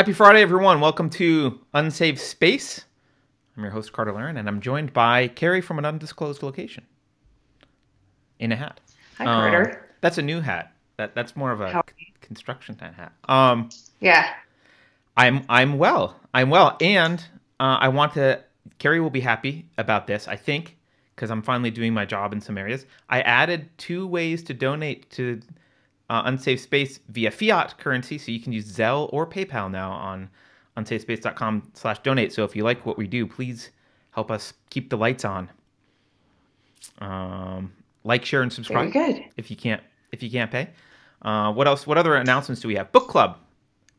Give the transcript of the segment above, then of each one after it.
Happy Friday, everyone. Welcome to Unsafe Space. I'm your host, Carter Laren, and I'm joined by Keri from an undisclosed location in a hat. Hi, Carter. Um, that's a new hat. That That's more of a How- c- construction hat. Um, Yeah. I'm I'm well. I'm well, and uh, I want to. Keri will be happy about this, I think, because I'm finally doing my job in some areas. I added two ways to donate to uh, Unsafe Space via fiat currency, so you can use Zelle or PayPal now on unsafespace.com slash donate. So if you like what we do, please help us keep the lights on. Um, like, share, and Very subscribe good. if you can't if you can't pay. Uh, what else? What other announcements do we have? Book club.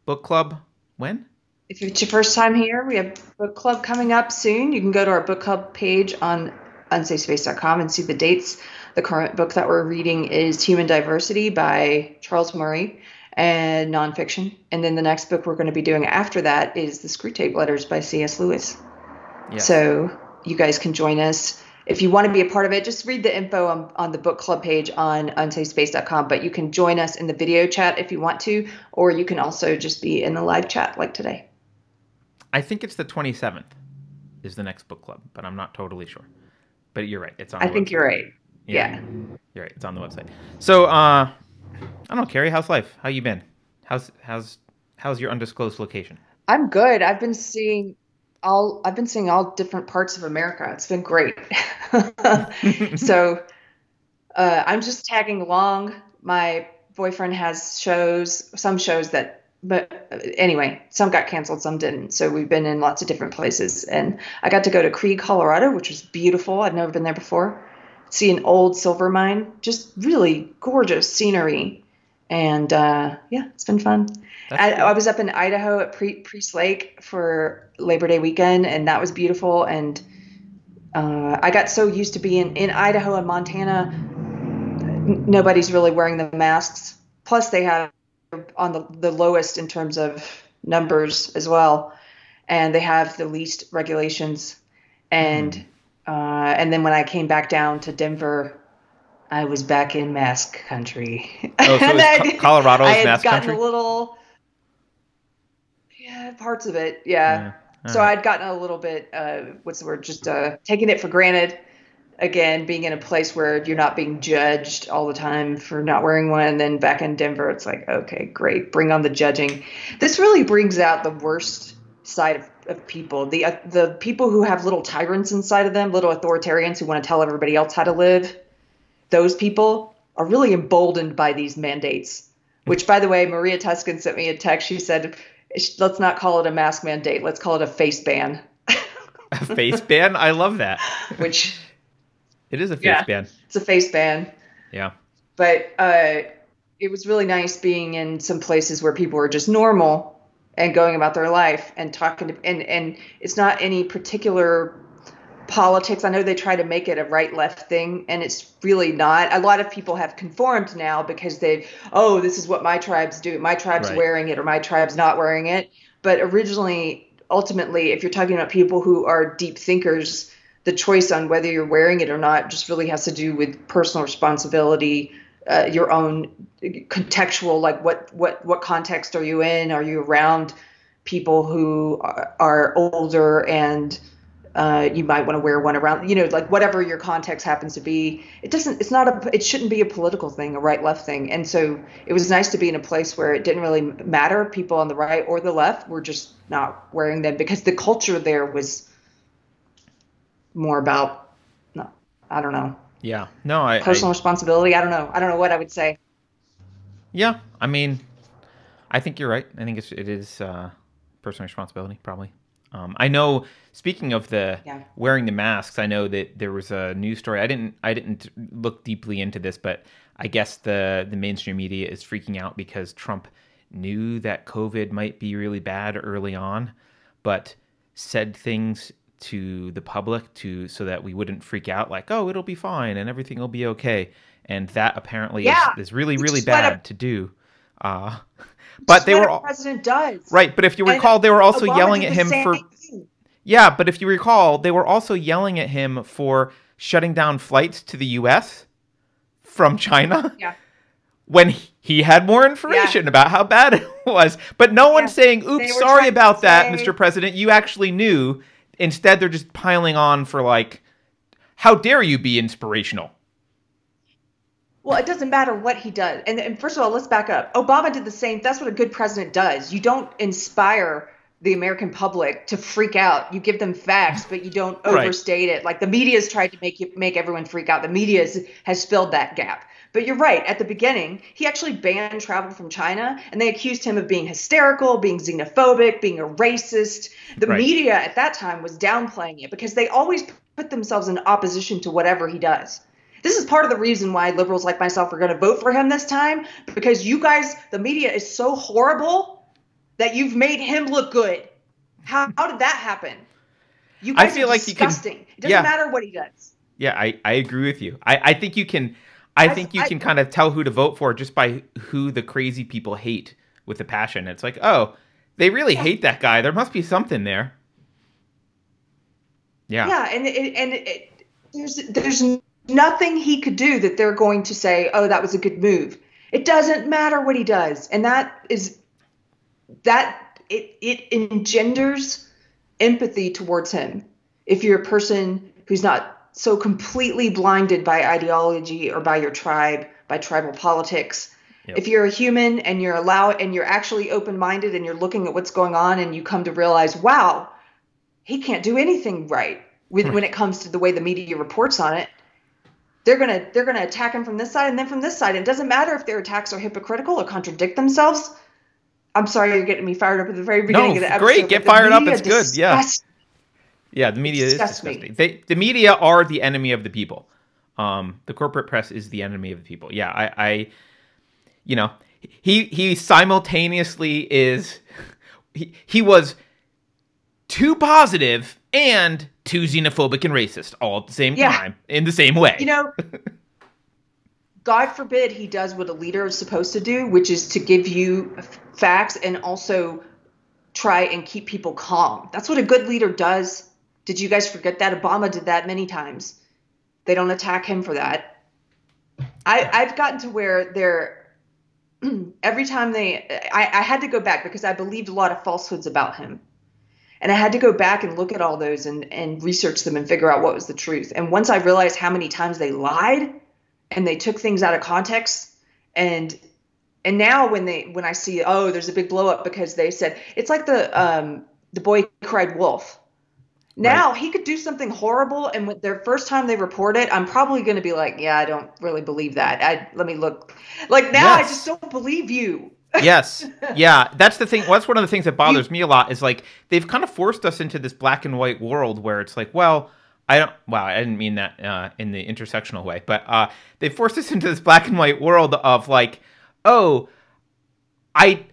Book club. When? If it's your first time here, we have book club coming up soon. You can go to our book club page on unsafespace.com and see the dates. The current book that we're reading is Human Diversity by Charles Murray and nonfiction. And then the next book we're going to be doing after that is The Screwtape Letters by C.S. Lewis. Yes. So you guys can join us. If you want to be a part of it, just read the info on, on the book club page on unsafespace.com. But you can join us in the video chat if you want to, or you can also just be in the live chat like today. I think it's the 27th is the next book club, but I'm not totally sure. But you're right. It's on. I think website. you're right. Yeah. You're right. It's on the website. So, uh, I don't know, Keri. How's life? How you been? How's how's how's your undisclosed location? I'm good. I've been seeing all I've been seeing all different parts of America. It's been great. so uh, I'm just tagging along. My boyfriend has shows, some shows that, but uh, anyway, some got canceled, some didn't. So we've been in lots of different places, and I got to go to Creede, Colorado, which was beautiful. I'd never been there before. See an old silver mine, just really gorgeous scenery, and uh, yeah, it's been fun. I, cool. I was up in Idaho at Pre- Priest Lake for Labor Day weekend, and that was beautiful. And uh, I got so used to being in Idaho and Montana, n- nobody's really wearing the masks. Plus, they have on the, the lowest in terms of numbers as well, and they have the least regulations. And uh, and then when I came back down to Denver, I was back in mask country. Oh, so And is I- Co- Colorado's I had mask gotten country? a little, yeah, parts of it, yeah. Yeah. So right. I'd gotten a little bit, uh, what's the word, just uh, taking it for granted. Again, being in a place where you're not being judged all the time for not wearing one, and then back in Denver, it's like, okay, great, bring on the judging. This really brings out the worst side of, of people. The uh, the people who have little tyrants inside of them, little authoritarians who want to tell everybody else how to live. Those people are really emboldened by these mandates. Which, by the way, Maria Tuscan sent me a text. She said, "Let's not call it a mask mandate. Let's call it a face ban." a face ban. I love that. Which It is a face Yeah. ban. it's a face ban. Yeah. but uh, it was really nice being in some places where people were just normal and going about their life and talking to, and and it's not any particular politics. I know they try to make it a right left thing, and it's really not. A lot of people have conformed now because they've, oh, this is what my tribes do. My tribe's Right. wearing it, or my tribe's not wearing it. But originally, ultimately, if you're talking about people who are deep thinkers, the choice on whether you're wearing it or not just really has to do with personal responsibility, uh, your own contextual, like what what what context are you in? Are you around people who are, are older and uh, you might want to wear one around, you know, like whatever your context happens to be. It doesn't. It's not a. It shouldn't be a political thing, a right left thing. And so it was nice to be in a place where it didn't really matter. People on the right or the left were just not wearing them because the culture there was more about. No, I don't know. Yeah. No, I, I Personal responsibility. I don't know. I don't know what I would say. Yeah, I mean, I think you're right. I think it's it is uh, personal responsibility, probably. Um, I know. Speaking of the Yeah. wearing the masks, I know that there was a news story. I didn't I didn't look deeply into this, but I guess the the mainstream media is freaking out because Trump knew that COVID might be really bad early on, but said things to the public to so that we wouldn't freak out like oh it'll be fine and everything will be okay and that apparently Yeah, is, is really really what a- bad to do uh, but they were all, president does. right but if you And recall they were also Obama yelling at him for thing. yeah but if you recall they were also yelling at him for shutting down flights to the us from china Yeah. when he had more information yeah. about how bad it was. But no one's saying, oops, sorry about that, say... Mr. President. You actually knew. Instead, they're just piling on for like, how dare you be inspirational? Well, it doesn't matter what he does. And, and, first of all, let's back up. Obama did the same. That's what a good president does. You don't inspire the American public to freak out. You give them facts, but you don't overstate right. it. Like the media has tried to make you make everyone freak out. The media has filled that gap. But you're right. At the beginning, he actually banned travel from China, and they accused him of being hysterical, being xenophobic, being a racist. The right. media at that time was downplaying it because they always put themselves in opposition to whatever he does. This is part of the reason why liberals like myself are going to vote for him this time because you guys, the media is so horrible that you've made him look good. How, how did that happen? You guys I feel are like disgusting. Can, it doesn't matter what he does. Yeah, I, I agree with you. I, I think you can I, I think you I, can kind of tell who to vote for just by who the crazy people hate with a passion. It's like, oh, they really yeah. hate that guy. There must be something there. Yeah. Yeah, and it, and it, there's there's nothing he could do that they're going to say, oh, that was a good move. It doesn't matter what he does, and that is that it it engenders empathy towards him. If you're a person who's not so completely blinded by ideology or by your tribe, by tribal politics. Yep. If you're a human and you're allowed and you're actually open-minded and you're looking at what's going on and you come to realize, wow, he can't do anything right with, hmm. when it comes to the way the media reports on it. They're gonna they're gonna attack him from this side and then from this side. It doesn't matter if their attacks are hypocritical or contradict themselves. I'm sorry you're getting me fired up at the very beginning no, of the episode. Great, get fired up. It's good. Yeah. Yeah, the media is disgusting. They, the media are the enemy of the people. Um, the corporate press is the enemy of the people. Yeah, I, I you know, he he simultaneously is he, he was too positive and too xenophobic and racist all at the same yeah. time in the same way. You know, God forbid he does what a leader is supposed to do, which is to give you facts and also try and keep people calm. That's what a good leader does. Did you guys forget that? Obama did that many times. They don't attack him for that. I, I've gotten to where they're every time they I, I had to go back because I believed a lot of falsehoods about him. And I had to go back and look at all those and, and research them and figure out what was the truth. And once I realized how many times they lied and they took things out of context and and now when they when I see oh there's a big blow up because they said it's like the um the boy cried wolf now right. he could do something horrible, and with their first time they report it, I'm probably going to be like, "Yeah, I don't really believe that." I let me look. Like now, yes. I just don't believe you. yes, yeah, that's the thing. That's one of the things that bothers you, me a lot. Is like they've kind of forced us into this black and white world where it's like, well, I don't. Wow, I didn't mean that uh, in the intersectional way, but uh, they forced us into this black and white world of like, oh, I,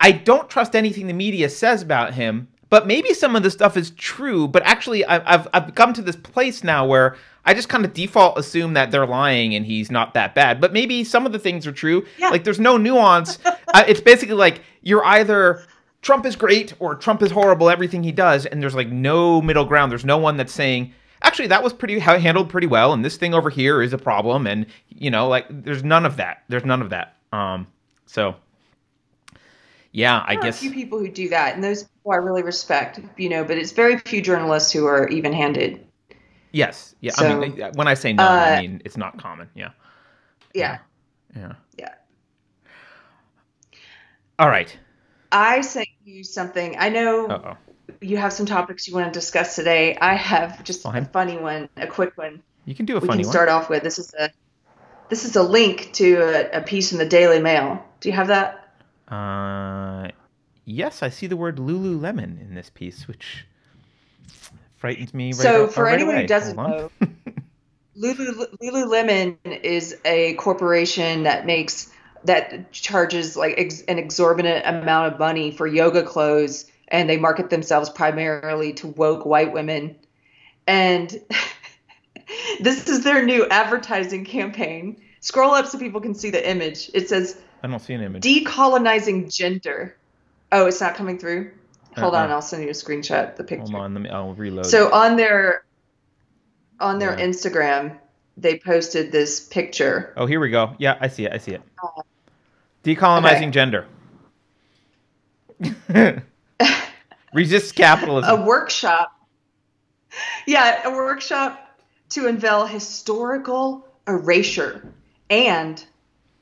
I don't trust anything the media says about him but maybe some of the stuff is true but actually I've, I've come to this place now where i just kind of default assume that they're lying and he's not that bad. But maybe some of the things are true. Yeah. like there's no nuance. Uh, it's basically like you're either trump is great or trump is horrible everything he does and there's like no middle ground. There's no one that's saying actually that was pretty handled pretty well and this thing over here is a problem and you know like there's none of that. There's none of that. Um so yeah, I guess a few people who do that, and those people I really respect, you know. But it's very few journalists who are even-handed. Yes, yeah. So, I mean, when I say no, uh, I mean it's not common. Yeah. Yeah. Yeah. Yeah. All right. I sent you something. I know Uh-oh. you have some topics you want to discuss today. I have just Fine. a funny one, a quick one. You can do a we funny can start off with. This is a this is a link to a, a piece in the Daily Mail. Do you have that? Uh, yes, I see the word Lululemon in this piece, which frightens me. Right so, for right anyone away. who doesn't know, Lululemon is a corporation that makes that charges like ex, an exorbitant amount of money for yoga clothes, and they market themselves primarily to woke white women. And this is their new advertising campaign. Scroll up so people can see the image. It says I don't see an image. Decolonizing gender. Oh, it's not coming through. Hold uh-uh. on, I'll send you a screenshot. The picture. Hold on, let me. I'll reload. So on their on their yeah. Instagram, they posted this picture. Oh, here we go. Yeah, I see it. I see it. Uh, Decolonizing okay. gender. Resist capitalism. A workshop. Yeah, a workshop to unveil historical erasure and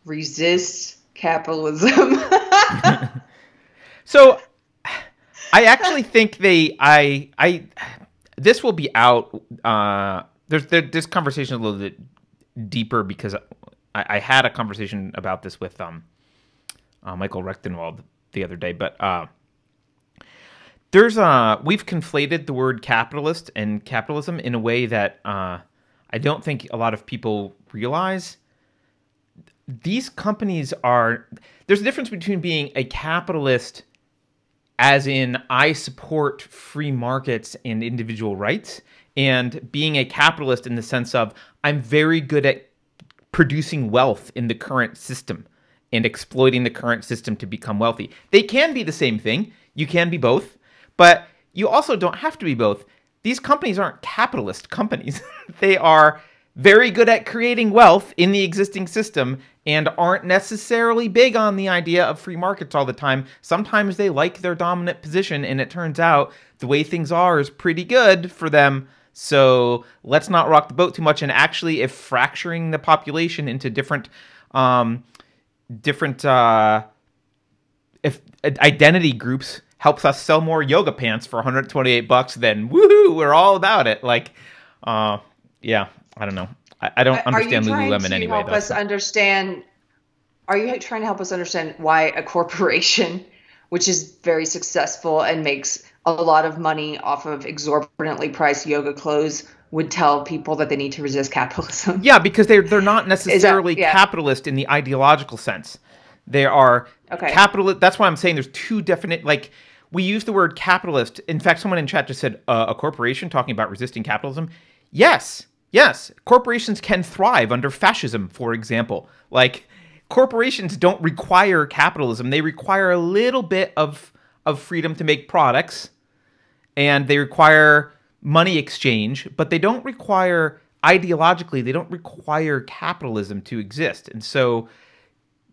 resist capitalism. so I actually think they I I this will be out uh there's there, this conversation a little bit deeper because I, I had a conversation about this with um uh, Michael Rectenwald the other day, but uh there's uh we've conflated the word capitalist and capitalism in a way that uh I don't think a lot of people realize these companies are there's a difference between being a capitalist as in I support free markets and individual rights and being a capitalist in the sense of I'm very good at producing wealth in the current system and exploiting the current system to become wealthy. They can be the same thing. You can be both, but you also don't have to be both. These companies aren't capitalist companies. they are very good at creating wealth in the existing system and aren't necessarily big on the idea of free markets all the time. Sometimes they like their dominant position, and it turns out the way things are is pretty good for them. So let's not rock the boat too much. And actually, if fracturing the population into different, um, different, uh, if identity groups helps us sell more yoga pants for 128 bucks, then woohoo, we're all about it. Like, uh, yeah, I don't know. I, I don't understand Lululemon anyway. Help though, us understand. Are you trying to help us understand why a corporation, which is very successful and makes a lot of money off of exorbitantly priced yoga clothes, would tell people that they need to resist capitalism? Yeah, because they're they're not necessarily that, yeah. capitalist in the ideological sense. They are okay. capitalist. That's why I'm saying there's two definite like we use the word capitalist. In fact, someone in chat just said uh, a corporation talking about resisting capitalism. Yes, yes, corporations can thrive under fascism, for example. Like corporations don't require capitalism; they require a little bit of of freedom to make products, and they require money exchange, but they don't require ideologically. They don't require capitalism to exist, and so.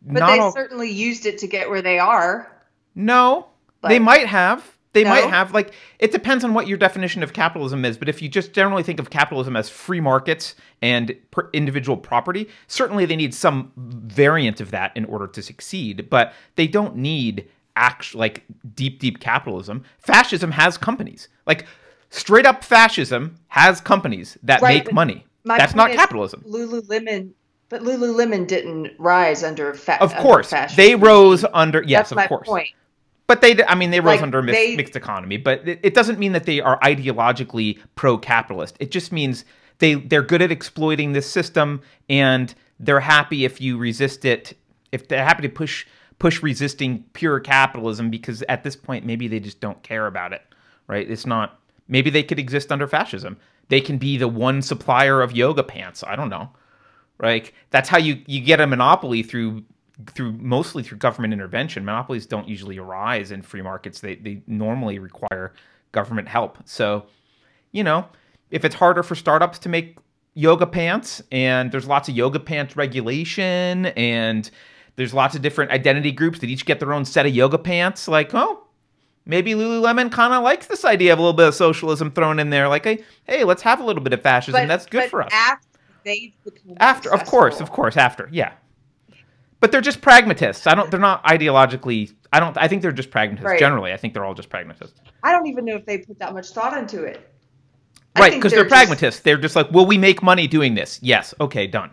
But they all... certainly used it to get where they are. No, but they might have. They no? might have. Like, it depends on what your definition of capitalism is. But if you just generally think of capitalism as free markets and per individual property, certainly they need some variant of that in order to succeed. But they don't need actual, like, deep, deep capitalism. Fascism has companies. Like, straight up fascism has companies that right, make money. That's not capitalism. Lululemon but Lululemon didn't rise under fa- Of course, under they rose under. Yes, That's of my course. Point. But they, I mean, they rose Like, under a mixed, they- mixed economy. But it, it doesn't mean that they are ideologically pro-capitalist. It just means they they're good at exploiting this system, and they're happy if you resist it. If they're happy to push push resisting pure capitalism, because at this point, maybe they just don't care about it. Right? It's not. Maybe they could exist under fascism. They can be the one supplier of yoga pants. I don't know. Like that's how you you get a monopoly through through mostly through government intervention. Monopolies don't usually arise in free markets. They they normally require government help. So, you know, if it's harder for startups to make yoga pants and there's lots of yoga pants regulation and there's lots of different identity groups that each get their own set of yoga pants, like, oh, maybe Lululemon kind of likes this idea of a little bit of socialism thrown in there. Like, hey, hey, let's have a little bit of fascism. But, That's good for us. After After, of course, of course, after, yeah. But they're just pragmatists. I don't. They're not ideologically. I don't. I think they're just pragmatists. Right. Generally, I think they're all just pragmatists. I don't even know if they put that much thought into it. I right? Because they're, just- pragmatists. They're just like, will we make money doing this? Yes. Okay. Done.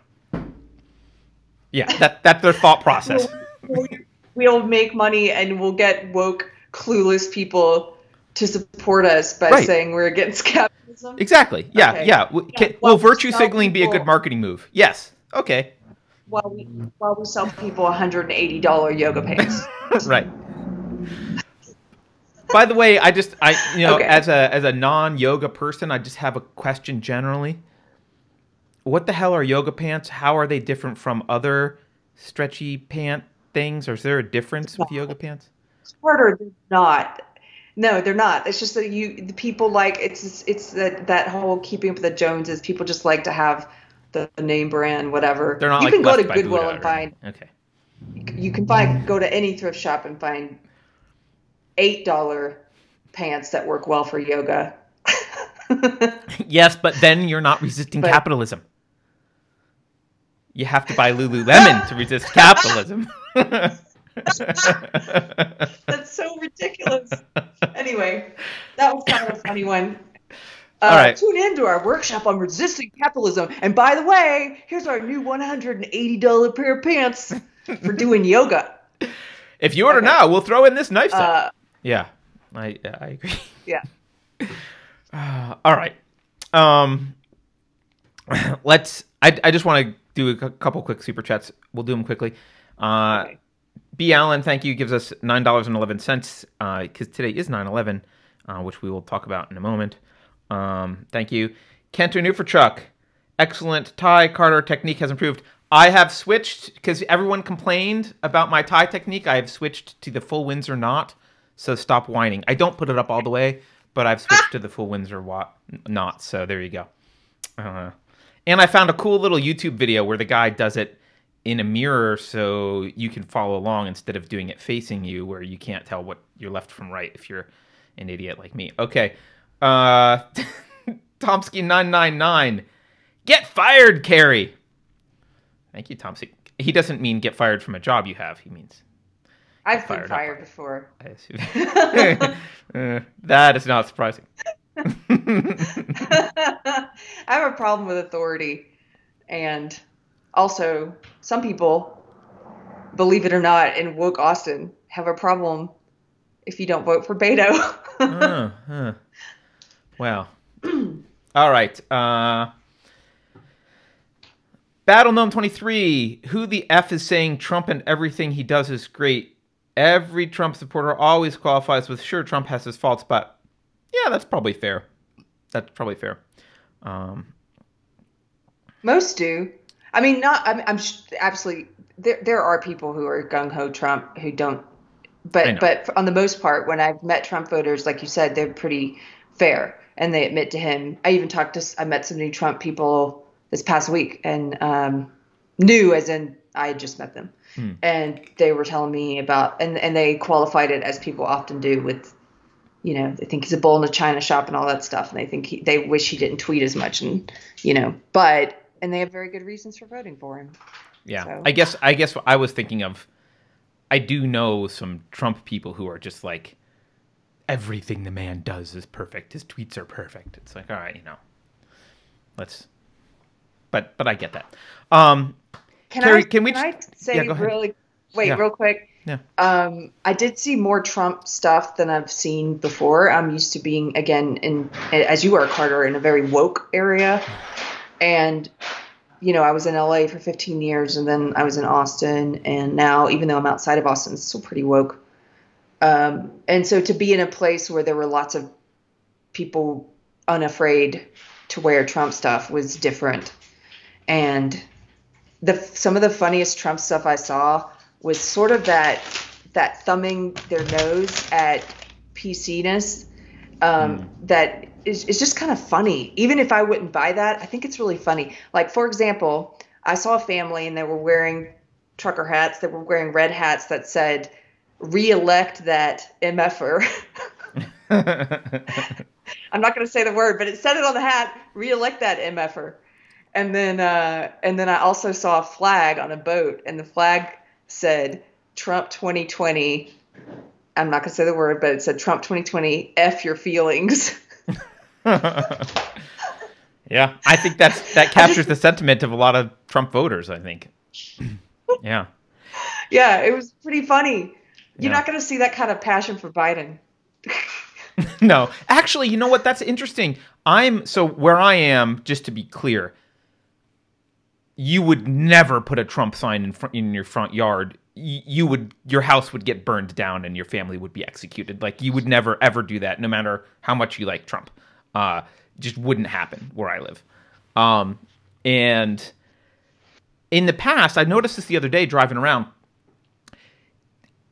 Yeah. That that's their thought process. We'll, we'll make money and we'll get woke, clueless people to support us by Right. saying we're against capitalism. exactly. Yeah. Okay. Yeah. Can- well, will virtue signaling be a good marketing move? Yes. Okay. While we while we sell people $180 yoga pants. right. By the way, I just I you know Okay. as a as a non yoga person, I just have a question generally. What the hell are yoga pants? How are they different from other stretchy pant things? Or is there a difference with yoga pants? harder than not. No, they're not. It's just that you, the people like it's it's that that whole keeping up with the Joneses. People just like to have the name brand, whatever. They're not you like can go to Goodwill Buddha and or- find Okay. you can find go to any thrift shop and find eight dollar pants that work well for yoga. Yes, but then you're not resisting But- capitalism. You have to buy Lululemon to resist capitalism. That's so ridiculous. anyway, that was kind of a funny one. Uh, All right. Tune in to our workshop on resisting capitalism. And by the way, here's our new $180 pair of pants for doing yoga. if you order Okay. now, we'll throw in this knife set. Uh, yeah, I I agree. yeah. Uh, all right. Um, let's. I, I just want to do a couple quick super chats. We'll do them quickly. Uh, Okay. B. Allen, thank you, gives us nine dollars and eleven cents because today is 9-11, uh, which we will talk about in a moment. Um, thank you, Kento New for Chuck. Excellent tie Carter technique has improved. I have switched because everyone complained about my tie technique. I have switched to the full Windsor knot, so stop whining. I don't put it up all the way, but I've switched to the full Windsor knot. So there you go. Uh, and I found a cool little YouTube video where the guy does it in a mirror so you can follow along instead of doing it facing you where you can't tell what you're left from right if you're an idiot like me. Okay. Uh Tomsky999. Get fired, Keri. Thank you, Tomsky. He doesn't mean get fired from a job you have. He means I've Fired been up. fired before. I assume. Uh, that is not surprising. I have a problem with authority. And also, some people, believe it or not, in woke Austin have a problem if you don't vote for Beto. uh, huh. Well. All right. Uh, Battle Gnome 23. Who the F is saying Trump and everything he does is great? Every Trump supporter always qualifies with sure Trump has his faults, but yeah, that's probably fair. That's probably fair. Um, Most do. I mean, not. I'm, I'm sh- absolutely. There, there are people who are gung ho Trump who don't. But, but on the most part, when I've met Trump voters, like you said, they're pretty fair and they admit to him. I even talked to. I met some new Trump people this past week and um, new, as in I had just met them, Hmm. and they were telling me about and and they qualified it as people often do with. You know, they think he's a bull in a china shop and all that stuff, and they think he, they wish he didn't tweet as much, and you know, but and they have very good reasons for voting for him. Yeah, So- I guess I guess I was thinking of. I do know some Trump people who are just like, everything the man does is perfect. His tweets are perfect. It's like, all right, you know, let's. But but I get that. Um, Can Keri, I can we can just- I say Yeah, really wait Yeah. real quick? Yeah. Um, I did see more Trump stuff than I've seen before. I'm used to being again in as you are, Carter, in a very woke area, and you know I was in LA for 15 years, and then I was in Austin, and now even though I'm outside of Austin, it's still pretty woke. Um, and so to be in a place where there were lots of people unafraid to wear Trump stuff was different, and the some of the funniest Trump stuff I saw was sort of that that thumbing their nose at PC-ness um, that is, is just kind of funny. Even if I wouldn't buy that, I think it's really funny. Like for example, I saw a family and they were wearing trucker hats. They were wearing red hats that said "Re-elect that mf'er." I'm not going to say the word, but it said it on the hat. Re-elect that mf'er. And then, uh, and then I also saw a flag on a boat, and the flag said Trump 2020. I'm not going to say the word, but it said Trump 2020. F your feelings. yeah, I think that's that captures the sentiment of a lot of Trump voters. I think. yeah. yeah, it was pretty funny. You're Yeah. not going to see that kind of passion for Biden. no, actually, you know what? That's interesting. I'm so where I am. Just to be clear, you would never put a Trump sign in front in your front yard. Y- You would your house would get burned down and your family would be executed. Like you would never ever do that, no matter how much you like Trump. Uh, just wouldn't happen where I live. Um, and in the past, I noticed this the other day driving around.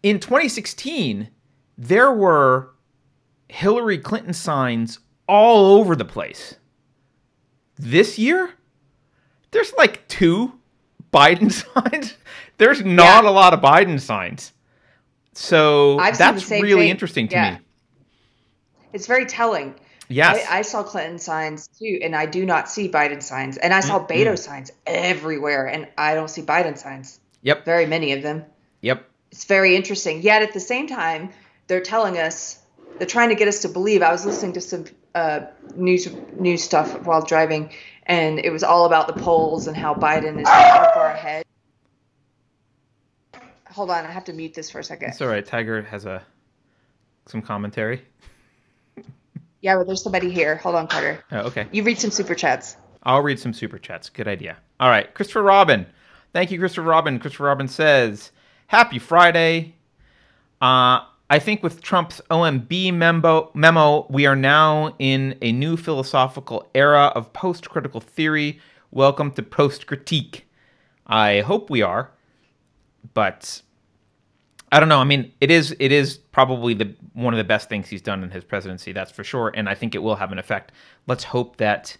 In 2016, there were Hillary Clinton signs all over the place. This year, there's like two Biden signs. There's not Yeah. a lot of Biden signs. So I've that's really thing. interesting to Yeah. me. It's very telling. Yes. I, I saw Clinton signs too, and I do not see Biden signs. And I saw Beto signs everywhere, and I don't see Biden signs. yep. Very many of them. Yep. It's very interesting. Yet at the same time, they're telling us, they're trying to get us to believe. I was listening to some uh, news news stuff while driving, and it was all about the polls and how Biden is so far ahead. Hold on, I have to mute this for a second. It's all right. Tiger has a some commentary. Yeah, but there's somebody here. Hold on, Carter. Oh, okay. You read some super chats. I'll read some super chats. Good idea. All right, Christopher Robin. Thank you, Christopher Robin. Christopher Robin says, "Happy Friday." Uh, I think with Trump's OMB memo, memo, we are now in a new philosophical era of post-critical theory. Welcome to post-critique. I hope we are, but I don't know. I mean, it is it is probably the one of the best things he's done in his presidency. That's for sure, and I think it will have an effect. Let's hope that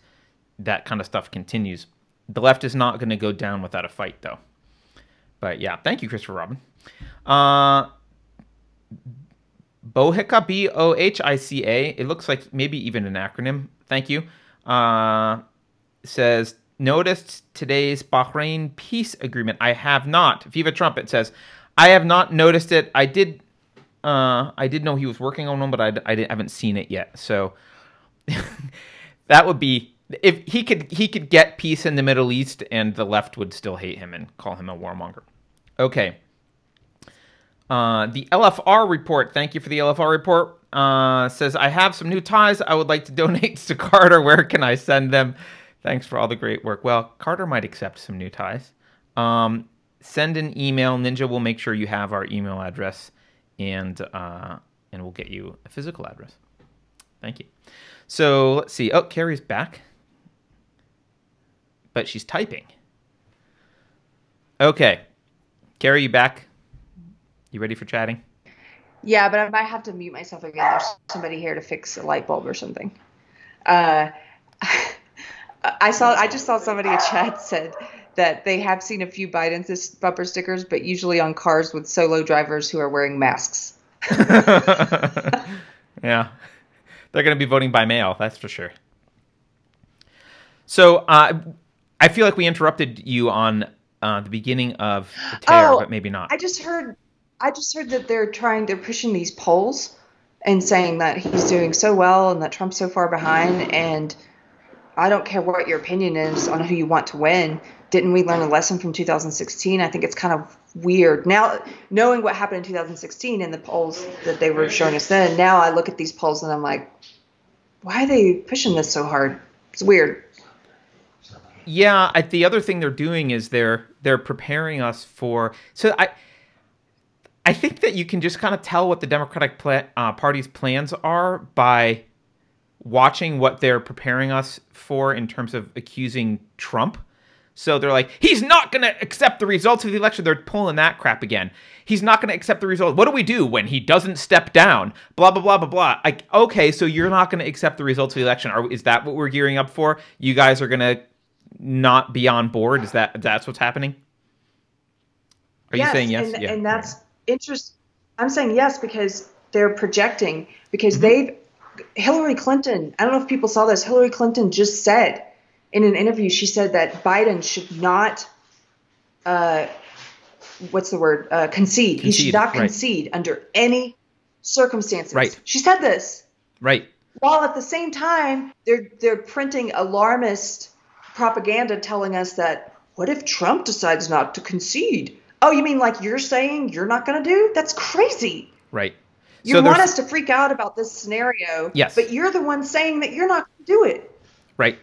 that kind of stuff continues. The left is not going to go down without a fight, though. But yeah, thank you, Christopher Robin. Uh, Bohica, B O H I C A. It looks like maybe even an acronym. Thank you. Uh, says noticed today's Bahrain peace agreement. I have not. Viva Trump. It says I have not noticed it. I did. Uh, I did know he was working on one, but I, I didn't- haven't seen it yet. So that would be if he could he could get peace in the Middle East, and the left would still hate him and call him a warmonger. Okay. Uh, the LFR report. Thank you for the LFR report. Uh, says I have some new ties. I would like to donate to Carter. Where can I send them? Thanks for all the great work. Well, Carter might accept some new ties. Um, send an email. Ninja will make sure you have our email address, and uh, and we'll get you a physical address. Thank you. So let's see. Oh, Keri's back, but she's typing. Okay, Keri, you back? You ready for chatting? Yeah, but I might have to mute myself again. There's somebody here to fix a light bulb or something. Uh, I saw. I just saw somebody in chat said that they have seen a few Biden bumper stickers, but usually on cars with solo drivers who are wearing masks. yeah, they're going to be voting by mail. That's for sure. So uh, I feel like we interrupted you on uh, the beginning of the tear, Oh, but maybe not. I just heard. I just heard that they're trying. They're pushing these polls and saying that he's doing so well and that Trump's so far behind. And I don't care what your opinion is on who you want to win. Didn't we learn a lesson from 2016? I think it's kind of weird now, knowing what happened in 2016 and the polls that they were showing us then. Now I look at these polls and I'm like, why are they pushing this so hard? It's weird. Yeah, I, the other thing they're doing is they're they're preparing us for. So I, I think that you can just kind of tell what the Democratic uh, Party's plans are by watching what they're preparing us for in terms of accusing Trump. So they're like, he's not going to accept the results of the election. They're pulling that crap again. He's not going to accept the result. What do we do when he doesn't step down? Blah blah blah blah blah. Like, okay, so you're not going to accept the results of the election. Are, is that what we're gearing up for? You guys are going to not be on board? Is that that's what's happening? Are you saying yes? And, yeah. and that's interesting. I'm saying yes because they're projecting because Mm-hmm. they've Hillary Clinton. I don't know if people saw this. Hillary Clinton just said in an interview, she said that Biden should not. Uh, what's the word? Uh, concede. He should not right. concede under any circumstances. Right. She said this right. while at the same time they're they're printing alarmist propaganda telling us that what if Trump decides not to concede? Oh, you mean like you're saying you're not going to do? That's crazy. Right. You So want us to freak out about this scenario, Yes. but you're the one saying that you're not going to do it. Right.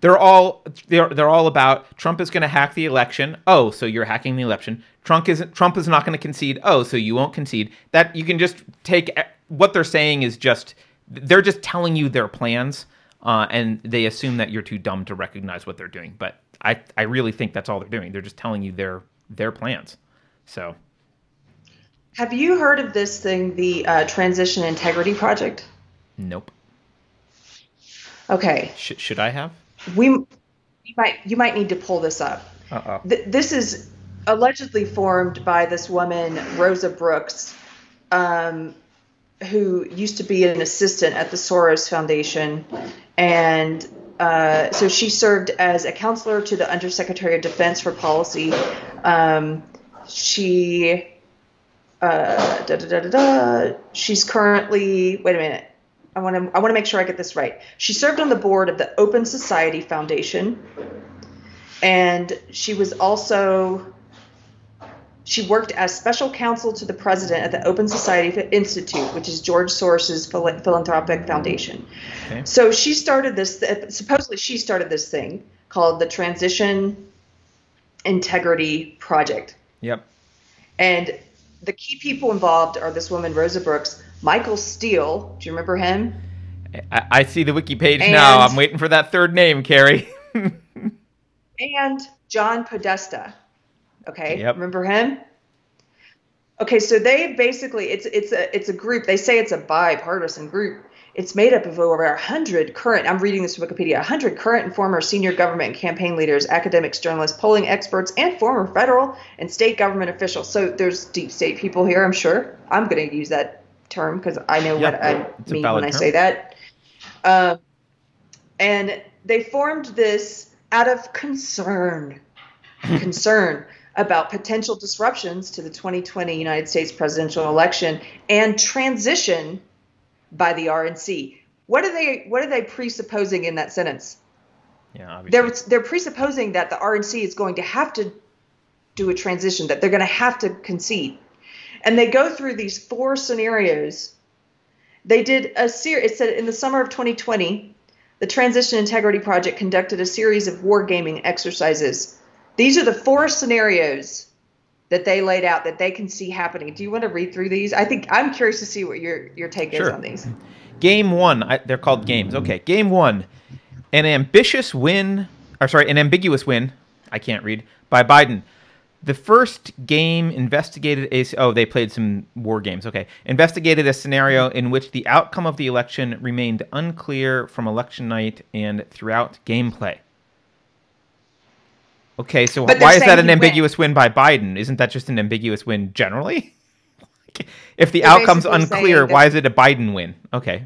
They're all they're they're all about Trump is going to hack the election. Oh, so you're hacking the election. Trump isn't Trump is not going to concede. Oh, so you won't concede. That you can just take what they're saying is just they're just telling you their plans, uh, and they assume that you're too dumb to recognize what they're doing. But I I really think that's all they're doing. They're just telling you their their plans. So Have you heard of this thing, the uh, Transition Integrity Project? nope. Okay, Sh- should I have? we you might you might need to pull this up. Uh-oh. Th- this is allegedly formed by this woman Rosa Brooks, um, who used to be an assistant at the Soros Foundation, and uh, so she served as a counselor to the Undersecretary of Defense for Policy. Um, she uh, da, da, da, she's currently wait a minute. I want to I want to make sure I get this right. She served on the board of the Open Society Foundation, and she was also she worked as special counsel to the president at the Open Society Institute, which is George Soros's phil- philanthropic foundation. Okay. So she started this. Uh, supposedly, she started this thing called the Transition Integrity Project. Yep. And the key people involved are this woman, Rosa Brooks, Michael Steele. Do you remember him? I, I see the wiki page now. I'm waiting for that third name, Keri. and John Podesta. Okay, Yep. remember him? Okay, so they basically it's it's a it's a group. They say it's a bipartisan group. It's made up of over a hundred current. I'm reading this from Wikipedia, 100 current and former senior government and campaign leaders, academics, journalists, polling experts, and former federal and state government officials. So there's deep state people here. I'm sure. I'm going to use that term because I know Yeah, what I mean when I say that. Um, and they formed this out of concern concern about potential disruptions to the 2020 United States presidential election and transition by the RNC. What are they what are they presupposing in that sentence? yeah, obviously. They're they're presupposing that the RNC is going to have to do a transition that they're going to have to concede. And they go through these four scenarios. They did a series it said in the summer of 2020, the Transition Integrity Project conducted a series of wargaming exercises these are the four scenarios that they laid out that they can see happening. Do you want to read through these? I think I'm curious to see what your your take is on these. Game one. I, they're called games. Okay. Game one. An ambitious win, or sorry, an ambiguous win. I can't read by Biden. The first game investigated a. Oh, they played some war games. Okay. Investigated a scenario in which the outcome of the election remained unclear from election night and throughout gameplay. Okay, so But why is that an ambiguous win by Biden? Isn't that just an ambiguous win generally? if the They're outcome's unclear, why is it a Biden win? Okay.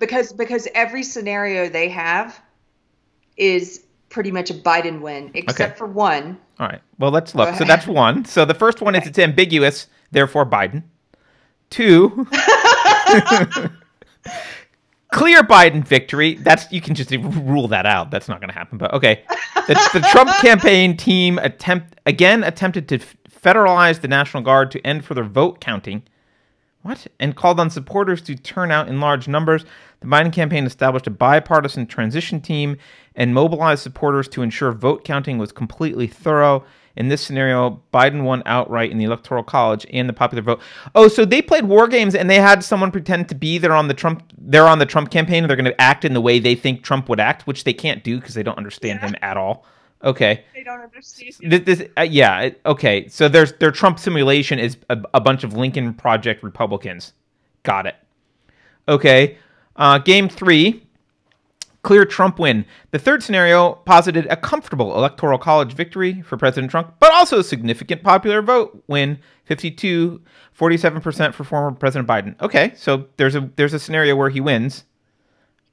Because because every scenario they have is pretty much a Biden win, except Okay. for one. All right. Well, let's look. So that's one. So the first one is it's ambiguous, therefore Biden. Two, clear Biden victory. That's you can just rule that out. That's not going to happen. But okay, the, the Trump campaign team attempt again attempted to f- federalize the National Guard to end further vote counting. What? And called on supporters to turn out in large numbers. The Biden campaign established a bipartisan transition team and mobilized supporters to ensure vote counting was completely thorough. In this scenario, Biden won outright in the Electoral College and the popular vote. Oh, so they played war games and they had someone pretend to be they're on the Trump they're on the Trump campaign and they're going to act in the way they think Trump would act, which they can't do because they don't understand Yeah. him at all. Okay. They don't understand. This, this uh, yeah, okay. So there's their Trump simulation is a, a bunch of Lincoln Project Republicans. Got it. Okay. Uh, game three, clear Trump win. The third scenario posited a comfortable electoral college victory for President Trump, but also a significant popular vote win 52 47% for former President Biden. Okay, so there's a there's a scenario where he wins.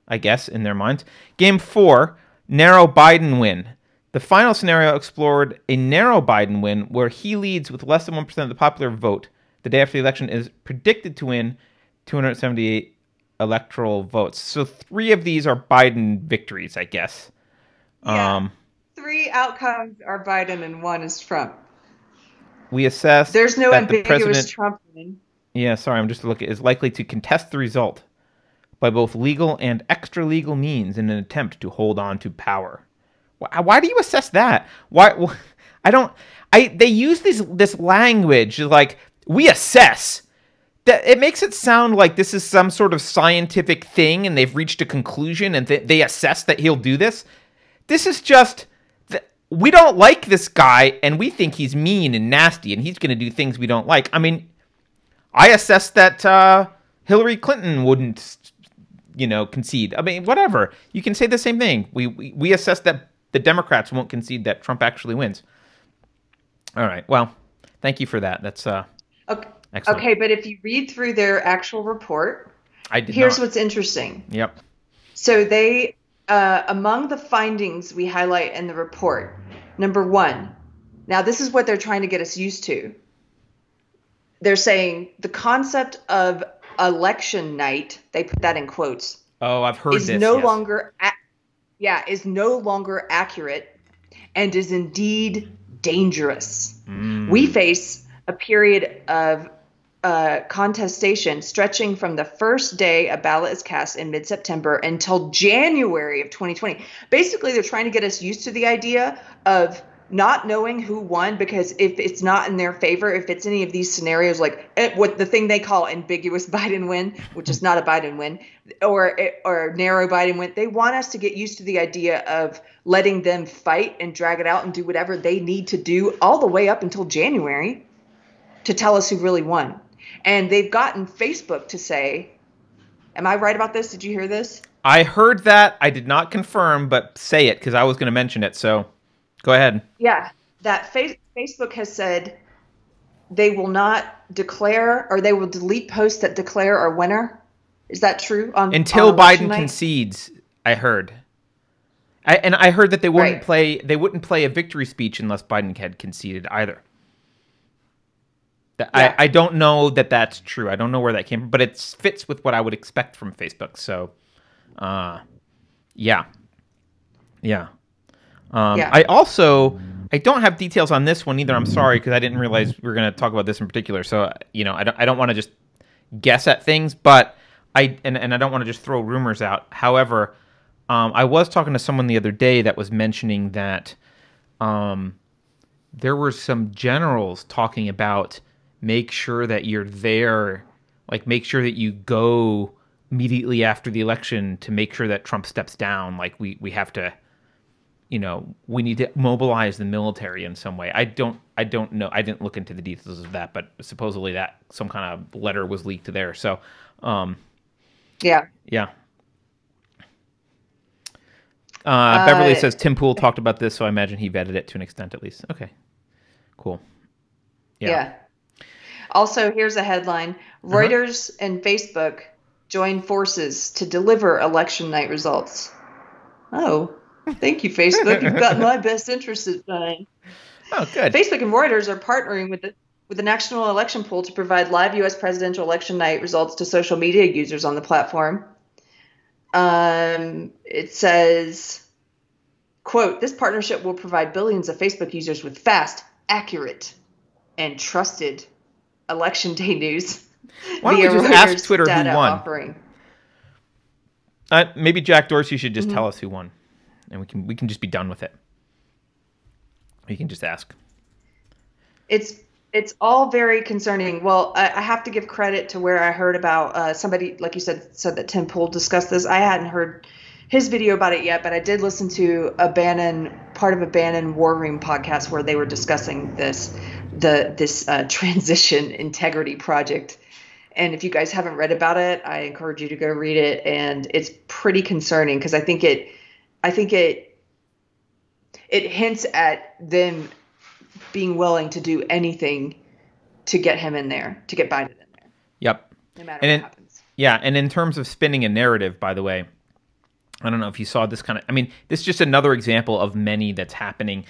I guess in their minds. Game 4, narrow Biden win. The final scenario explored a narrow Biden win where he leads with less than 1% of the popular vote. The day after the election is predicted to win 278 electoral votes. So three of these are Biden victories, I guess. Yeah. Um, Three outcomes are Biden and one is Trump. we assess There's no that the ambiguous president Trump win. Yeah, sorry, I'm just looking. Is likely to contest the result by both legal and extra legal means in an attempt to hold on to power. Why, why do you assess that? Why? wh- I don't. I they use this this language like we assess. That it makes it sound like this is some sort of scientific thing, and they've reached a conclusion, and they, they assess that he'll do this. This is just th- we don't like this guy, and we think he's mean and nasty, and he's going to do things we don't like. I mean, I assess that uh, Hillary Clinton wouldn't, you know, concede. I mean, whatever. You can say the same thing. We we, we assess that the Democrats won't concede that Trump actually wins. All right. Well, thank you for that. That's uh, Okay. Excellent. Okay, but if you read through their actual report, I did here's not. what's interesting. Yep. So they, uh, among the findings we highlight in the report, number one. Now this is what they're trying to get us used to. They're saying the concept of election night. They put that in quotes. Oh, I've heard is this. no yes. longer, a- yeah, is no longer accurate, and is indeed dangerous. Mm. We face a period of uh, contestation stretching from the first day a ballot is cast in mid September until January of 2020. Basically, they're trying to get us used to the idea of not knowing who won because if it's not in their favor, if it's any of these scenarios like eh, what the thing they call ambiguous Biden win, which is not a Biden win, or eh, or narrow Biden win, they want us to get used to the idea of letting them fight and drag it out and do whatever they need to do all the way up until January to tell us who really won. And they've gotten Facebook to say, Am I right about this? Did you hear this? I heard that. I did not confirm, but say it because I was going to mention it. So go ahead. Yeah. That fa- Facebook has said they will not declare or they will delete posts that declare our winner. Is that true? On Until on Biden night? concedes, I heard. I, and I heard that they wouldn't Right. play. They wouldn't play a victory speech unless Biden had conceded either. That- Yeah. I, I don't know that that's true. I don't know where that came from, but it fits with what I would expect from Facebook. So, uh, yeah, yeah. Um, Yeah. I also I don't have details on this one either. I'm sorry because I didn't realize we were going to talk about this in particular. So you know, I don't I don't want to just guess at things, but I and, and I don't want to just throw rumors out. However, um, I was talking to someone the other day that was mentioning that um, there were some generals talking about make sure that you're there, like make sure that you go immediately after the election to make sure that Trump steps down. Like we we have to, you know, we need to mobilize the military in some way. I don't I don't know. I didn't look into the details of that, but supposedly that some kind of letter was leaked there. So, um, Yeah. yeah. Uh, Beverly Uh, says Tim Pool talked about this, so I imagine he vetted it to an extent at least. Okay, cool. Yeah. Yeah. Also, here's a headline Uh-huh. Reuters and Facebook join forces to deliver election night results. Oh, thank you, Facebook. You've got my best interest at mind. Oh, good. Facebook and Reuters are partnering with the with the National Election Pool to provide live U.S. presidential election night results to social media users on the platform. Um, it says, "quote This partnership will provide billions of Facebook users with fast, accurate, and trusted election day news." Why don't we just ask Twitter who won? Offering. Uh, maybe Jack Dorsey should Mm-hmm. just tell us who won, and we can we can just be done with it. We can just ask. It's it's all very concerning. Well, I, I have to give credit to where I heard about uh, somebody, like you said, said that Tim Pool discussed this. I hadn't heard his video about it yet, but I did listen to a Bannon part of a Bannon War Room podcast where they were discussing this the this uh, transition integrity project. And if you guys haven't read about it, I encourage you to go read it. And it's pretty concerning because I think it, I think it, it hints at them being willing to do anything to get him in there, to get Biden in there, Yep. no matter And what it- happens. Yeah, and in terms of spinning a narrative, by the way, I don't know if you saw this kind of. I mean, this is just another example of many that's happening.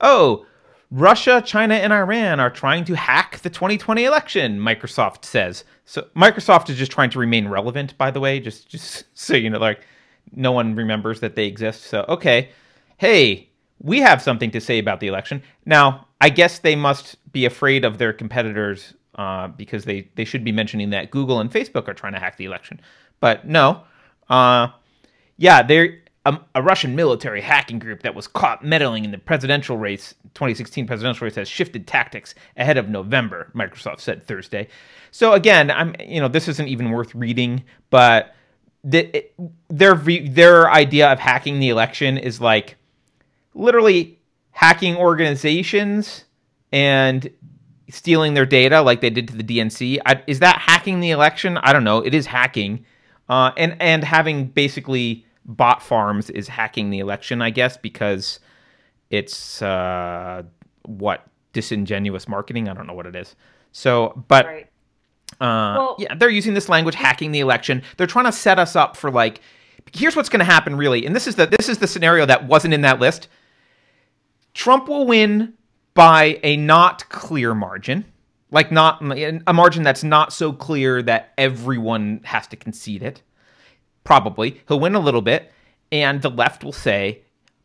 Oh, Russia, China, and Iran are trying to hack the 2020 election. Microsoft says. So Microsoft is just trying to remain relevant. By the way, just just so you know, like no one remembers that they exist. So okay, hey, we have something to say about the election. Now, I guess they must be afraid of their competitors uh, because they, they should be mentioning that Google and Facebook are trying to hack the election. But no. Uh, yeah, they're um, a Russian military hacking group that was caught meddling in the presidential race, 2016 presidential race, has shifted tactics ahead of November. Microsoft said Thursday. So again, I'm you know this isn't even worth reading, but the, it, their their idea of hacking the election is like literally hacking organizations and stealing their data like they did to the DNC. I, is that hacking the election? I don't know. It is hacking, uh, and and having basically bot farms is hacking the election, I guess, because it's uh, what disingenuous marketing. I don't know what it is. So, but Right. uh, Well- yeah, they're using this language, hacking the election. They're trying to set us up for like, here's what's going to happen, really. And this is the this is the scenario that wasn't in that list. Trump will win by a not clear margin, like not a margin that's not so clear that everyone has to concede it. Probably he'll win a little bit, and the left will say,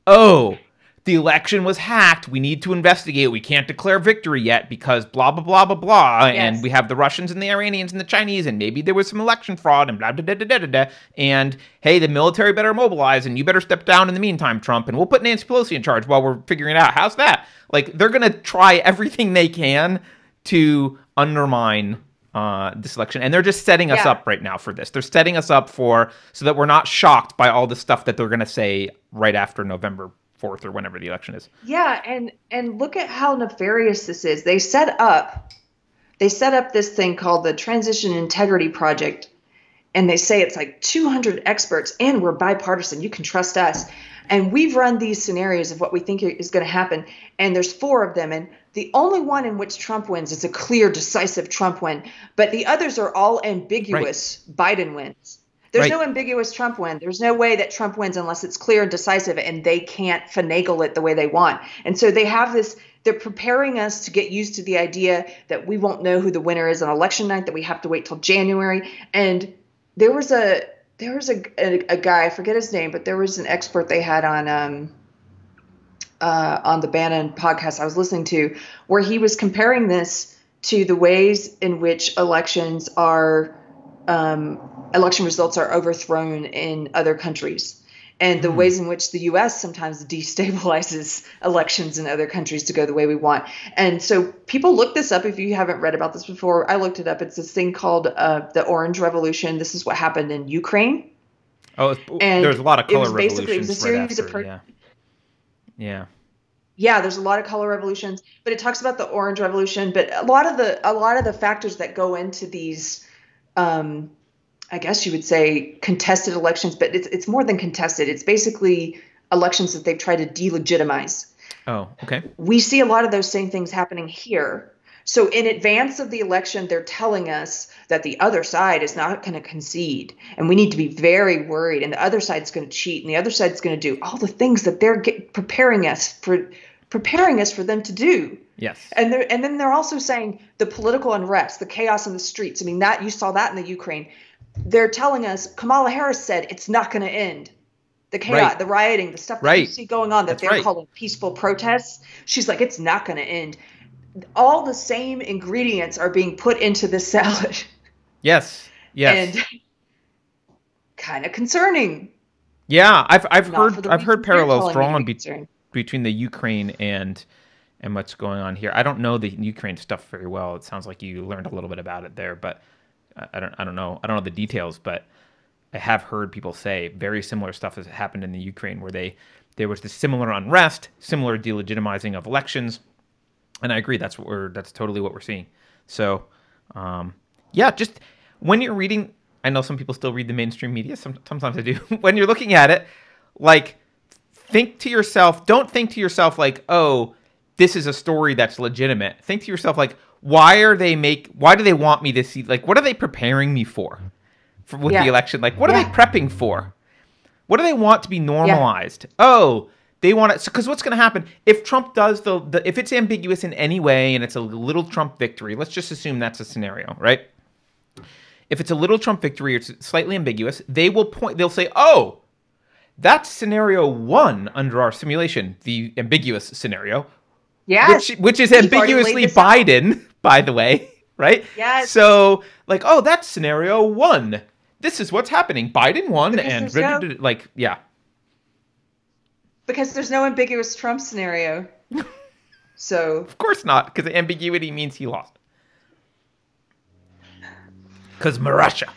"Oh." The election was hacked. We need to investigate. We can't declare victory yet because blah blah blah blah blah. And we have the Russians and the Iranians and the Chinese, and maybe there was some election fraud and blah blah blah blah blah. blah. And hey, the military better mobilize, and you better step down in the meantime, Trump. And we'll put Nancy Pelosi in charge while we're figuring it out. How's that? Like they're gonna try everything they can to undermine uh, this election, and they're just setting us Yeah. up right now for this. They're setting us up for so that we're not shocked by all the stuff that they're gonna say right after November fourth or whenever the election is. Yeah, and and look at how nefarious this is. They set up they set up this thing called the Transition Integrity Project and they say it's like 200 experts and we're bipartisan. You can trust us. And we've run these scenarios of what we think is going to happen and there's four of them and the only one in which Trump wins is a clear decisive Trump win, but the others are all ambiguous Biden wins. There's Right. no ambiguous Trump win. There's no way that Trump wins unless it's clear and decisive, and they can't finagle it the way they want. And so they have this. They're preparing us to get used to the idea that we won't know who the winner is on election night. That we have to wait till January. And there was a there was a, a, a guy I forget his name, but there was an expert they had on um, uh, on the Bannon podcast I was listening to, where he was comparing this to the ways in which elections are um, election results are overthrown in other countries and the ways in which the US sometimes destabilizes elections in other countries to go the way we want. And so people look this up if you haven't read about this before. I looked it up. It's this thing called uh, the Orange Revolution. This is what happened in Ukraine. Oh, And there's a lot of it was color basically- it was a revolutions right series of after, per- yeah. Yeah. Yeah there's a lot of color revolutions but it talks about the orange revolution but a lot of the a lot of the factors that go into these um i guess you would say contested elections but it's it's more than contested it's basically elections that they've tried to delegitimize Oh, okay. we see a lot of those same things happening here so in advance of the election they're telling us that the other side is not going to concede and we need to be very worried and the other side's going to cheat and the other side's going to do all the things that they're get, preparing us for preparing us for them to do Yes. and they're, and then they're also saying the political unrest the chaos in the streets i mean that you saw that in the ukraine they're telling us kamala harris said it's not going to end the chaos Right. the rioting the stuff that you see going on that That's they're right. calling peaceful protests she's like it's not going to end all the same ingredients are being put into this salad Yes. Yes. and kind of concerning yeah, I've I've Not heard I've heard parallels telling me to drawn be be- between the Ukraine and and what's going on here. I don't know the Ukraine stuff very well. It sounds like you learned a little bit about it there, but I, I don't I don't know. I don't know the details, but I have heard people say very similar stuff has happened in the Ukraine where they there was this similar unrest, similar delegitimizing of elections, and I agree that's what we're that's totally what we're seeing. So, um, yeah, just when you're reading, I know some people still read the mainstream media. Some, sometimes I do. when you're looking at it, like think to yourself. Don't think to yourself like, oh, this is a story that's legitimate. Think to yourself like, why are they make? Why do they want me to see? Like, what are they preparing me for? for with Yeah. the election, like, what are they prepping for? What do they want to be normalized? Oh, they want it because what's going to happen if Trump does the, the if it's ambiguous in any way and it's a little Trump victory? Let's just assume that's a scenario, right? If it's a little Trump victory or it's slightly ambiguous, they will point. They'll say, "Oh, that's scenario one under our simulation, the ambiguous scenario, yes which which is We've already laid ambiguously. Biden, by the way, right? Yes. So like, oh, that's scenario one. This is what's happening. Biden won, and like, yeah, because there's no ambiguous trump scenario so of course not, because ambiguity means he lost. Because Marussia.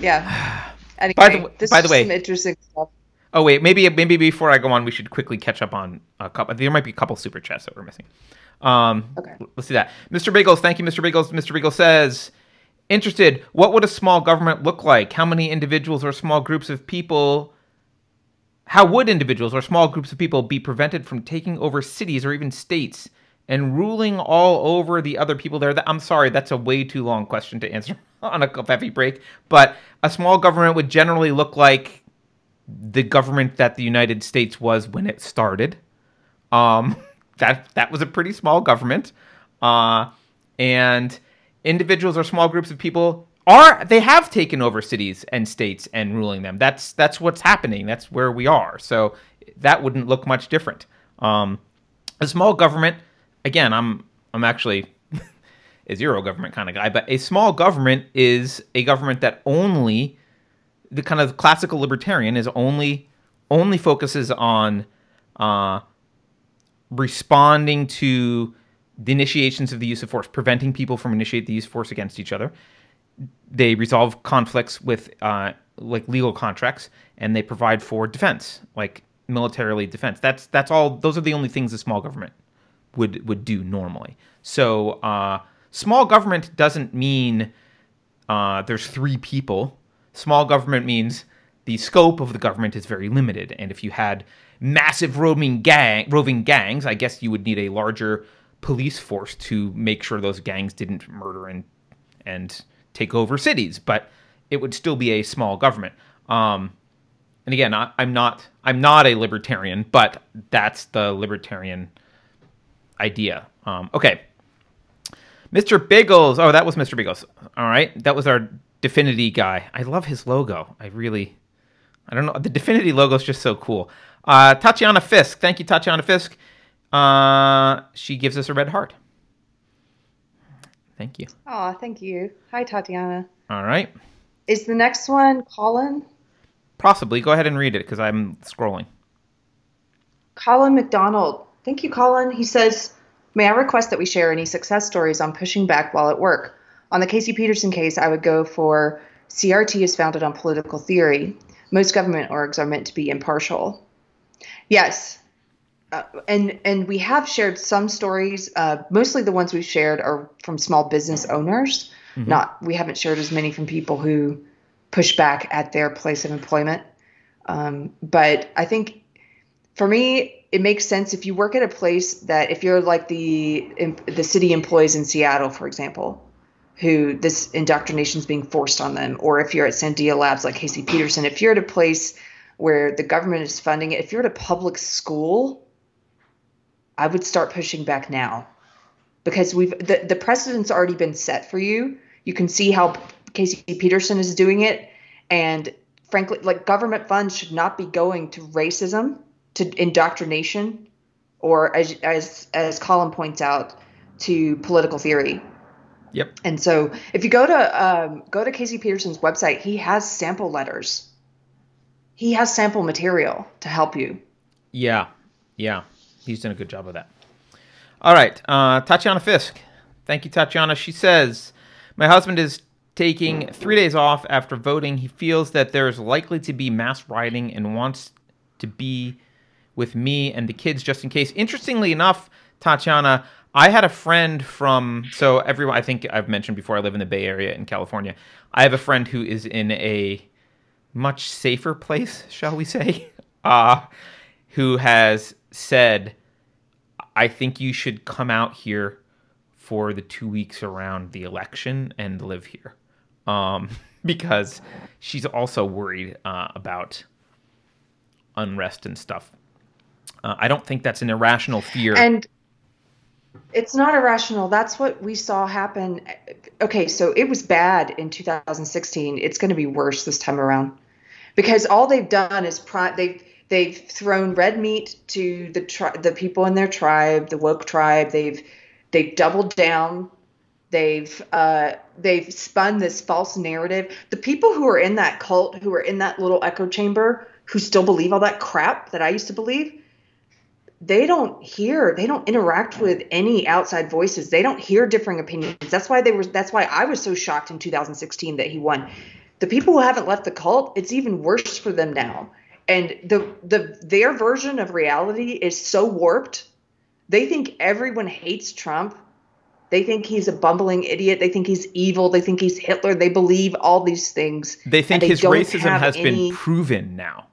Yeah. Anyway, By the this by is the way- some interesting stuff. Oh wait, maybe maybe before I go on, we should quickly catch up on a couple. There might be a couple super chats that we're missing. Um, Okay. Let's do that. Mr. Bagels, thank you, Mr. Bagels. Mr. Bagel says, interested. What would a small government look like? How many individuals or small groups of people? How would individuals or small groups of people be prevented from taking over cities or even states and ruling all over the other people there? I'm sorry, that's a way too long question to answer on a coffee break. But a small government would generally look like the government that the United States was when it started. Um, that that was a pretty small government, uh, and individuals or small groups of people are they have taken over cities and states and ruling them. That's that's what's happening. That's where we are. So that wouldn't look much different. Um, a small government, again, I'm I'm actually a zero government kind of guy, but a small government is a government that only the kind of classical libertarian is only only focuses on uh, responding to the initiations of the use of force, preventing people from initiating the use of force against each other. They resolve conflicts with uh, like legal contracts, and they provide for defense, like militarily defense. That's that's all. Those are the only things a small government would would do normally. So uh, small government doesn't mean uh, there's three people. Small government means the scope of the government is very limited, and if you had massive roving gang roving gangs, I guess you would need a larger police force to make sure those gangs didn't murder and and take over cities. But it would still be a small government. Um, and again, I, I'm not I'm not a libertarian, but that's the libertarian idea. Um, okay, Mr. Biggles. Oh, that was Mr. Biggles. All right, that was our Definity guy. I love his logo. I really, I don't know. The Definity logo is just so cool. Uh, Tatiana Fisk. Thank you, Tatiana Fisk. Uh, she gives us a red heart. Thank you. Oh, thank you. Hi, Tatiana. All right. Is the next one Colin? Possibly. Go ahead and read it because I'm scrolling. Colin McDonald. Thank you, Colin. He says, May I request that we share any success stories on pushing back while at work? On the Casey Peterson case, I would go for CRT is founded on political theory. Most government orgs are meant to be impartial. Yes. Uh, and and we have shared some stories. Uh, mostly the ones we've shared are from small business owners. Mm-hmm. Not we haven't shared as many from people who push back at their place of employment. Um, but I think for me, it makes sense if you work at a place that if you're like the the city employees in Seattle, for example, who this indoctrination is being forced on them, or if you're at Sandia Labs like Casey Peterson, if you're at a place where the government is funding it, if you're at a public school, I would start pushing back now because we've the, the precedent's already been set for you. You can see how Casey Peterson is doing it, and frankly, like government funds should not be going to racism, to indoctrination, or as as as Colin points out, to political theory. Yep. And so if you go to um, go to Casey Peterson's website, he has sample letters. He has sample material to help you. Yeah, yeah, he's done a good job of that. All right, uh, Tatiana Fisk. Thank you, Tatiana. She says, "My husband is taking three days off after voting. He feels that there is likely to be mass rioting and wants to be with me and the kids just in case." Interestingly enough, Tatiana, I had a friend from so everyone I think I've mentioned before I live in the Bay Area in California. I have a friend who is in a much safer place, shall we say, uh, who has said, I think you should come out here for the two weeks around the election and live here. Um, because she's also worried uh, about unrest and stuff. Uh, I don't think that's an irrational fear. And it's not irrational. That's what we saw happen. Okay, so it was bad in 2016. It's going to be worse this time around because all they've done is pri- they've they've thrown red meat to the tri- the people in their tribe, the woke tribe. They've they've doubled down. They've uh, they've spun this false narrative. The people who are in that cult, who are in that little echo chamber, who still believe all that crap that I used to believe, they don't hear they don't interact with any outside voices they don't hear differing opinions that's why they were that's why i was so shocked in 2016 that he won the people who haven't left the cult it's even worse for them now and the the their version of reality is so warped they think everyone hates trump They think he's a bumbling idiot. They think he's evil. They think he's Hitler. They believe all these things. They think they his racism has any- been proven now,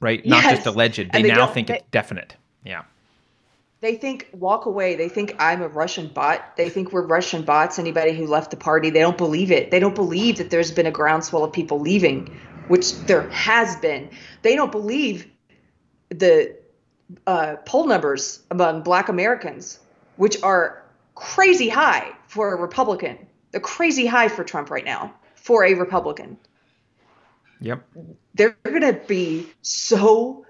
right? Not Yes. just alleged. They, they now think they- it's definite. Yeah. They think walk away. They think I'm a Russian bot. They think we're Russian bots. Anybody who left the party, they don't believe it. They don't believe that there's been a groundswell of people leaving, which there has been. They don't believe the uh, poll numbers among Black Americans, which are crazy high for a Republican. They're crazy high for Trump right now for a Republican. Yep. They're going to be so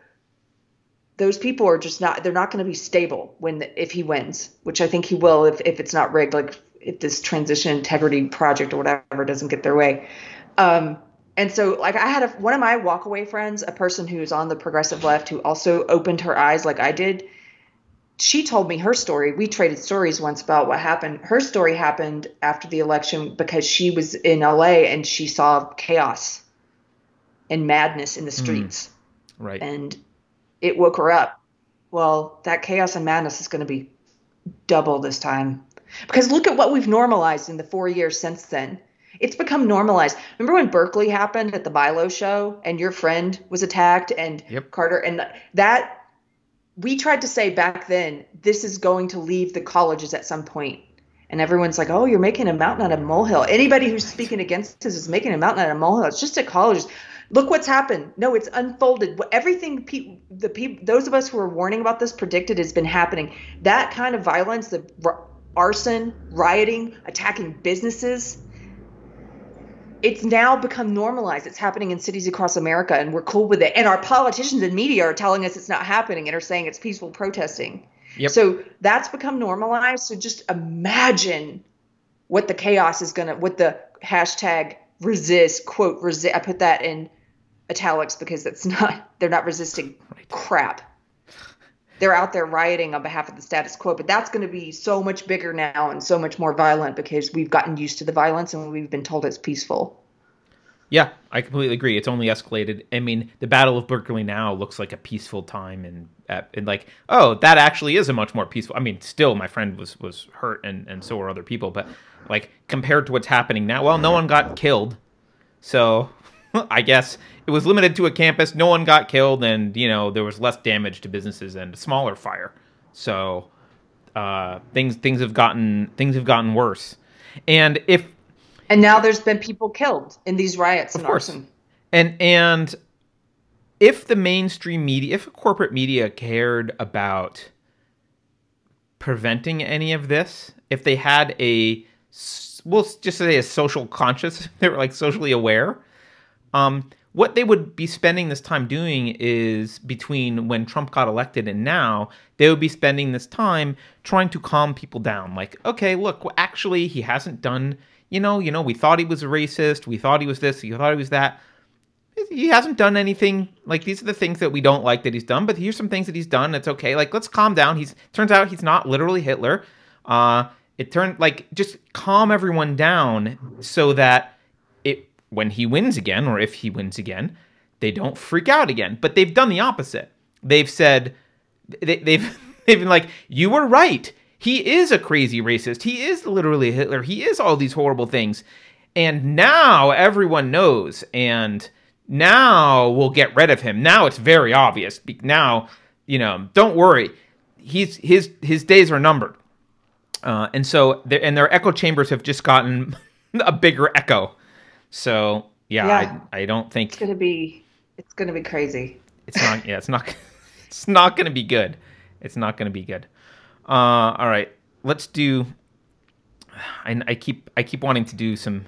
those people are just not they're not going to be stable when if he wins which i think he will if, if it's not rigged like if this transition integrity project or whatever doesn't get their way um and so like i had a, one of my walkaway friends a person who's on the progressive left who also opened her eyes like i did she told me her story we traded stories once about what happened her story happened after the election because she was in la and she saw chaos and madness in the mm. streets Right. and it woke her up. Well, that chaos and madness is going to be double this time. Because look at what we've normalized in the four years since then. It's become normalized. Remember when Berkeley happened at the Milo show and your friend was attacked and Yep. Carter and that we tried to say back then this is going to leave the colleges at some point. And everyone's like, "Oh, you're making a mountain out of a molehill." Anybody who's speaking against this is making a mountain out of a molehill. It's just at colleges. Look what's happened. No, it's unfolded. Everything pe- the people, those of us who were warning about this predicted has been happening. That kind of violence, the r- arson, rioting, attacking businesses, it's now become normalized. It's happening in cities across America, and we're cool with it. And our politicians and media are telling us it's not happening and are saying it's peaceful protesting. Yep. So that's become normalized. So just imagine what the chaos is gonna, what the hashtag resist quote resist. I put that in italics because that's not they're not resisting crap. They're out there rioting on behalf of the status quo, but that's going to be so much bigger now and so much more violent because we've gotten used to the violence and we've been told it's peaceful. Yeah, I completely agree. It's only escalated. I mean, the Battle of Berkeley now looks like a peaceful time, and and like, oh, that actually is a much more peaceful. I mean, still, my friend was was hurt, and and so were other people, but like compared to what's happening now, well, no one got killed, so I guess it was limited to a campus. No one got killed, and you know there was less damage to businesses and a smaller fire. So uh, things things have gotten things have gotten worse, and if And now there's been people killed in these riots and course. arson. And and if the mainstream media, if corporate media cared about preventing any of this, if they had a we'll just say a social conscious, they were like socially aware, um, what they would be spending this time doing is between when Trump got elected and now, they would be spending this time trying to calm people down. Like, okay, look, actually, he hasn't done, you know, you know, we thought he was a racist, we thought he was this, we thought he was that. He hasn't done anything like these are the things that we don't like that he's done, but here's some things that he's done. It's okay. Like, let's calm down. He's turns out he's not literally Hitler. Uh, it turned like just calm everyone down so that when he wins again or if he wins again, they don't freak out again. But they've done the opposite. They've said they, they've they've been like, you were right. He is a crazy racist. He is literally Hitler. He is all these horrible things. And now everyone knows. And now we'll get rid of him. Now it's very obvious. Now, you know, don't worry. He's his his days are numbered. Uh, and so, and their echo chambers have just gotten a bigger echo. So, yeah, Yeah. I, I don't think It's gonna be it's gonna be crazy. it's not. Yeah, it's not. It's not going to be good. It's not going to be good. Uh, all right, let's do. I, I keep I keep wanting to do some.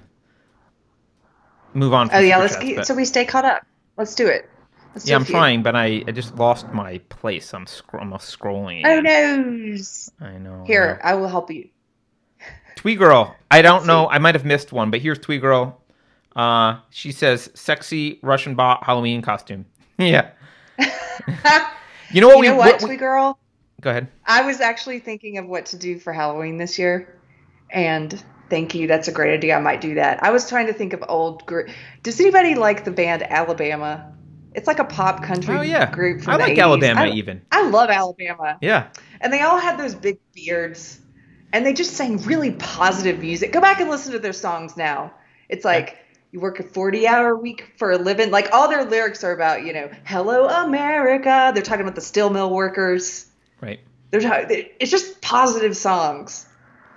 Move on. from Oh yeah, let's chats, get, but- so we stay caught up. Let's do it. Let's do yeah, a I'm trying, but I, I just lost my place. I'm scro- I'm scrolling. Oh Again. no! I know. I Here, know. I will help you. Twee Girl. I don't know. I might have missed one, but here's Twee Girl. Uh, she says, "Sexy Russian bot Halloween costume." yeah. You know what you we? know what, what we- girl? go ahead. I was actually thinking of what to do for Halloween this year, and thank you. That's a great idea. I might do that. I was trying to think of old group. Does anybody like the band Alabama? It's like a pop country Oh yeah. group from I like 80s. Alabama I, even. I love Alabama, Yeah. and they all had those big beards, and they just sang really positive music. Go back and listen to their songs now. It's like you work a 40 hour week for a living. Like all their lyrics are about, you know, hello America. They're talking about the steel mill workers. Right. They're talking, it's just positive songs.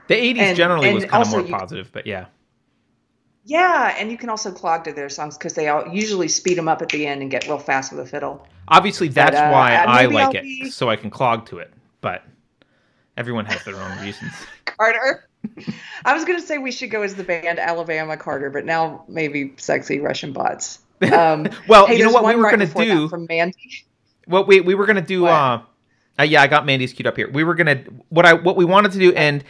The 80s and, generally and was kind of more you, positive, but yeah. Yeah, and you can also clog to their songs because they all usually speed them up at the end and get real fast with a fiddle. Obviously, that's but, uh, why I like I'll it, be... so I can clog to it. But everyone has their own reasons. Carter. I was going to say we should go as the band Alabama Carter, but now maybe sexy Russian bots. Um, well, hey, you know what we were right going to do from Mandy. What we we were going to do. Uh, uh, yeah, I got Mandy's queued up here. We were going to what I what we wanted to do, and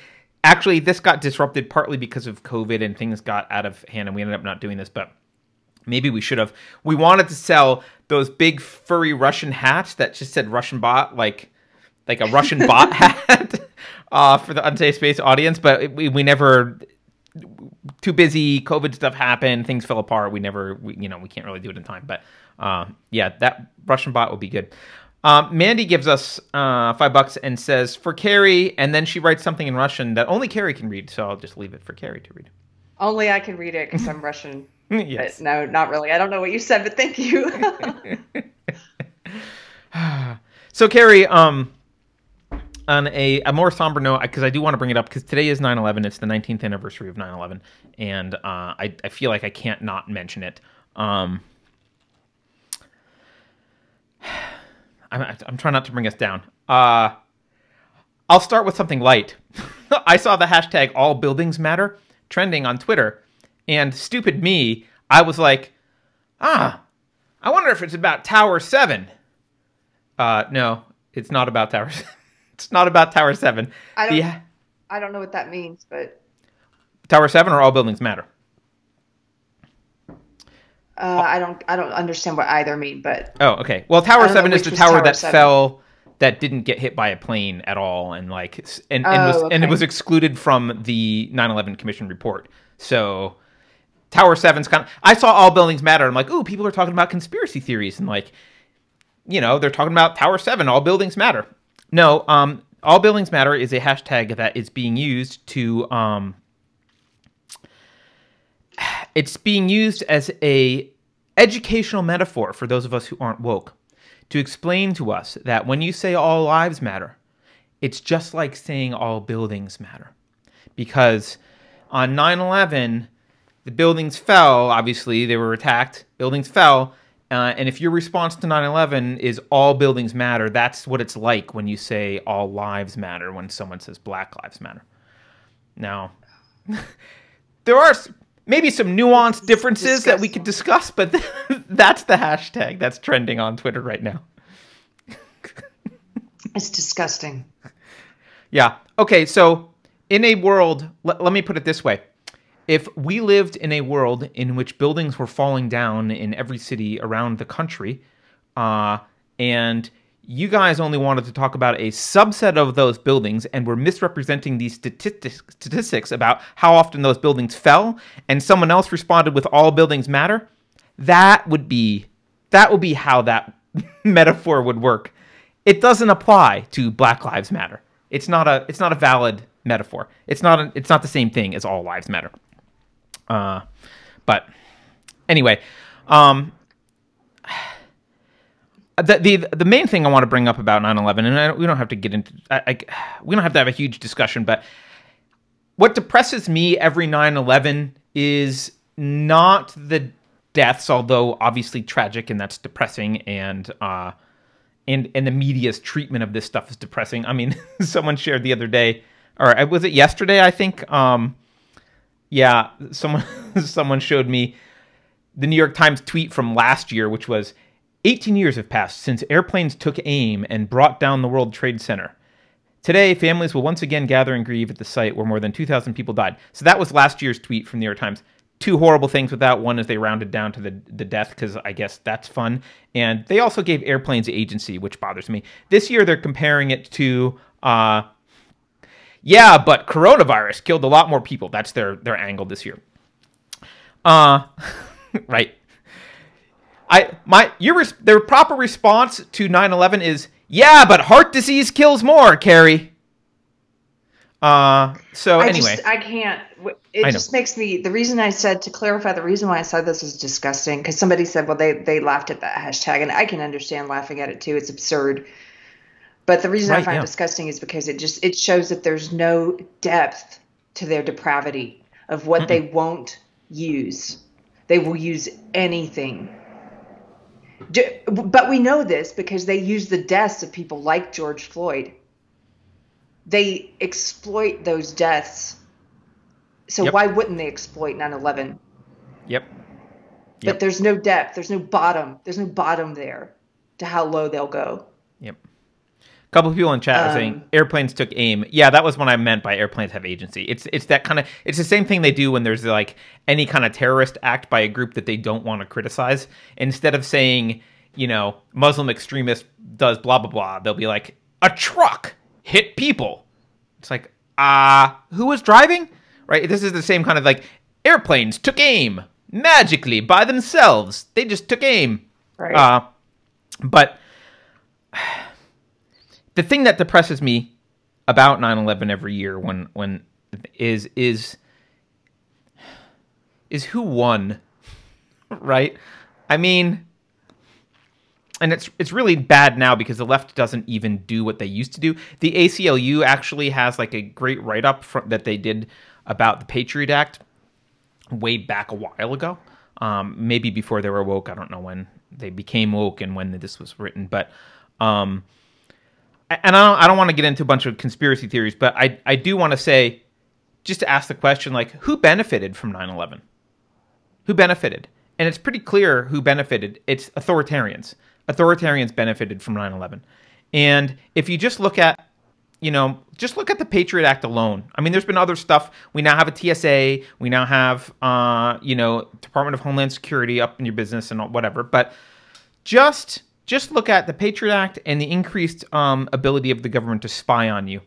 actually this got disrupted partly because of COVID and things got out of hand, and we ended up not doing this, but. Maybe we should have. We wanted to sell those big furry Russian hats that just said Russian bot, like like a Russian bot hat uh, for the Unsafe Space audience, but we, we never too busy. COVID stuff happened, things fell apart. We never, we, you know, we can't really do it in time. But uh, yeah, that Russian bot would be good. Um, Mandy gives us uh, five bucks and says for Keri, and then she writes something in Russian that only Keri can read. So I'll just leave it for Keri to read. Only I can read it because I'm Russian. yes. But no, not really. I don't know what you said, but thank you. so Keri, um, on a, a more somber note, because I do want to bring it up, because today is 9 11. It's the 19th anniversary of 9 11. And uh, I, I feel like I can't not mention it. Um, I'm, I'm trying not to bring us down. Uh, I'll start with something light. I saw the hashtag all buildings matter trending on Twitter. And stupid me, I was like, ah, I wonder if it's about Tower 7. Uh, no, it's not about Tower 7. It's not about Tower Seven. I don't. The, I don't know what that means, but Tower Seven or all buildings matter. Uh, I don't. I don't understand what either mean, but oh, okay. Well, Tower Seven is the tower, tower, that 7. fell that didn't get hit by a plane at all, and like and, and oh, was okay. and it was excluded from the 9/11 Commission report. So Tower Seven's kind of. I saw all buildings matter. I'm like, ooh, people are talking about conspiracy theories, and like, you know, they're talking about Tower Seven. All buildings matter. No, um, all buildings matter is a hashtag that is being used to um, it's being used as a educational metaphor for those of us who aren't woke to explain to us that when you say all lives matter, it's just like saying all buildings matter. Because on 9 11, the buildings fell, obviously, they were attacked, buildings fell, uh, and if your response to 9 11 is all buildings matter, that's what it's like when you say all lives matter when someone says black lives matter. Now, there are maybe some nuanced differences that we could discuss, but that's the hashtag that's trending on Twitter right now. it's disgusting. Yeah. Okay. So, in a world, let, let me put it this way if we lived in a world in which buildings were falling down in every city around the country, uh, and you guys only wanted to talk about a subset of those buildings and were misrepresenting these statistics, statistics about how often those buildings fell, and someone else responded with all buildings matter, that would be that would be how that metaphor would work. It doesn't apply to Black Lives Matter. It's not a it's not a valid metaphor. It's not a, it's not the same thing as all lives matter. Uh, but anyway, um, the, the the main thing I want to bring up about 9/11, and I, we don't have to get into, I, I, we don't have to have a huge discussion, but what depresses me every 9/11 is not the deaths, although obviously tragic and that's depressing, and uh, and and the media's treatment of this stuff is depressing. I mean, someone shared the other day, or was it yesterday? I think. Um, yeah, someone someone showed me the New York Times tweet from last year, which was 18 years have passed since airplanes took aim and brought down the World Trade Center. Today, families will once again gather and grieve at the site where more than 2,000 people died. So that was last year's tweet from the New York Times. Two horrible things with that. One is they rounded down to the, the death because I guess that's fun. And they also gave airplanes agency, which bothers me. This year, they're comparing it to uh, yeah, but coronavirus killed a lot more people. That's their their angle this year. Uh, right. I my your their proper response to 9/11 is yeah, but heart disease kills more, Keri. Uh, so I anyway, just, I can't. It I just makes me. The reason I said to clarify, the reason why I said this is disgusting because somebody said, well, they they laughed at that hashtag, and I can understand laughing at it too. It's absurd. But the reason I find yeah. it disgusting is because it just it shows that there's no depth to their depravity of what they won't use. They will use anything. But we know this because they use the deaths of people like George Floyd. They exploit those deaths. So Yep. why wouldn't they exploit 9/11? yep. But there's no depth. There's no bottom. There's no bottom there to how low they'll go. Yep. A couple of people in chat are saying Um, airplanes took aim. Yeah, that was what I meant by airplanes have agency. It's it's that kind of it's the same thing they do when there's like any kind of terrorist act by a group that they don't want to criticize. Instead of saying, you know, Muslim extremist does blah blah blah, they'll be like a truck hit people. It's like, ah, who was driving? Right? This is the same kind of like airplanes took aim magically by themselves. They just took aim. Right. Uh, but the thing that depresses me about 9/11 every year when when is is is who won, right? I mean, and it's it's really bad now because the left doesn't even do what they used to do. The ACLU actually has like a great write up that they did about the Patriot Act way back a while ago. Um, maybe before they were woke. I don't know when they became woke and when this was written, but um, and I don't, I don't want to get into a bunch of conspiracy theories, but I I do want to say, just to ask the question, like who benefited from 9/11? Who benefited? And it's pretty clear who benefited. It's authoritarians. Authoritarians benefited from 9/11. And if you just look at you know, just look at the Patriot Act alone. I mean, there's been other stuff. We now have a TSA. We now have, uh, you know, Department of Homeland Security up in your business and whatever. But just just look at the Patriot Act and the increased um, ability of the government to spy on you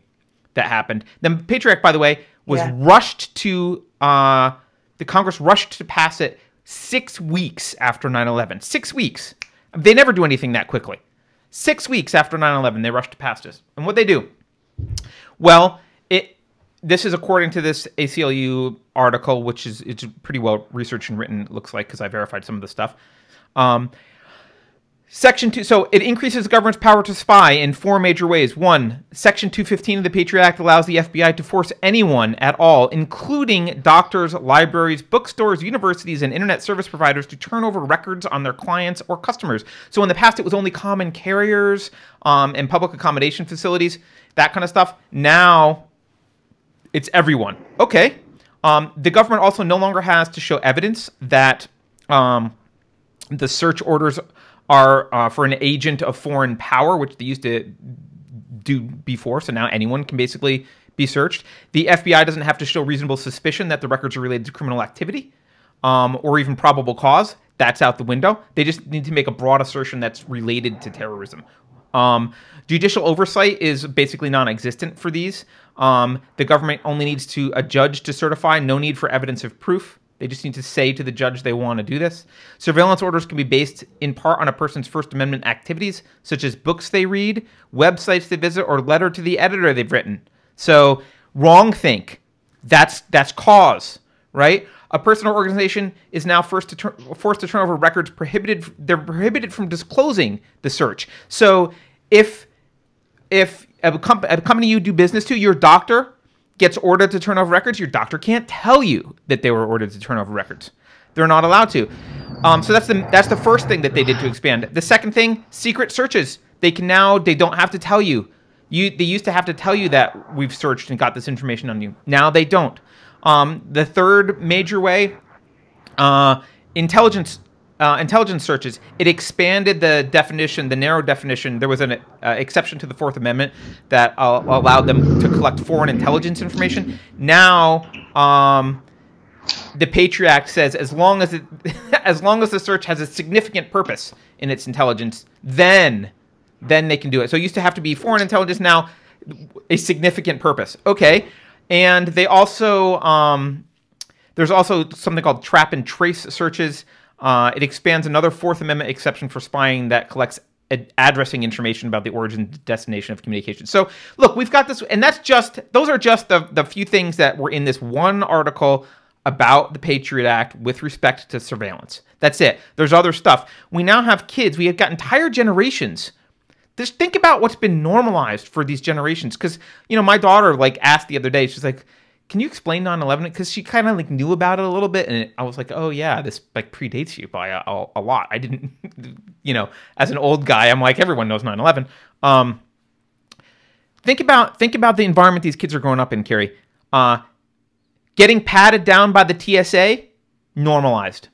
that happened. The Patriot Act, by the way, was Yeah. rushed to uh, the Congress rushed to pass it six weeks after 9/11. Six weeks. They never do anything that quickly. Six weeks after 9/11, they rushed to pass this. And what they do? Well, it this is according to this ACLU article, which is it's pretty well researched and written. It looks like because I verified some of the stuff. Um, Section 2, so it increases the government's power to spy in four major ways. One, Section 215 of the Patriot Act allows the FBI to force anyone at all, including doctors, libraries, bookstores, universities, and internet service providers, to turn over records on their clients or customers. So in the past, it was only common carriers um, and public accommodation facilities, that kind of stuff. Now, it's everyone. Okay. Um, the government also no longer has to show evidence that um, the search orders are uh, for an agent of foreign power, which they used to do before. So now anyone can basically be searched. The FBI doesn't have to show reasonable suspicion that the records are related to criminal activity um, or even probable cause. That's out the window. They just need to make a broad assertion that's related to terrorism. Um, judicial oversight is basically non-existent for these. Um, the government only needs to a judge to certify. No need for evidence of proof. They just need to say to the judge they want to do this. Surveillance orders can be based in part on a person's First Amendment activities, such as books they read, websites they visit, or letter to the editor they've written. So wrong think. That's that's cause, right? A person or organization is now first to turn, forced to turn over records prohibited. They're prohibited from disclosing the search. So if if a, comp- a company you do business to, your doctor gets ordered to turn over records, your doctor can't tell you that they were ordered to turn over records. They're not allowed to. Um, so that's the that's the first thing that they did to expand. The second thing, secret searches. They can now they don't have to tell you. You they used to have to tell you that we've searched and got this information on you. Now they don't. Um, the third major way, uh, intelligence uh, intelligence searches. It expanded the definition, the narrow definition. There was an uh, exception to the Fourth Amendment that uh, allowed them to collect foreign intelligence information. Now, um, the Patriot Act says as long as it, as long as the search has a significant purpose in its intelligence, then then they can do it. So it used to have to be foreign intelligence. Now, a significant purpose. Okay, and they also um, there's also something called trap and trace searches. Uh, it expands another Fourth Amendment exception for spying that collects ad- addressing information about the origin destination of communication. So look, we've got this, and that's just those are just the the few things that were in this one article about the Patriot Act with respect to surveillance. That's it. There's other stuff. We now have kids. We have got entire generations. Just think about what's been normalized for these generations. Because you know, my daughter like asked the other day. She's like, "Can you explain 9/11?" Because she kind of like knew about it a little bit, and I was like, "Oh yeah, this like predates you by a, a, a lot." I didn't, you know, as an old guy, I'm like, everyone knows 9/11. Um, think about think about the environment these kids are growing up in, Keri. Uh, getting patted down by the TSA, normalized.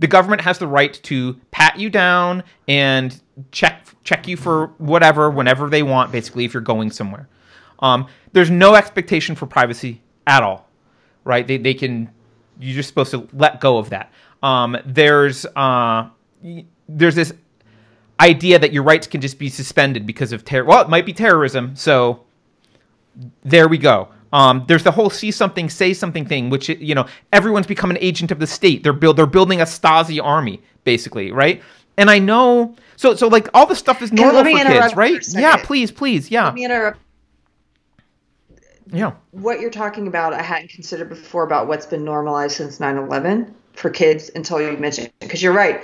The government has the right to pat you down and check check you for whatever whenever they want. Basically, if you're going somewhere, um, there's no expectation for privacy at all, right? They they can you're just supposed to let go of that. Um, there's uh, there's this idea that your rights can just be suspended because of terror. Well, it might be terrorism, so there we go. Um, there's the whole "see something, say something" thing, which you know everyone's become an agent of the state. They're build they're building a Stasi army, basically, right? And I know, so so like all the stuff is normal for kids, right? For yeah, please, please, yeah. Let me interrupt. Yeah. What you're talking about, I hadn't considered before about what's been normalized since 9/11 for kids until you mentioned because you're right.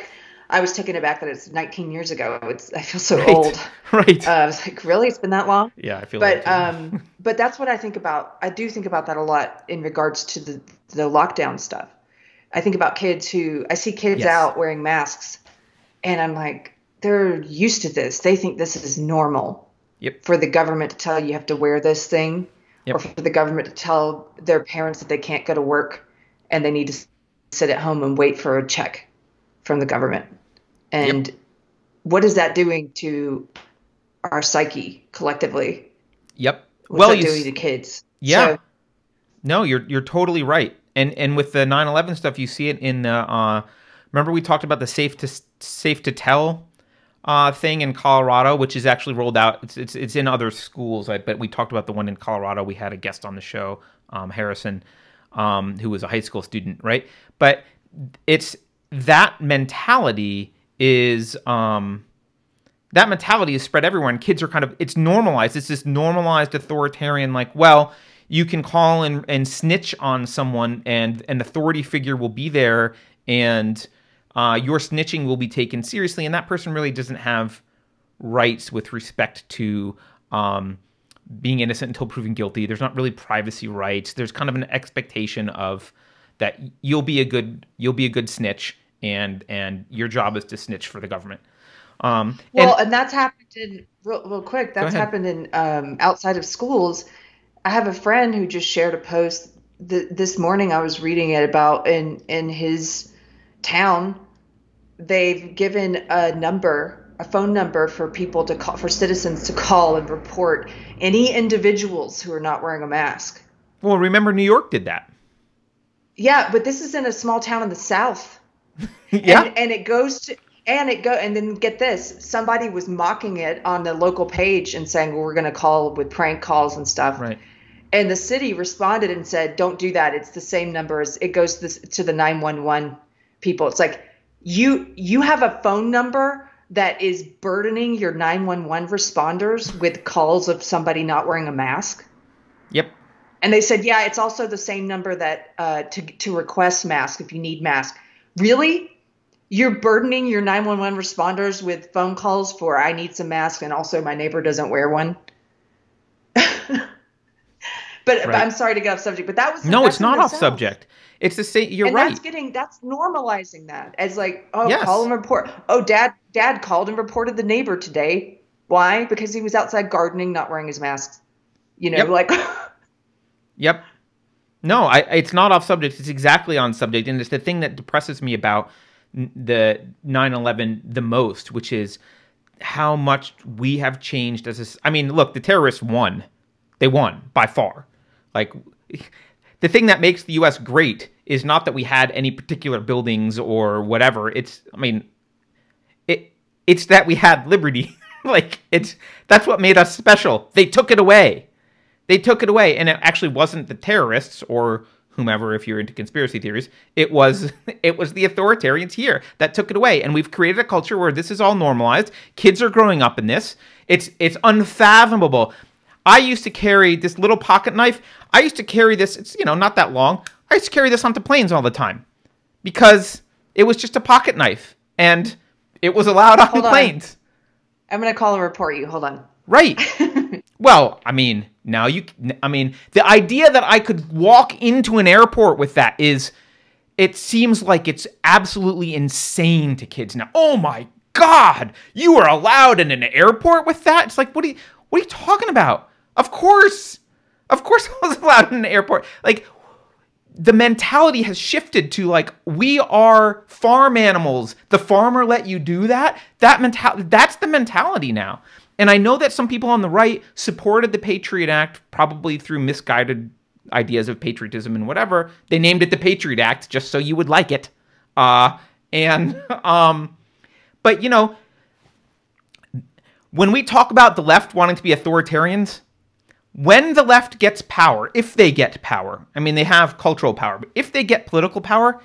I was taken aback that it's 19 years ago. It's I feel so right. old. Right. Uh, I was like, really? It's been that long? Yeah, I feel. But um, but that's what I think about. I do think about that a lot in regards to the the lockdown stuff. I think about kids who I see kids Yes. out wearing masks, and I'm like, they're used to this. They think this is normal. Yep. For the government to tell you have to wear this thing, Yep. or for the government to tell their parents that they can't go to work and they need to sit at home and wait for a check from the government. And what is that doing to our psyche collectively? Yep. What's well, that you doing s- to kids? Yeah. So, No, you're you're totally right. And and with the 9/11 stuff, you see it in the. Uh, remember we talked about the safe to safe to tell uh, thing in Colorado, which is actually rolled out. It's it's, it's in other schools, I, but we talked about the one in Colorado. We had a guest on the show, um, Harrison, um, who was a high school student, right? But it's that mentality is. Um, that mentality is spread everywhere and kids are kind of it's normalized it's this normalized authoritarian like well you can call and, and snitch on someone and an authority figure will be there and uh, your snitching will be taken seriously and that person really doesn't have rights with respect to um, being innocent until proven guilty there's not really privacy rights there's kind of an expectation of that you'll be a good you'll be a good snitch and and your job is to snitch for the government um, well, and, that's happened in real, real quick. That's happened in um, outside of schools. I have a friend who just shared a post th- this morning. I was reading it about in in his town. They've given a number, a phone number for people to call, for citizens to call and report any individuals who are not wearing a mask. Well, remember New York did that. Yeah, but this is in a small town in the south. yeah. and, and it goes to and it go and then get this somebody was mocking it on the local page and saying well we're going to call with prank calls and stuff right. and the city responded and said don't do that it's the same number as it goes to, this, to the 911 people it's like you you have a phone number that is burdening your 911 responders with calls of somebody not wearing a mask Yep. and they said, yeah, it's also the same number that uh, to to request mask if you need mask. Really? You're burdening your 911 responders with phone calls for I need some mask and also my neighbor doesn't wear one. but, but I'm sorry to get off subject, but that was No, it's not off South. subject. It's the same. You're and right. that's getting that's normalizing that as like oh Yes. call and report oh dad dad called and reported the neighbor today why because he was outside gardening not wearing his mask you know Yep. like Yep. No, I, it's not off subject. It's exactly on subject, and it's the thing that depresses me about the 9/11 the most, which is how much we have changed as a. I mean, look, the terrorists won. They won by far. Like the thing that makes the U.S. great is not that we had any particular buildings or whatever. It's, I mean, it it's that we had liberty. like it's that's what made us special. They took it away. They took it away, and it actually wasn't the terrorists or whomever if you're into conspiracy theories it was it was the authoritarians here that took it away and we've created a culture where this is all normalized kids are growing up in this it's it's unfathomable i used to carry this little pocket knife i used to carry this it's you know not that long i used to carry this onto planes all the time because it was just a pocket knife and it was allowed on Hold on. planes I'm gonna call and report you. Hold on. Right. well, I mean, now you, I mean, the idea that I could walk into an airport with that is, it seems like it's absolutely insane to kids now. Oh my God, you are allowed in an airport with that? It's like, what are you, what are you talking about? Of course. Of course I was allowed in an airport. Like, the mentality has shifted to like we are farm animals. The farmer let you do that? That mentality that's the mentality now. And i know that some people on the right supported the patriot act probably through misguided ideas of patriotism and whatever. They named it the patriot act just so you would like it. Uh and um but you know when we talk about the left wanting to be authoritarians when the left gets power, if they get power, I mean, they have cultural power, but if they get political power,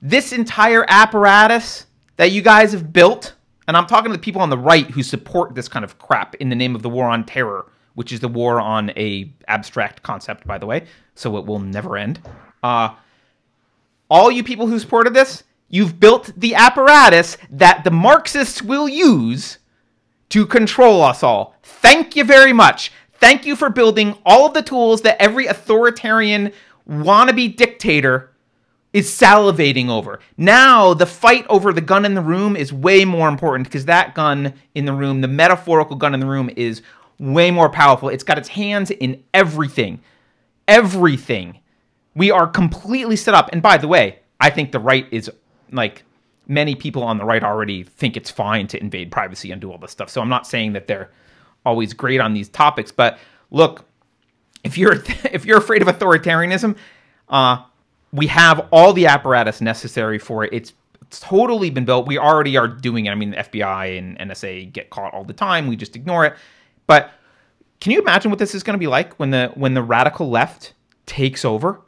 this entire apparatus that you guys have built, and I'm talking to the people on the right who support this kind of crap in the name of the war on terror, which is the war on a abstract concept, by the way, so it will never end. Uh, all you people who supported this, you've built the apparatus that the Marxists will use to control us all. Thank you very much. Thank you for building all of the tools that every authoritarian wannabe dictator is salivating over. Now, the fight over the gun in the room is way more important because that gun in the room, the metaphorical gun in the room, is way more powerful. It's got its hands in everything. Everything. We are completely set up. And by the way, I think the right is like many people on the right already think it's fine to invade privacy and do all this stuff. So I'm not saying that they're always great on these topics. But look, if you're if you're afraid of authoritarianism, uh, we have all the apparatus necessary for it. It's, it's totally been built. We already are doing it. I mean, the FBI and NSA get caught all the time. We just ignore it. But can you imagine what this is going to be like when the when the radical left takes over?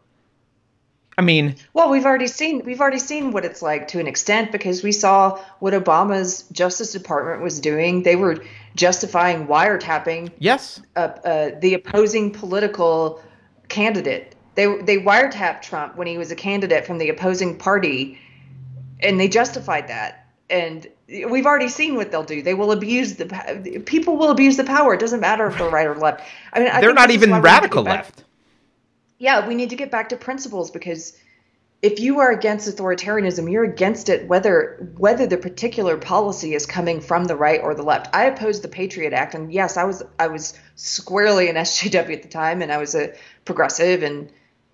I mean, well, we've already seen we've already seen what it's like to an extent because we saw what Obama's Justice Department was doing. They were justifying wiretapping. Yes. Uh, uh, the opposing political candidate. They they wiretapped Trump when he was a candidate from the opposing party, and they justified that. And we've already seen what they'll do. They will abuse the people will abuse the power. It doesn't matter if they're right or left. I mean, I they're not even radical left yeah, we need to get back to principles because if you are against authoritarianism, you're against it whether whether the particular policy is coming from the right or the left. I opposed the Patriot Act, and yes, I was I was squarely an SJW at the time, and I was a progressive, and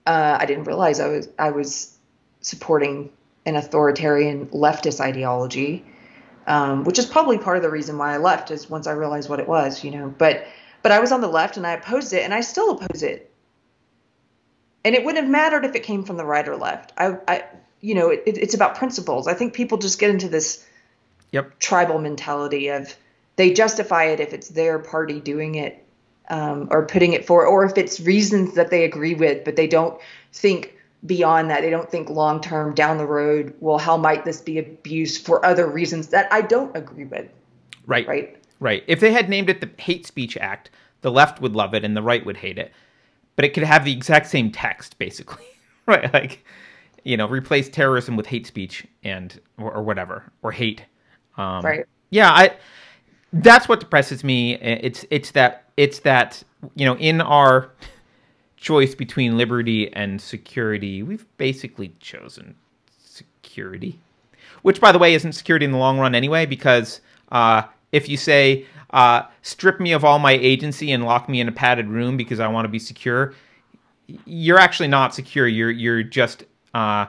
uh, I didn't realize I was I was supporting an authoritarian leftist ideology, um, which is probably part of the reason why I left. Is once I realized what it was, you know. But but I was on the left, and I opposed it, and I still oppose it and it wouldn't have mattered if it came from the right or left. I, I you know, it, it's about principles. I think people just get into this yep. tribal mentality of they justify it if it's their party doing it um, or putting it for, or if it's reasons that they agree with, but they don't think beyond that. They don't think long term down the road. Well, how might this be abused for other reasons that I don't agree with? Right. Right. Right. If they had named it the Hate Speech Act, the left would love it and the right would hate it but it could have the exact same text basically right? Like you know replace terrorism with hate speech and or, or whatever or hate. Um, right. yeah i that's what depresses me. It's it's that it's that you know in our choice between liberty and security we've basically chosen security which by the way isn't security in the long run anyway because uh, if you say uh, strip me of all my agency and lock me in a padded room because I want to be secure, you're actually not secure. You're you're just uh,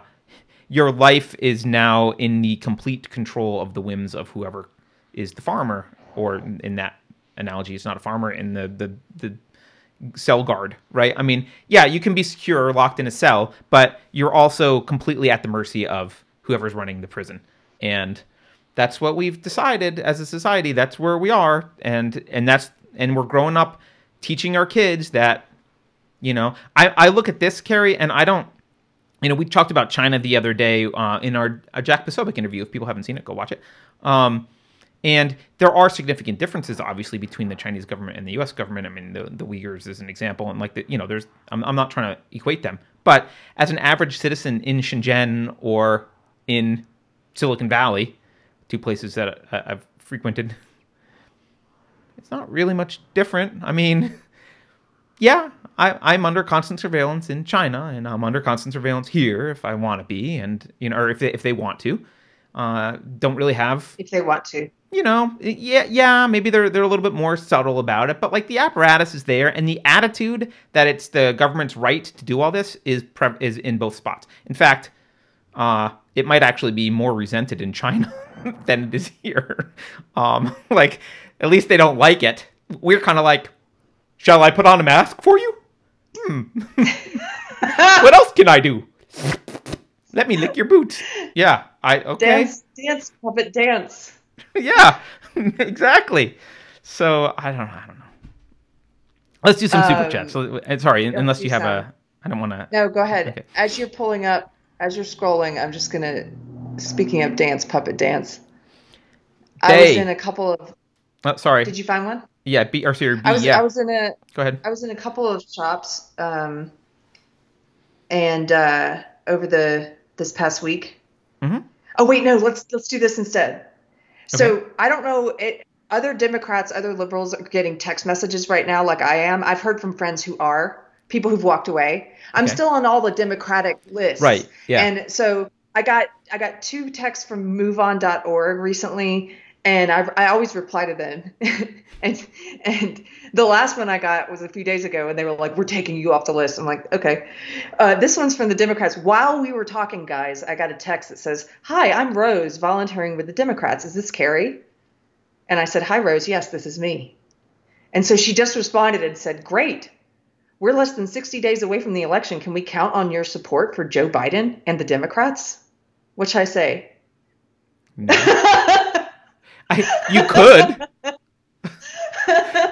your life is now in the complete control of the whims of whoever is the farmer, or in that analogy, it's not a farmer in the the the cell guard, right? I mean, yeah, you can be secure locked in a cell, but you're also completely at the mercy of whoever's running the prison. And that's what we've decided as a society. That's where we are, and and that's and we're growing up teaching our kids that You know, I, I look at this, Keri, and I don't. You know, we talked about China the other day uh, in our, our Jack Posobiec interview. If people haven't seen it, go watch it. Um, and there are significant differences, obviously, between the Chinese government and the U.S. government. I mean, the, the Uyghurs is an example, and like the, you know, there's I'm, I'm not trying to equate them, but as an average citizen in Shenzhen or in Silicon Valley, two places that I've frequented, it's not really much different. I mean, yeah, I, am under constant surveillance in China, and I'm under constant surveillance here if I want to be, and you know, or if they, if they want to. Uh, don't really have if they want to. You know, yeah, yeah, maybe they're they're a little bit more subtle about it, but like the apparatus is there, and the attitude that it's the government's right to do all this is pre- is in both spots. In fact, uh, it might actually be more resented in China than it is here. Um, like, at least they don't like it. We're kind of like, shall I put on a mask for you? Hmm. what else can I do? Let me lick your boots. Yeah, I okay. Dance, dance, puppet, dance. yeah, exactly. So I don't know. I don't know. Let's do some um, super chats. So, uh, sorry, unless you have sound. a. I don't want to. No, go ahead. Okay. As you're pulling up, as you're scrolling, I'm just gonna. Speaking of dance, puppet dance. I was in a couple of. Oh, sorry. Did you find one? Yeah, B or C B. I was, yeah. I was in a. Go ahead. I was in a couple of shops, um, and uh, over the this past week. Mm-hmm. Oh wait, no. Let's let's do this instead. So okay. I don't know. It, other Democrats, other liberals are getting text messages right now, like I am. I've heard from friends who are people who've walked away. I'm okay. still on all the Democratic lists. Right. Yeah. And so I got I got two texts from MoveOn.org recently, and I, I always reply to them. and and the last one I got was a few days ago, and they were like, "We're taking you off the list." I'm like, "Okay." Uh, this one's from the Democrats. While we were talking, guys, I got a text that says, "Hi, I'm Rose, volunteering with the Democrats. Is this Keri?" And I said, "Hi, Rose. Yes, this is me." And so she just responded and said, "Great." We're less than 60 days away from the election. Can we count on your support for Joe Biden and the Democrats? What should I say? No. I, you could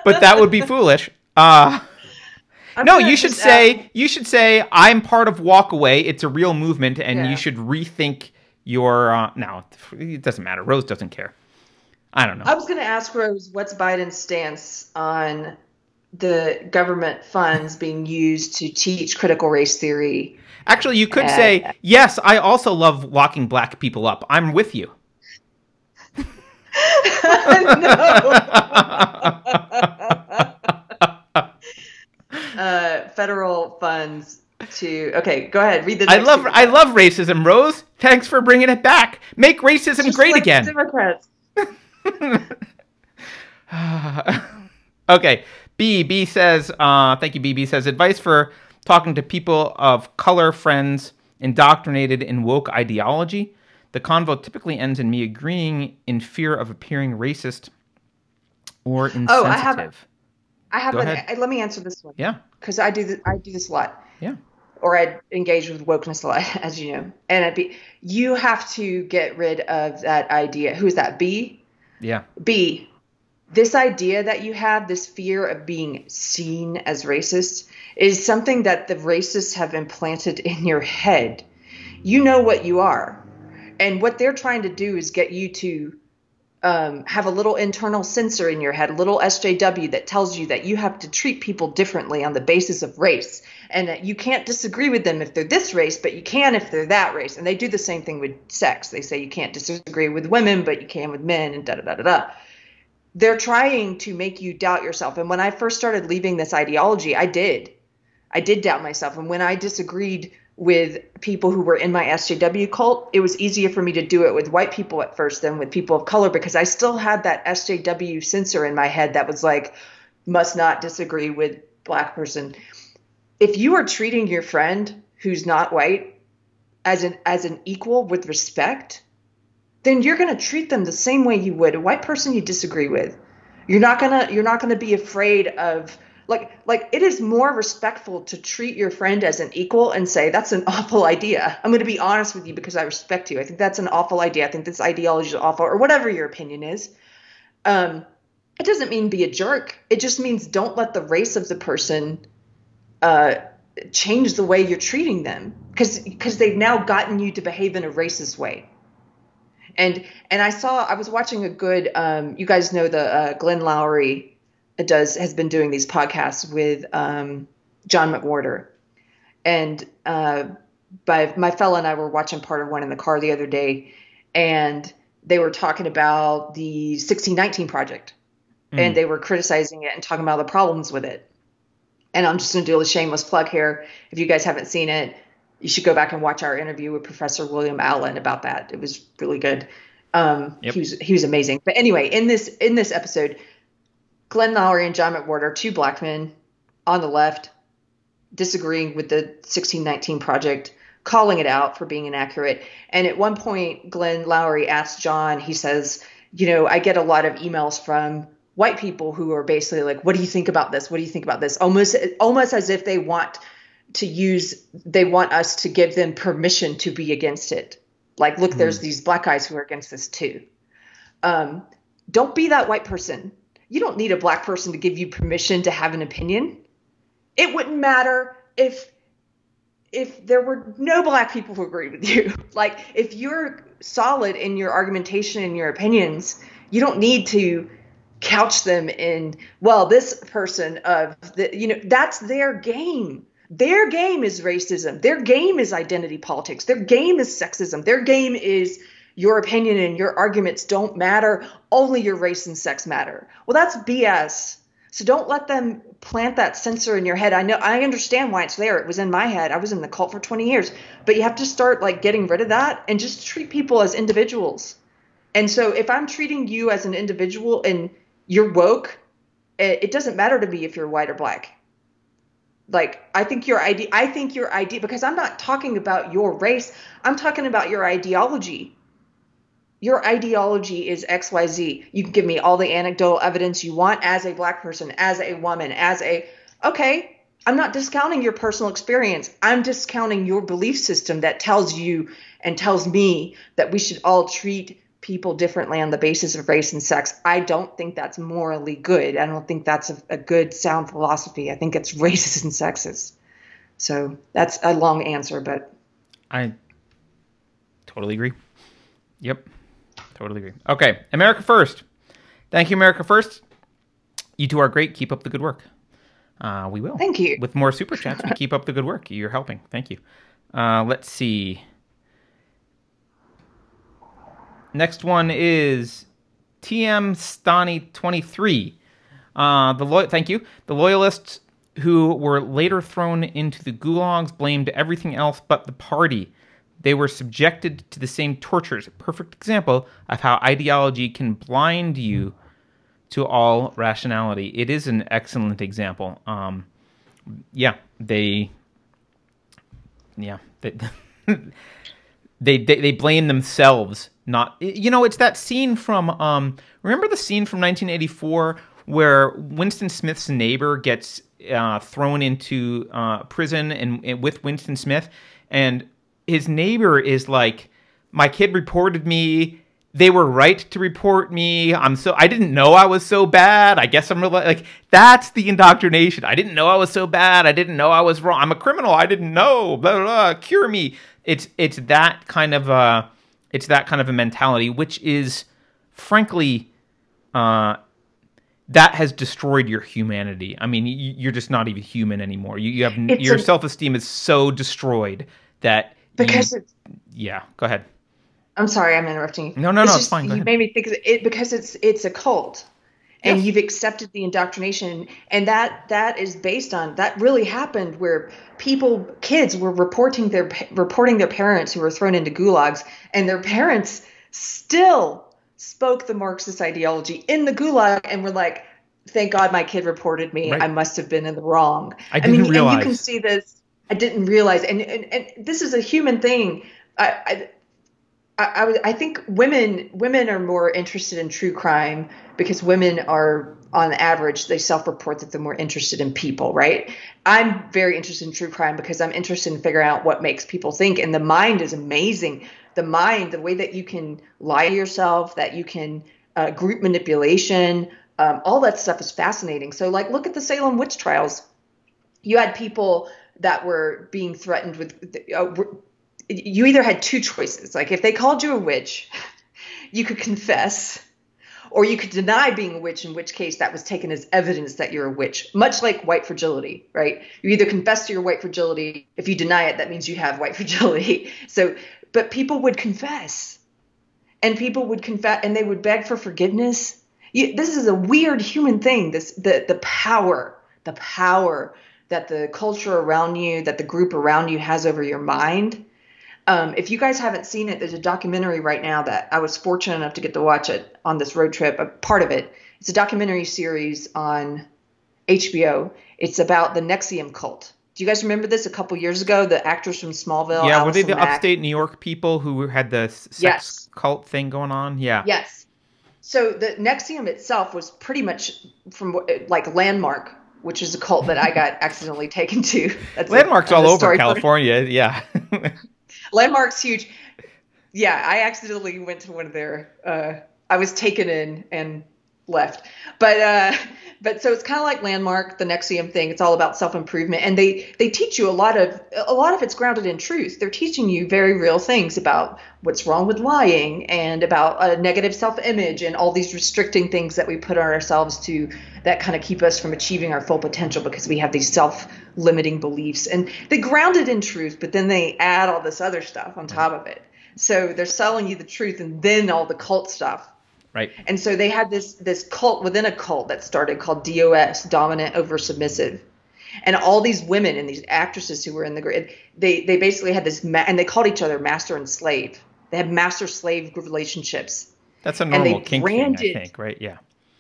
but that would be foolish. Uh, no, you should say you should say I'm part of Walkaway. It's a real movement, and yeah. you should rethink your. Uh, no, it doesn't matter. Rose doesn't care. I don't know. I was going to ask Rose, what's Biden's stance on the government funds being used to teach critical race theory? Actually, you could say yes. I also love locking black people up. I'm with you. uh, federal funds to okay go ahead read the i love i love racism rose thanks for bringing it back make racism Just great like again democrats okay b b says uh, thank you bb says advice for talking to people of color friends indoctrinated in woke ideology the convo typically ends in me agreeing in fear of appearing racist or insensitive. Oh, I have. I have. An, let me answer this one. Yeah. Because I do. This, I do this a lot. Yeah. Or I engage with wokeness a lot, as you know. And it be you have to get rid of that idea. Who is that? B. Yeah. B. This idea that you have, this fear of being seen as racist, is something that the racists have implanted in your head. You know what you are and what they're trying to do is get you to um, have a little internal censor in your head, a little SJW that tells you that you have to treat people differently on the basis of race, and that you can't disagree with them if they're this race, but you can if they're that race. And they do the same thing with sex. They say you can't disagree with women, but you can with men, and da da da da da. They're trying to make you doubt yourself. And when I first started leaving this ideology, I did. I did doubt myself. And when I disagreed with people who were in my SJW cult, it was easier for me to do it with white people at first than with people of color because I still had that SJW censor in my head that was like, must not disagree with black person. If you are treating your friend who's not white as an as an equal with respect, then you're going to treat them the same way you would a white person you disagree with. You're not going to you're not going to be afraid of like like it is more respectful to treat your friend as an equal and say that's an awful idea. I'm going to be honest with you because i respect you. I think that's an awful idea. I think this ideology is awful or whatever your opinion is. Um it doesn't mean be a jerk. It just means don't let the race of the person uh, change the way you're treating them because because they've now gotten you to behave in a racist way. And and I saw I was watching a good um, you guys know the uh, Glenn Loury does has been doing these podcasts with um, John McWhorter, and uh, by my fellow and I were watching part of one in the car the other day, and they were talking about the 1619 project, mm. and they were criticizing it and talking about the problems with it. And I'm just going to do a shameless plug here. If you guys haven't seen it, you should go back and watch our interview with Professor William Allen about that. It was really good. Um, yep. He was he was amazing. But anyway, in this in this episode, Glenn Loury and John McWhorter, two black men on the left, disagreeing with the 1619 project, calling it out for being inaccurate. And at one point, Glenn Loury asked John, he says, You know, I get a lot of emails from white people who are basically like, What do you think about this? What do you think about this? Almost, almost as if they want to use, they want us to give them permission to be against it. Like, look, mm-hmm. there's hmm. these black guys who are against this too. Um, don't be that white person you don't need a black person to give you permission to have an opinion. It wouldn't matter if if there were no black people who agreed with you. Like if you're solid in your argumentation and your opinions, you don't need to couch them in well this person of the you know that's their game their game is racism their game is identity politics their game is sexism their game is your opinion and your arguments don't matter, only your race and sex matter. Well, that's BS. So don't let them plant that censor in your head. I know I understand why it's there. It was in my head. I was in the cult for 20 years. But you have to start like getting rid of that and just treat people as individuals. And so if I'm treating you as an individual and you're woke, it, doesn't matter to me if you're white or black. Like I think your idea I think your idea because I'm not talking about your race. I'm talking about your ideology your ideology is XYZ. You can give me all the anecdotal evidence you want as a black person, as a woman, as a okay, I'm not discounting your personal experience. I'm discounting your belief system that tells you and tells me that we should all treat people differently on the basis of race and sex. I don't think that's morally good. I don't think that's a, a good, sound philosophy. I think it's racist and sexist. So that's a long answer, but I totally agree. Yep. Totally agree. Okay, America First. Thank you, America First. You two are great. Keep up the good work. Uh, we will. Thank you. With more super chats, we keep up the good work. You're helping. Thank you. Uh, let's see. Next one is TM Stani 23. Uh, the lo- thank you. The loyalists who were later thrown into the gulags blamed everything else but the party they were subjected to the same tortures. A perfect example of how ideology can blind you to all rationality. It is an excellent example. Um, yeah, they, yeah, they, they, they, they blame themselves. Not, you know, it's that scene from, um, remember the scene from 1984 where Winston Smith's neighbor gets uh, thrown into uh, prison and, and with Winston Smith, and his neighbor is like, my kid reported me. They were right to report me. I'm so I didn't know I was so bad. I guess I'm really like that's the indoctrination. I didn't know I was so bad. I didn't know I was wrong. I'm a criminal. I didn't know. Blah blah. blah. Cure me. It's it's that kind of a it's that kind of a mentality, which is frankly, uh, that has destroyed your humanity. I mean, you're just not even human anymore. You, you have it's your self esteem is so destroyed that because it's yeah go ahead i'm sorry i'm interrupting you no no it's no just, it's fine go you ahead. made me think it because it's it's a cult and yes. you've accepted the indoctrination and that that is based on that really happened where people kids were reporting their reporting their parents who were thrown into gulags and their parents still spoke the marxist ideology in the gulag and were like thank god my kid reported me right. i must have been in the wrong i, didn't I mean realize. and you can see this I didn't realize, and and, and this is a human thing. I, I, I, I think women women are more interested in true crime because women are on average they self-report that they're more interested in people right? I'm very interested in true crime because i'm interested in figuring out what makes people think and the mind is amazing. The mind the way that you can lie to yourself that you can uh, group manipulation um, all that stuff is fascinating. So like look at the salem witch trials. You had people that were being threatened with uh, you either had two choices. Like if they called you a witch you could confess or you could deny being a witch in which case that was taken as evidence that you're a witch much like white fragility right? You either confess to your white fragility. If you deny it that means you have white fragility. So but people would confess. And people would confess and they would beg for forgiveness. You, this is a weird human thing this the the power the power that the culture around you that the group around you has over your mind um, if you guys haven't seen it, there's a documentary right now that I was fortunate enough to get to watch it on this road trip. A part of it. It's a documentary series on HBO. It's about the NXIVM cult. Do you guys remember this a couple years ago? The actors from Smallville. Yeah, Allison were they the Mack. upstate New York people who had the sex yes. cult thing going on? Yeah. Yes. So the NXIVM itself was pretty much from like Landmark, which is a cult that I got accidentally taken to. That's Landmark's a, all over California. Yeah. Landmark's huge. Yeah, I accidentally went to one of their. Uh, I was taken in and left, but uh, but so it's kind of like Landmark, the NXIVM thing. It's all about self improvement, and they they teach you a lot of a lot of it's grounded in truth. They're teaching you very real things about what's wrong with lying and about a negative self image and all these restricting things that we put on ourselves to that kind of keep us from achieving our full potential because we have these self limiting beliefs. And they ground it in truth but then they add all this other stuff on top of it. So they're selling you the truth and then all the cult stuff right and so they had this this cult within a cult that started called dos dominant over submissive and all these women and these actresses who were in the grid they they basically had this ma- and they called each other master and slave they had master slave relationships that's a normal kink branded, thing, I think, right? Yeah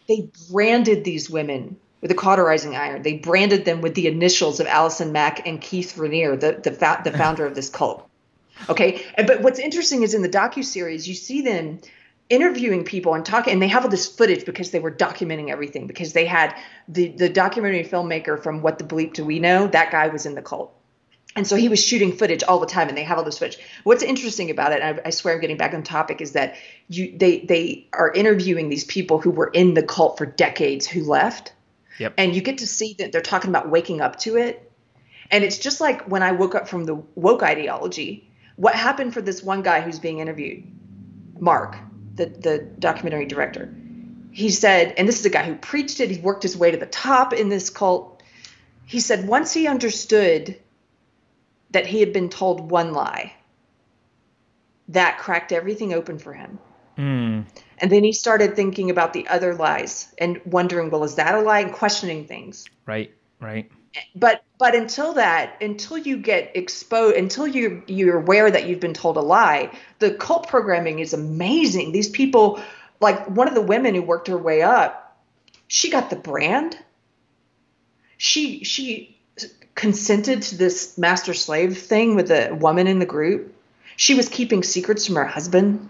they branded these women with a cauterizing iron. They branded them with the initials of Allison Mack and Keith Raniere, the the, fa- the founder of this cult. Okay, and, but what's interesting is in the docu series you see them interviewing people and talking, and they have all this footage because they were documenting everything. Because they had the the documentary filmmaker from What the Bleep Do We Know? That guy was in the cult. And so he was shooting footage all the time, and they have all this footage. What's interesting about it, I, I, swear I'm getting back on topic, is that you they they are interviewing these people who were in the cult for decades who left, yep. and you get to see that they're talking about waking up to it, and it's just like when I woke up from the woke ideology. What happened for this one guy who's being interviewed, Mark, the the documentary director? He said, and this is a guy who preached it. He worked his way to the top in this cult. He said once he understood that he had been told one lie. That cracked everything open for him. Mm. And then he started thinking about the other lies and wondering, well, is that a lie? And questioning things. Right, right. But but until that, until you get exposed, until you you're aware that you've been told a lie, the cult programming is amazing. These people, like one of the women who worked her way up, she got the brand. She she consented to this master slave thing with a woman in the group. She was keeping secrets from her husband.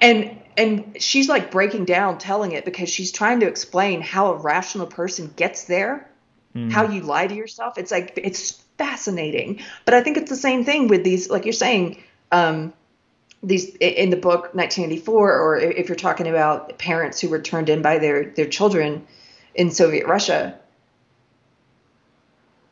And and she's like breaking down telling it because she's trying to explain how a rational person gets there, mm. how you lie to yourself. It's like it's fascinating. But I think it's the same thing with these like you're saying um, these in the book 1984 or if you're talking about parents who were turned in by their their children in Soviet Russia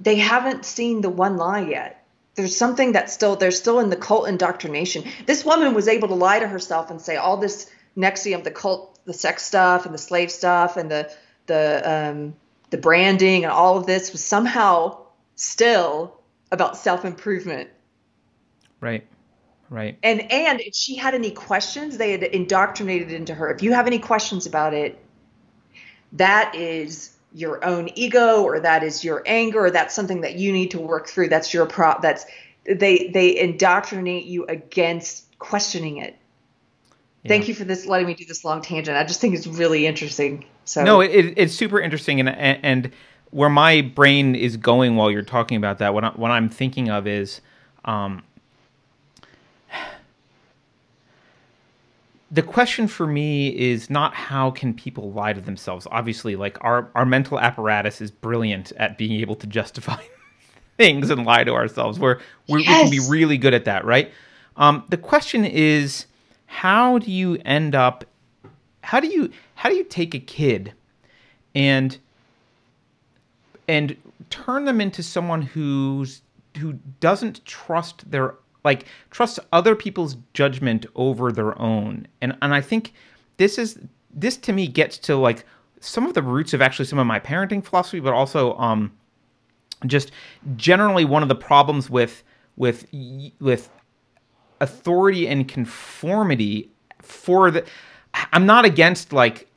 they haven't seen the one lie yet. There's something that's still they're still in the cult indoctrination. This woman was able to lie to herself and say all this NXIVM, the cult, the sex stuff and the slave stuff and the the um, the branding and all of this was somehow still about self improvement. Right. Right. And and if she had any questions, they had indoctrinated into her. If you have any questions about it, that is your own ego or that is your anger or that's something that you need to work through that's your pro that's they they indoctrinate you against questioning it yeah. thank you for this letting me do this long tangent i just think it's really interesting so no it, it's super interesting and and where my brain is going while you're talking about that what, I, what i'm thinking of is um, the question for me is not how can people lie to themselves. Obviously, like our our mental apparatus is brilliant at being able to justify things and lie to ourselves. Where yes. we can be really good at that, right? Um, the question is, how do you end up? How do you how do you take a kid and and turn them into someone who's who doesn't trust their like trust other people's judgment over their own? And and i think this is this to me gets to like some of the roots of actually some of my parenting philosophy but also um just generally one of the problems with with with authority and conformity for the i'm not against like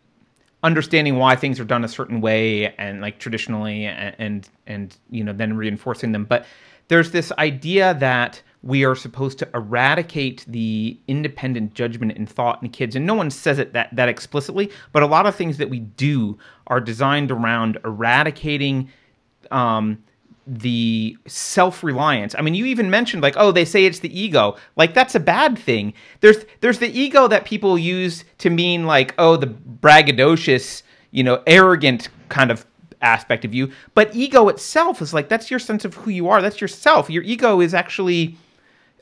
understanding why things are done a certain way and like traditionally and and, and you know then reinforcing them. But there's this idea that we are supposed to eradicate the independent judgment and thought in kids and no one says it that, that explicitly but a lot of things that we do are designed around eradicating um, the self-reliance. I mean you even mentioned like oh they say it's the ego. Like that's a bad thing. There's there's the ego that people use to mean like oh the braggadocious you know arrogant kind of aspect of you. But ego itself is like that's your sense of who you are. That's yourself. Your ego is actually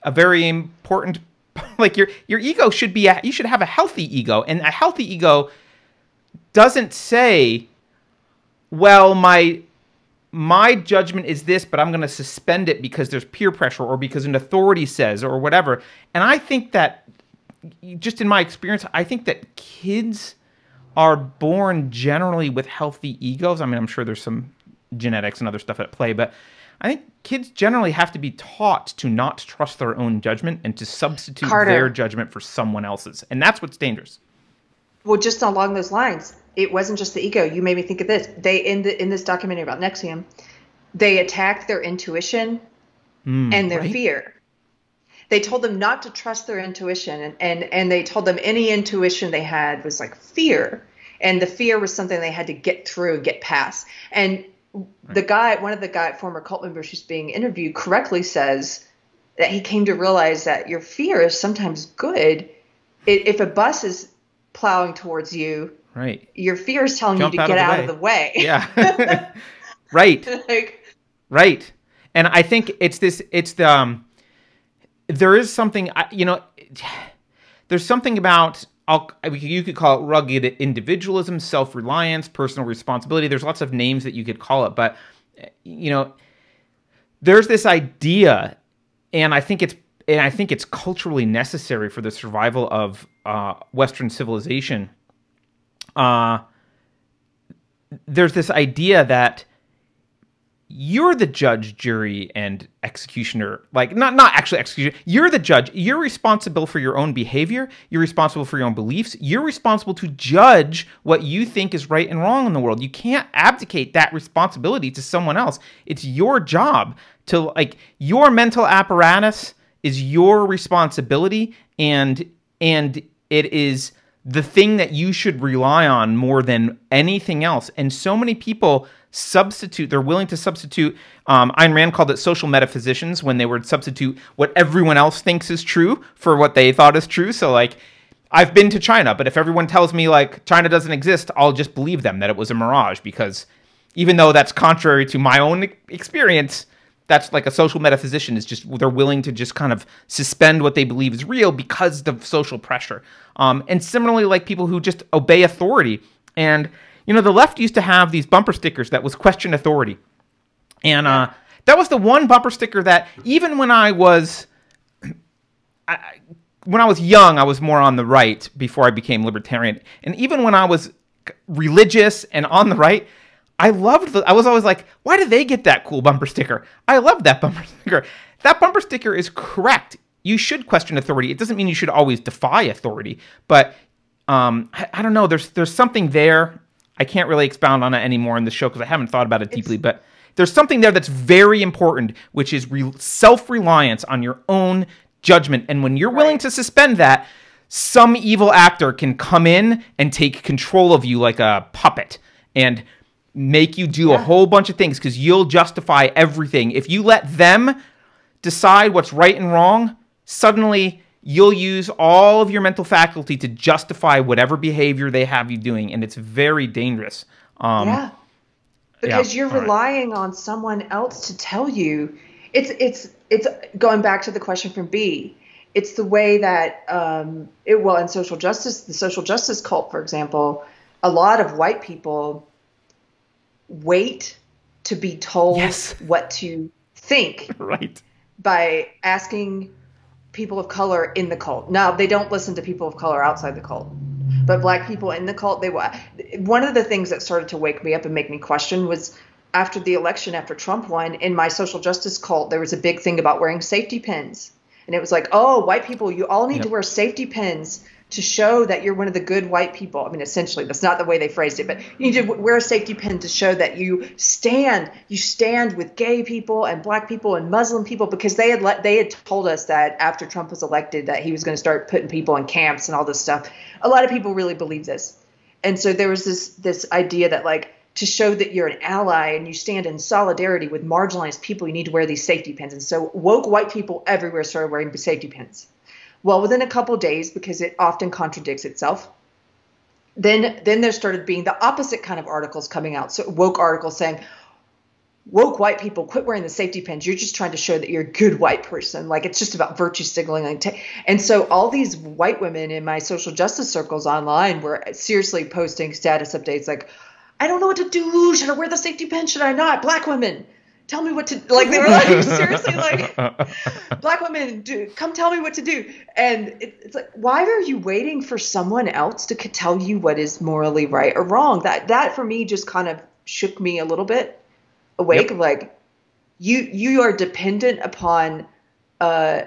a very important like your your ego should be a, you should have a healthy ego. And a healthy ego doesn't say well my my judgment is this, but I'm going to suspend it because there's peer pressure or because an authority says or whatever. And I think that, just in my experience, I think that kids are born generally with healthy egos. I mean, I'm sure there's some genetics and other stuff at play, but I think kids generally have to be taught to not trust their own judgment and to substitute Carter. their judgment for someone else's. And that's what's dangerous. Well, just along those lines, it wasn't just the ego. You made me think of this. They in the in this documentary about NXIVM, they attacked their intuition mm, and their right? fear. They told them not to trust their intuition, and, and and they told them any intuition they had was like fear, and the fear was something they had to get through, get past. And right. the guy, one of the guy, former cult members who's being interviewed, correctly says that he came to realize that your fear is sometimes good. If a bus is plowing towards you, Right. Your fear is telling Jump you to get out, of, out of the way. Yeah. right. like, right. And I think it's this. It's the. Um, there is something. You know. There's something about. I'll, you could call it rugged individualism, self-reliance, personal responsibility. There's lots of names that you could call it, but you know, there's this idea, and I think it's and I think it's culturally necessary for the survival of uh, Western civilization uh, there's this idea that you're the judge, jury, and executioner. Like not not actually executioner. You're the judge. You're responsible for your own behavior. You're responsible for your own beliefs. You're responsible to judge what you think is right and wrong in the world. You can't abdicate that responsibility to someone else. It's your job to like your mental apparatus is your responsibility and and it is the thing that you should rely on more than anything else. And so many people substitute, they're willing to substitute. Um, Ayn Rand called it social metaphysicians when they would substitute what everyone else thinks is true for what they thought is true. So, like, I've been to China, but if everyone tells me, like, China doesn't exist, I'll just believe them that it was a mirage because even though that's contrary to my own experience, that's like a social metaphysician is just they're willing to just kind of suspend what they believe is real because of social pressure. Um, and similarly, like people who just obey authority. And you know, the left used to have these bumper stickers that was question authority, and uh, that was the one bumper sticker that even when I was, I, when I was young, I was more on the right before I became libertarian, and even when I was religious and on the right, I loved the, I was always like, why did they get that cool bumper sticker? I love that bumper sticker. That bumper sticker is correct. You should question authority. It doesn't mean you should always defy authority, but um, I, I, don't know. There's there's something there. I can't really expound on it anymore in the show because I haven't thought about it deeply, it's, but there's something there that's very important, which is re- self-reliance on your own judgment. And when you're right. willing to suspend that, some evil actor can come in and take control of you like a puppet. And make you do yeah. a whole bunch of things because you'll justify everything. If you let them decide what's right and wrong, suddenly you'll use all of your mental faculty to justify whatever behavior they have you doing, and it's very dangerous. Um, yeah, because yeah. you're relying right. on someone else to tell you. It's it's it's going back to the question from B. It's the way that um, it well in social justice, the social justice cult, for example, a lot of white people wait to be told Yes. what to think Right. by asking people of color in the cult. Now they don't listen to people of color outside the cult, but black people in the cult. They wa- one of the things that started to wake me up and make me question was after the election, after Trump won, in my social justice cult, there was a big thing about wearing safety pins, and it was like, oh, white people, you all need Yep. to wear safety pins. To show that you're one of the good white people. I mean, essentially, that's not the way they phrased it, but you need to wear a safety pin to show that you stand, you stand with gay people and black people and Muslim people because they had let, they had told us that after Trump was elected that he was going to start putting people in camps and all this stuff. A lot of people really believe this, and so there was this this idea that like to show that you're an ally and you stand in solidarity with marginalized people, you need to wear these safety pins. And so woke white people everywhere started wearing safety pins. Well, within a couple days, because it often contradicts itself, then then there started being the opposite kind of articles coming out. So woke articles saying, woke white people quit wearing the safety pins. You're just trying to show that you're a good white person. Like it's just about virtue signaling. And, and so all these white women in my social justice circles online were seriously posting status updates like, I don't know what to do. Should I wear the safety pin? Should I not? Black women, tell me what to like. They were like seriously like black women do come tell me what to do and it, it's like why are you waiting for someone else to tell you what is morally right or wrong that that for me just kind of shook me a little bit awake Yep. like you you are dependent upon uh,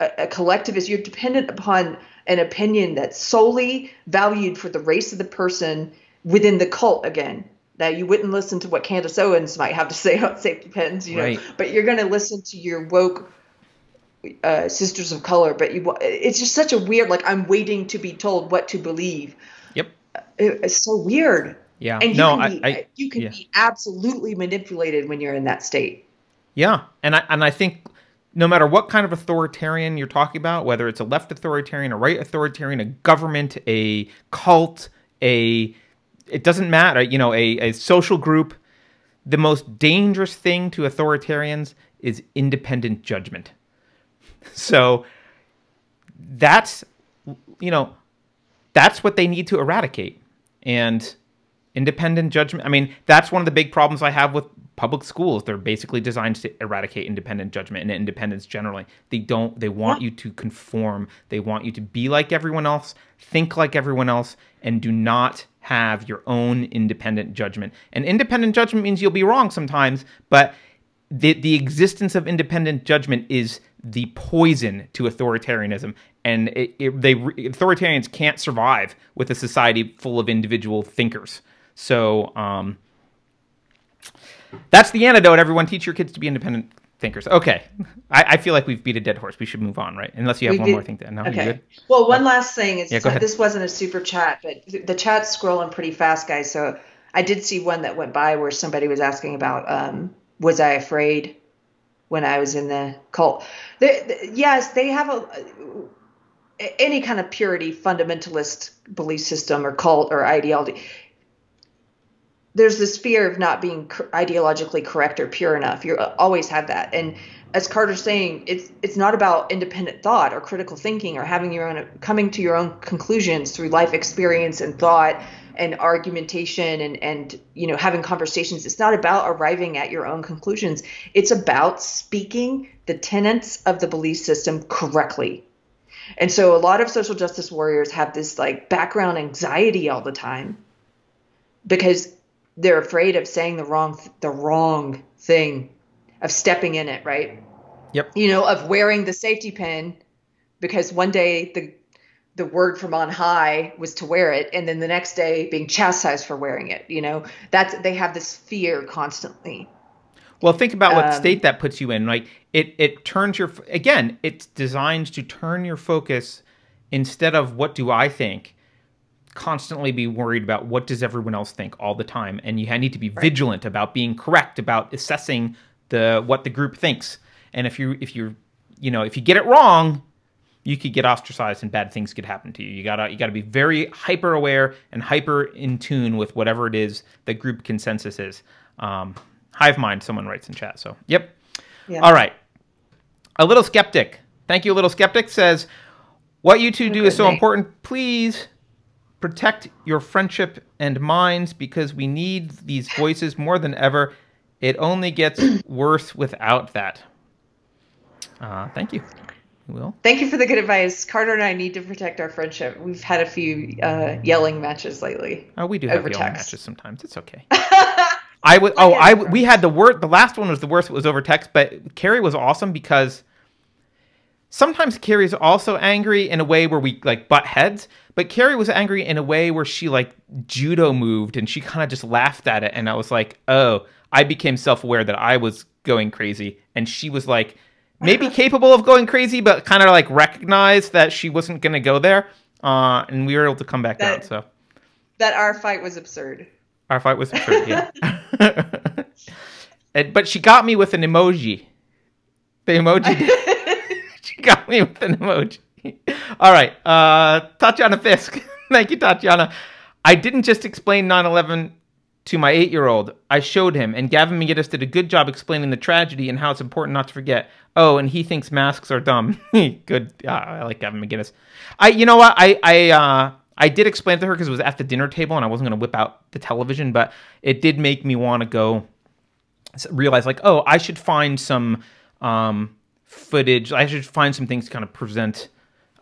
a, a collectivist you're dependent upon an opinion that's solely valued for the race of the person within the cult again now you wouldn't listen to what Candace Owens might have to say about safety pins, you know, Right. but you're going to listen to your woke uh, sisters of color. But you, it's just such a weird. Like I'm waiting to be told what to believe. Yep. It- it's so weird. Yeah. And you no, can be, I, I you can yeah. be absolutely manipulated when you're in that state. Yeah, and I and I think no matter what kind of authoritarian you're talking about, whether it's a left authoritarian, a right authoritarian, a government, a cult, a it doesn't matter, you know, a, a social group, the most dangerous thing to authoritarians is independent judgment. So that's you know, that's what they need to eradicate. And independent judgment, I mean, that's one of the big problems I have with public schools. They're basically designed to eradicate independent judgment and independence generally. They don't they want you to conform. They want you to be like everyone else, think like everyone else and do not have your own independent judgment. And independent judgment means you'll be wrong sometimes, but the the existence of independent judgment is the poison to authoritarianism, and it, it, they authoritarians can't survive with a society full of individual thinkers. So um, that's the antidote. Everyone, teach your kids to be independent thinkers. Okay, I, I feel like we've beat a dead horse. We should move on, right? Unless you have We one did- more thing to. No, Okay. good? Well, one last thing is Yeah, go ahead. this wasn't a super chat, but the chat's scrolling pretty fast, guys. So I did see one that went by where somebody was asking about um, was I afraid when I was in the cult? They, th- yes, they have a any kind of purity fundamentalist belief system or cult or ideology. There's this fear of not being ideologically correct or pure enough. You uh, always have that, and as Carter's saying, it's it's not about independent thought or critical thinking or having your own coming to your own conclusions through life experience and thought and argumentation and and you know having conversations. It's not about arriving at your own conclusions. It's about speaking the tenets of the belief system correctly. And so a lot of social justice warriors have this like background anxiety all the time because they're afraid of saying the wrong the wrong thing of stepping in it, right? Yep. You know, of wearing the safety pin because one day the the word from on high was to wear it and then the next day being chastised for wearing it, you know. That's they have this fear constantly. Well, think about what Um, state that puts you in. right? it, it turns your again. It's designed to turn your focus instead of what do I think. Constantly be worried about what does everyone else think all the time, and you need to be vigilant about being correct about assessing the what the group thinks. And if you if you you know if you get it wrong, you could get ostracized and bad things could happen to you. You gotta you gotta be very hyper aware and hyper in tune with whatever it is that group consensus is. Um, hive mind, someone writes in chat. So yep. Yeah. All right. A little skeptic. Thank you, a little skeptic says, "What you two do is so important. Please, protect your friendship and minds because we need these voices more than ever. It only gets worse without that. Uh, thank you. Will. Thank you for the good advice. Carter and I need to protect our friendship. We've had a few uh, yelling matches lately. Oh, we do have Over yelling text. matches sometimes. It's okay. I would. Oh, I we had the word. The last one was the worst. It was over text, but Keri was awesome because sometimes Keri's also angry in a way where we like butt heads, but Keri was angry in a way where she like judo moved and she kind of just laughed at it, and I was like, oh, I became self aware that I was going crazy, and she was like maybe capable of going crazy, but kind of like recognized that she wasn't going to go there, uh, and we were able to come back That- out. So. That our fight was absurd. Our fight was absurd, yeah. And- but she got me with an emoji. The emoji. she got me with an emoji. All right, uh, Tatiana Fisk. Thank you, Tatiana. I didn't just explain 9/11 to my eight-year-old. I showed him, and Gavin McInnes did a good job explaining the tragedy and how it's important not to forget. Oh, and he thinks masks are dumb. good. Uh, I like Gavin McInnes. I, you know what? I, I, uh, I did explain to her because it was at the dinner table, and I wasn't going to whip out the television, but it did make me want to go realize like oh i should find some um, footage i should find some things to kind of present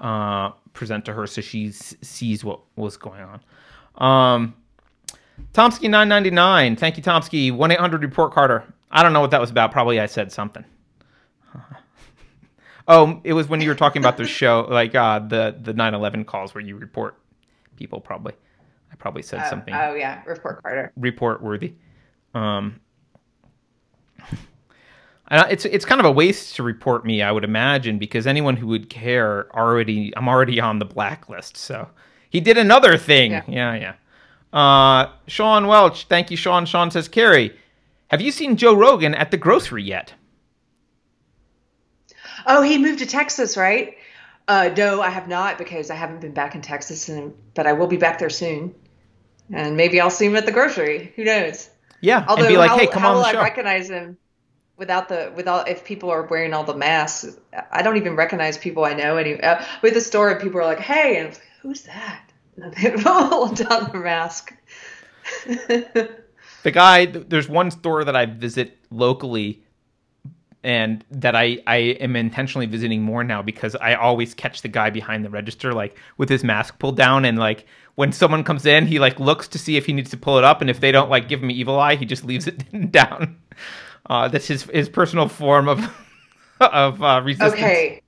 uh, present to her so she sees what was going on. Um, tomsky 999 thank you tomsky. 1-800 report carter. I don't know what that was about. Probably i said something. Oh it was when you were talking about the show like uh, the the 9-11 calls where you report people probably. I probably said Oh, something oh yeah, report Carter. report worthy. Um, and it's it's kind of a waste to report me, I would imagine, because anyone who would care already, I'm already on the blacklist. So he did another thing. Yeah. Yeah, yeah. Uh, Sean Welch, thank you, Sean. Sean says, Keri, have you seen Joe Rogan at the grocery yet? Oh, he moved to Texas, right? Uh, no, I have not because I haven't been back in Texas, and but I will be back there soon, and maybe I'll see him at the grocery. Who knows? Yeah, Although, and be like, how, hey, come how on will the I recognize him without the without if people are wearing all the masks? I don't even recognize people I know. Any uh, with the store, and people are like, "Hey," and like, "Who's that?" And they pull down the mask. the guy there's one store that i visit locally and that I, I am intentionally visiting more now because I always catch the guy behind the register like with his mask pulled down and like when someone comes in he like looks to see if he needs to pull it up and if they don't like give him evil eye he just leaves it down. Uh, that's his his personal form of of uh, resistance. Okay.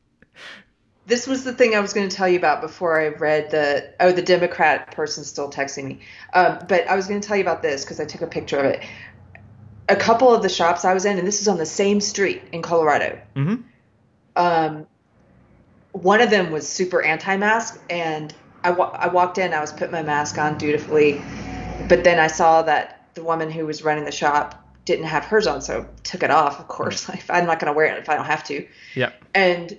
This was the thing I was going to tell you about before I read the oh the Democrat person still texting me. Um, but I was going to tell you about this because I took a picture of it. A couple of the shops I was in, and this is on the same street in Colorado. Mhm. Um, one of them was super anti-mask, and I, wa- I walked in. I was putting my mask on dutifully, but then I saw that the woman who was running the shop didn't have hers on, so took it off. Of course, like, I'm not going to wear it if I don't have to Yeah. and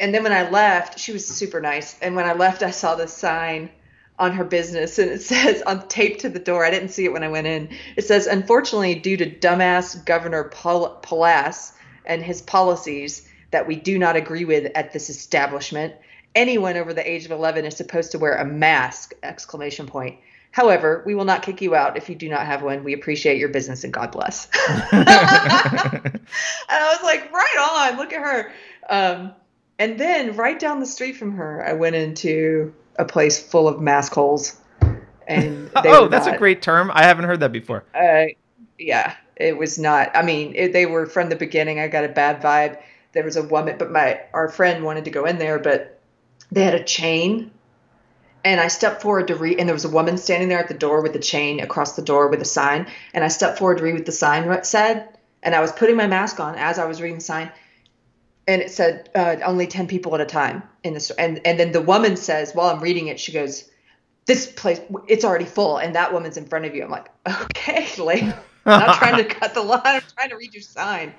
and then when I left, she was super nice. And when I left, I saw this sign on her business, and it says on taped to the door. I didn't see it when I went in. It says, "Unfortunately, due to dumbass Governor Pal- Polis and his policies that we do not agree with at this establishment, anyone over the age of 11 is supposed to wear a mask!" Exclamation point. However, we will not kick you out if you do not have one. We appreciate your business and God bless. and I was like, right on, look at her. Um, and then right down the street from her, I went into a place full of mask holes. And they oh, that's a great term. I haven't heard that before. Uh, yeah, it was not. I mean, it, they were from the beginning. I got a bad vibe. There was a woman, but my our friend wanted to go in there, but they had a chain. And I stepped forward to read, and there was a woman standing there at the door with the chain across the door with a sign. And I stepped forward to read what the sign said, and I was putting my mask on as I was reading the sign, and it said uh, only ten people at a time in this. And and then the woman says, while I'm reading it, she goes, "This place, it's already full, and that woman's in front of you." I'm like, "Okay, like, I'm not trying to cut the line. I'm trying to read your sign."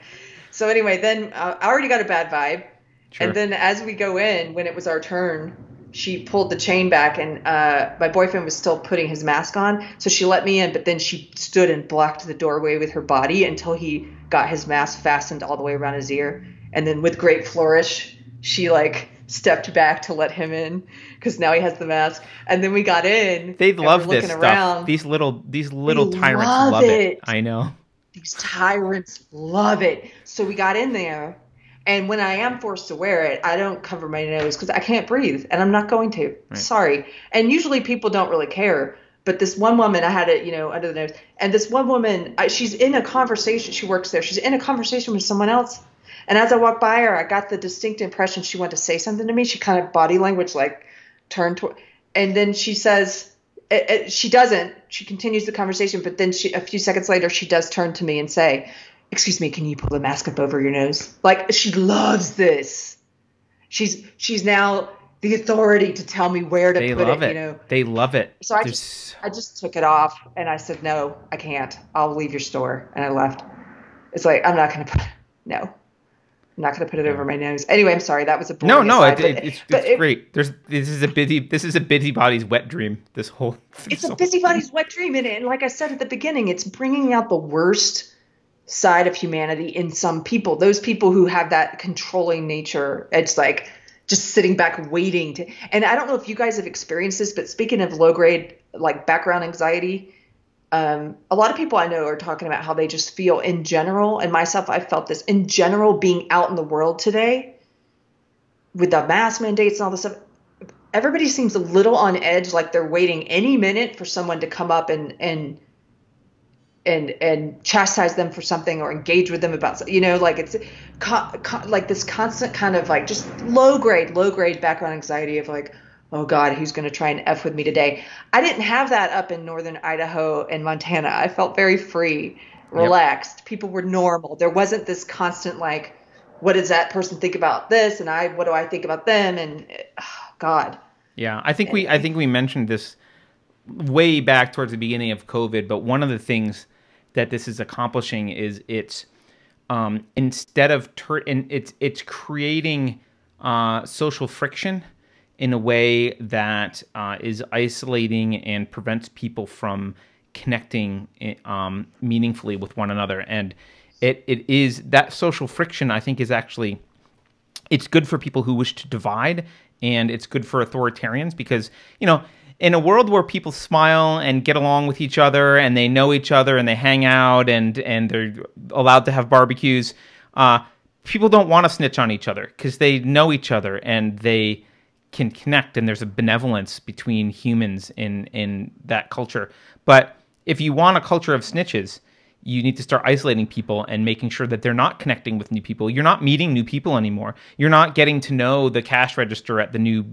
So anyway, then uh, I already got a bad vibe. Sure. And then as we go in, when it was our turn, she pulled the chain back, and uh, my boyfriend was still putting his mask on. So she let me in, but then she stood and blocked the doorway with her body until he got his mask fastened all the way around his ear. And then with great flourish, she like stepped back to let him in because now he has the mask. And then we got in. They love this looking stuff. around. These little these little They tyrants love love, it. it. I know. These tyrants love it. So we got in there, and when I am forced to wear it, I don't cover my nose because I can't breathe, and I'm not going to. Right. Sorry. And usually people don't really care. But this one woman, I had it, you know, under the nose, and this one woman, I, she's in a conversation. She works there. She's in a conversation with someone else, and as I walked by her, I got the distinct impression she wanted to say something to me. She kind of body language like turned toward, and then she says, it, it, she doesn't. She continues the conversation, but then she, a few seconds later, she does turn to me and say, "Excuse me, can you pull the mask up over your nose?" Like she loves this. She's she's now the authority to tell me where to They put it, it. You know. They love it. So I There's- just I just took it off and I said, "No, I can't. I'll leave your store," and I left. It's like I'm not gonna put no. I'm not gonna put it over my nose. Anyway, I'm sorry. That was a no, no, aside, it, but- it's, but it's it- great. There's this is a busy this is a busybody's wet dream. This whole it's a busybody's wet dream and, and like i said at the beginning it's bringing out the worst side of humanity in some people. Those people who have that controlling nature it's like just sitting back waiting to and i don't know if you guys have experienced this but speaking of low grade like background anxiety um, a lot of people i know are talking about how they just feel in general and myself i felt this in general being out in the world today with the mask mandates and all this stuff. Everybody seems a little on edge like they're waiting any minute for someone to come up and and and and chastise them for something or engage with them about you know like it's co- co- like this constant kind of like just low grade low grade background anxiety of like oh god who's going to try and f with me today? I didn't have that up in northern idaho and montana. I felt very free relaxed. People were normal. There wasn't this constant like what does that person think about this? And i what do i think about them? And oh, god. Yeah, I think we I think we mentioned this way back towards the beginning of COVID, but one of the things that this is accomplishing is it's um, instead of tur- and it's it's creating uh, social friction in a way that uh, is isolating and prevents people from connecting eh, um, meaningfully with one another. And it, it is that social friction. I think is actually it's good for people who wish to divide and it's good for authoritarians because you know in a world where people smile and get along with each other and they know each other and they hang out and and they're allowed to have barbecues uh, people don't want to snitch on each other because they know each other and they can connect and there's a benevolence between humans in in that culture but if you want a culture of snitches you need to start isolating people and making sure that they're not connecting with new people. You're not meeting new people anymore. You're not getting to know the cash register at the new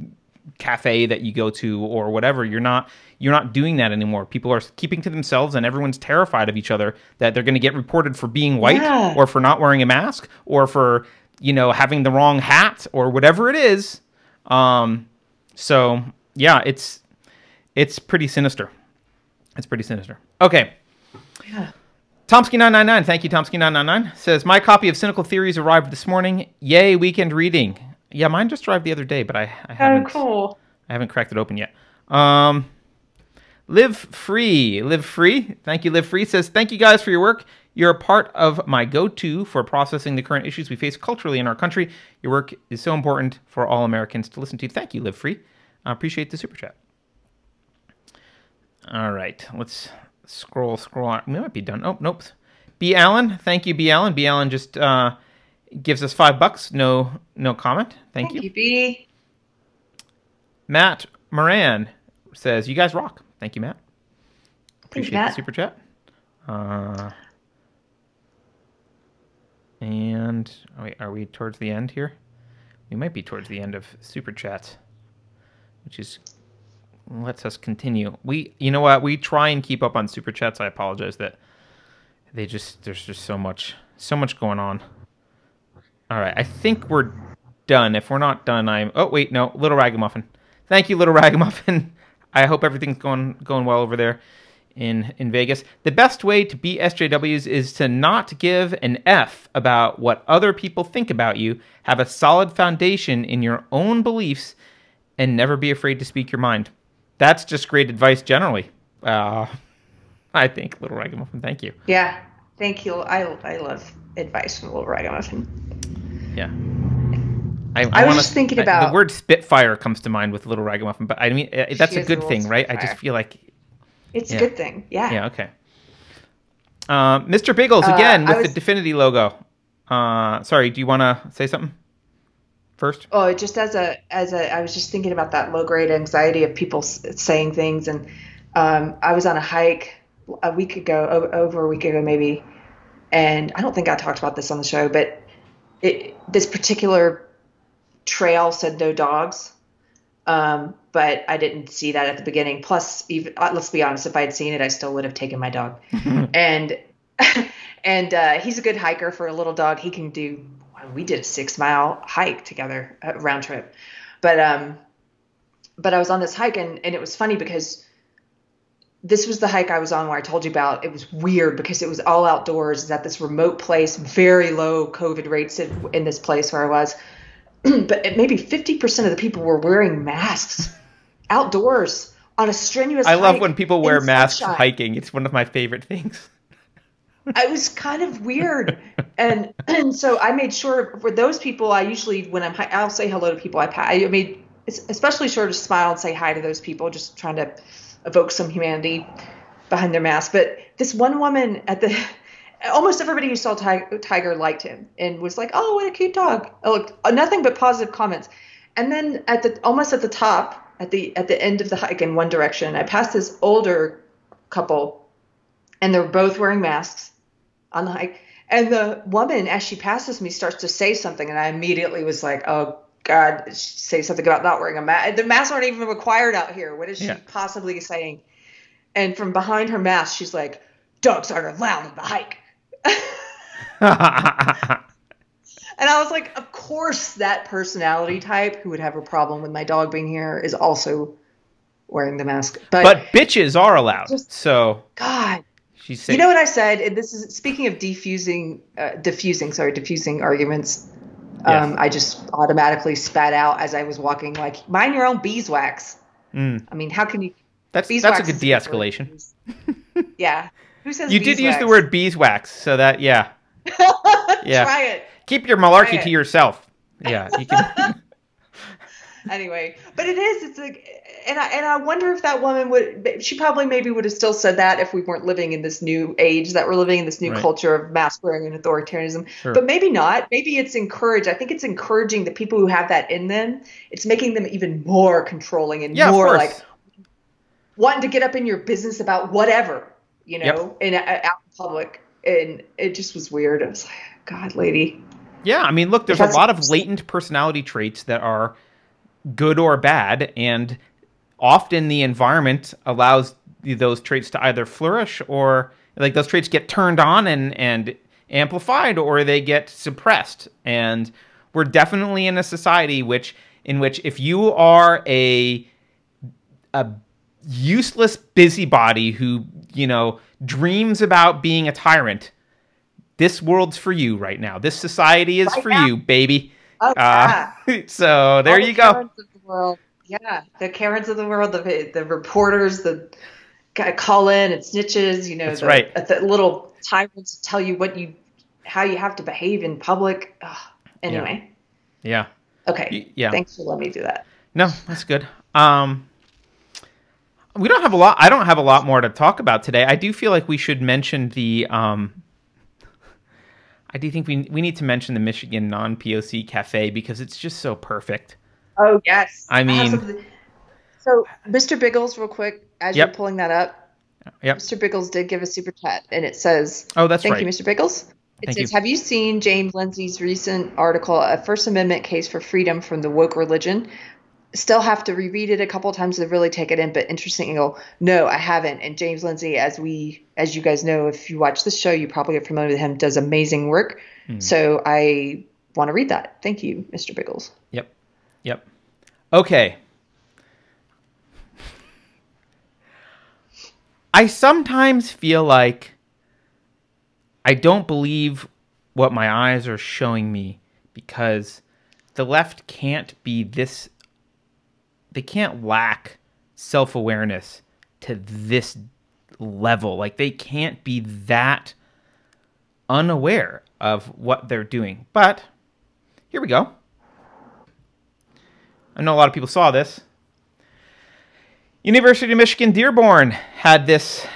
cafe that you go to or whatever. You're not you're not doing that anymore. People are keeping to themselves and everyone's terrified of each other that they're going to get reported for being white Yeah. or for not wearing a mask or for, you know, having the wrong hat or whatever it is. Um so, yeah, it's it's pretty sinister. It's pretty sinister. Okay. Yeah. Tomsky999, thank you, Tomsky999, says, My copy of Cynical Theories arrived this morning. Yay, weekend reading. Yeah, mine just arrived the other day, but I, I Oh, haven't Oh, cool. I haven't cracked it open yet. Um, Live Free. Live Free. Thank you, Live Free. Says, Thank you guys for your work. You're a part of my go to for processing the current issues we face culturally in our country. Your work is so important for all Americans to listen to. Thank you, Live Free. I appreciate the super chat. All right, let's scroll, scroll. We might be done. Oh, nope. B. Allen, thank you, B. Allen. B. Allen just uh, gives us five bucks. No, no comment. Thank, you. B. Matt Moran says, "You guys rock." Thank you, Matt. Appreciate the super chat. Uh, and oh wait, are we towards the end here? We might be towards the end of super chats, which is lets us continue. We, you know what? We try and keep up on super chats. I apologize that they just there's just so much so much going on. All right, I think we're done. If we're not done, I'm. Oh wait, no, Little Ragamuffin. Thank you, Little Ragamuffin. I hope everything's going going well over there in in Vegas. The best way to beat SJWs is to not give an F about what other people think about you. Have a solid foundation in your own beliefs, and never be afraid to speak your mind. That's just great advice generally. Uh, I think, Little Ragamuffin. Thank you. Yeah. Thank you. I, I love advice from Little Ragamuffin. Yeah. I, I was wanna- just thinking I- about- the word Spitfire comes to mind with Little Ragamuffin, but I mean uh, that's a good thing, right? I just feel like It's Yeah. a good thing. Yeah. yeah, okay. Um, Mr. Biggles Uh, again I with was- the Definity logo. Uh, sorry, do you want to say something first? Oh, just as a as a, I was just thinking about that low grade anxiety of people s- saying things, and um, I was on a hike a week ago, o- over a week ago maybe, and I don't think I talked about this on the show, but it, this particular trail said no dogs, um, but I didn't see that at the beginning. Plus, even uh, let's be honest, if I had seen it, I still would have taken my dog, and and uh, he's a good hiker for a little dog. He can do. We did a six mile hike together, a round trip, but um, but I was on this hike and and it was funny because this was the hike I was on where I told you about. It was weird because it was all outdoors. It's at this remote place, very low COVID rates in, in this place where I was, but it- maybe fifty percent of the people were wearing masks outdoors on a strenuous. I love when people wear masks sunshine hiking. It's one of my favorite things. it was kind of weird and and so i made sure for those people i usually when i'm i'll say hello to people i pass. i made especially sure to smile and say hi to those people just trying to evoke some humanity behind their mask. But this one woman at the almost everybody who saw tiger, liked him and was like oh what a cute dog. Oh, look, uh, nothing but positive comments. And then at the almost at the top at the at the end of the hike in one direction i passed this older couple and they're both wearing masks on the hike. And the woman, as she passes me, starts to say something, and I immediately was like, "Oh God, say something about not wearing a mask. The masks aren't even required out here. What is she Yeah. possibly saying?" And from behind her mask, she's like, "Dogs aren't allowed on the hike." And I was like, "Of course, that personality type who would have a problem with my dog being here is also wearing the mask." But, but bitches are allowed. Just- so God, she's You know what I said? And this is speaking of defusing, uh, diffusing, sorry, diffusing arguments. Um, I just automatically spat out as I was walking, like, mind your own beeswax. Mm. I mean, how can you? that's Beeswax that's a good de-escalation. yeah. Who says You did use the word beeswax, so that yeah. yeah. Try it. Keep your malarkey to yourself. Yeah, you can. Anyway, but it is. It's like, and I and I wonder if that woman would. She probably maybe would have still said that if we weren't living in this new age that we're living in this new Right. culture of mask wearing and authoritarianism. Sure. But maybe not. Maybe it's encouraged. I think it's encouraging the people who have that in them. It's making them even more controlling and yeah, more like wanting to get up in your business about whatever, you know, in uh, out in public. And it just was weird. I was like, God, lady. Yeah, I mean, look, there's a lot of latent personality traits that are good or bad, and often the environment allows those traits to either flourish or like those traits get turned on and and amplified or they get suppressed. And we're definitely in a society which in which if you are a a useless busybody who, you know, dreams about being a tyrant, this world's for you right now. This society is Right for now. you, baby. Oh, Uh, so there All you the go. Karens of the world. Yeah, the Karens of the world, the the reporters, the guy call in and snitches. You know, That's the, right. the little tyrants tell you what you how you have to behave in public. Ugh. Anyway, Yeah. okay. Y- yeah. Thanks for letting me do that. No, that's good. Um, we don't have a lot. I don't have a lot more to talk about today. I do feel like we should mention the. Um, I do think we we need to mention the Michigan non POC cafe because it's just so perfect. Oh yes. I mean- something- so Mr. Biggles, real quick, as Yep. you're pulling that up, Yep. Mr. Biggles did give a super chat, and it says, Oh, that's Thank right. you, Mr. Biggles. It Thank says, you. Have you seen James Lindsay's recent article, A First Amendment Case for Freedom from the Woke Religion? Still have to reread it a couple times to really take it in, but interesting angle. No, I haven't. And James Lindsay, as we, as you guys know, if you watch this show, you probably are familiar with him, does amazing work. Hmm. So I want to read that. Thank you, Mr. Biggles. Yep. Yep. Okay. I sometimes feel like I don't believe what my eyes are showing me because the left can't be this they can't lack self-awareness to this level. Like they can't be that unaware of what they're doing. But here we go. I know a lot of people saw this. University of Michigan Dearborn had this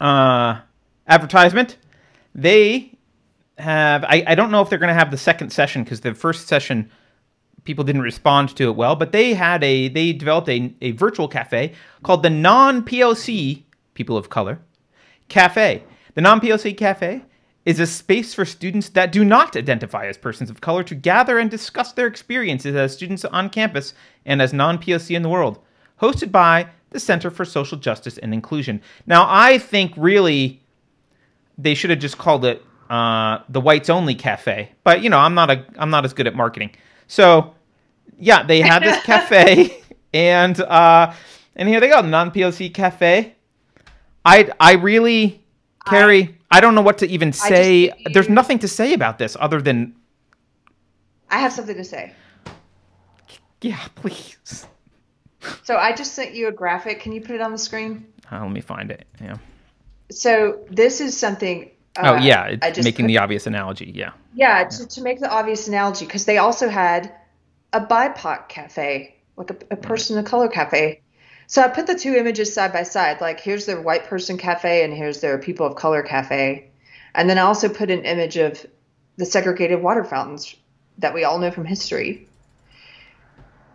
uh, advertisement. They have, I, I don't know if they're going to have the second session because the first session people didn't respond to it well, but they had a, they developed a, a virtual cafe called the non POC, people of color, cafe. The non POC cafe is a space for students that do not identify as persons of color to gather and discuss their experiences as students on campus and as non POC in the world. Hosted by the Center for Social Justice and Inclusion. Now, I think really they should have just called it uh, the Whites Only Cafe, but you know, I'm not a I'm not as good at marketing. So, yeah, they had this cafe, and uh, and here they go, non POC cafe. I I really, Keri, I, I, don't know what to even say. Just, There's nothing to say about this other than. I have something to say. Yeah, please. So I just sent you a graphic. Can you put it on the screen? Uh, let me find it. Yeah. So this is something. Uh, oh yeah, making put, the obvious analogy. Yeah. Yeah, to, to make the obvious analogy, because they also had a BIPOC cafe, like a, a person right. of color cafe. So I put the two images side by side. Like here's their white person cafe, and here's their people of color cafe. And then I also put an image of the segregated water fountains that we all know from history.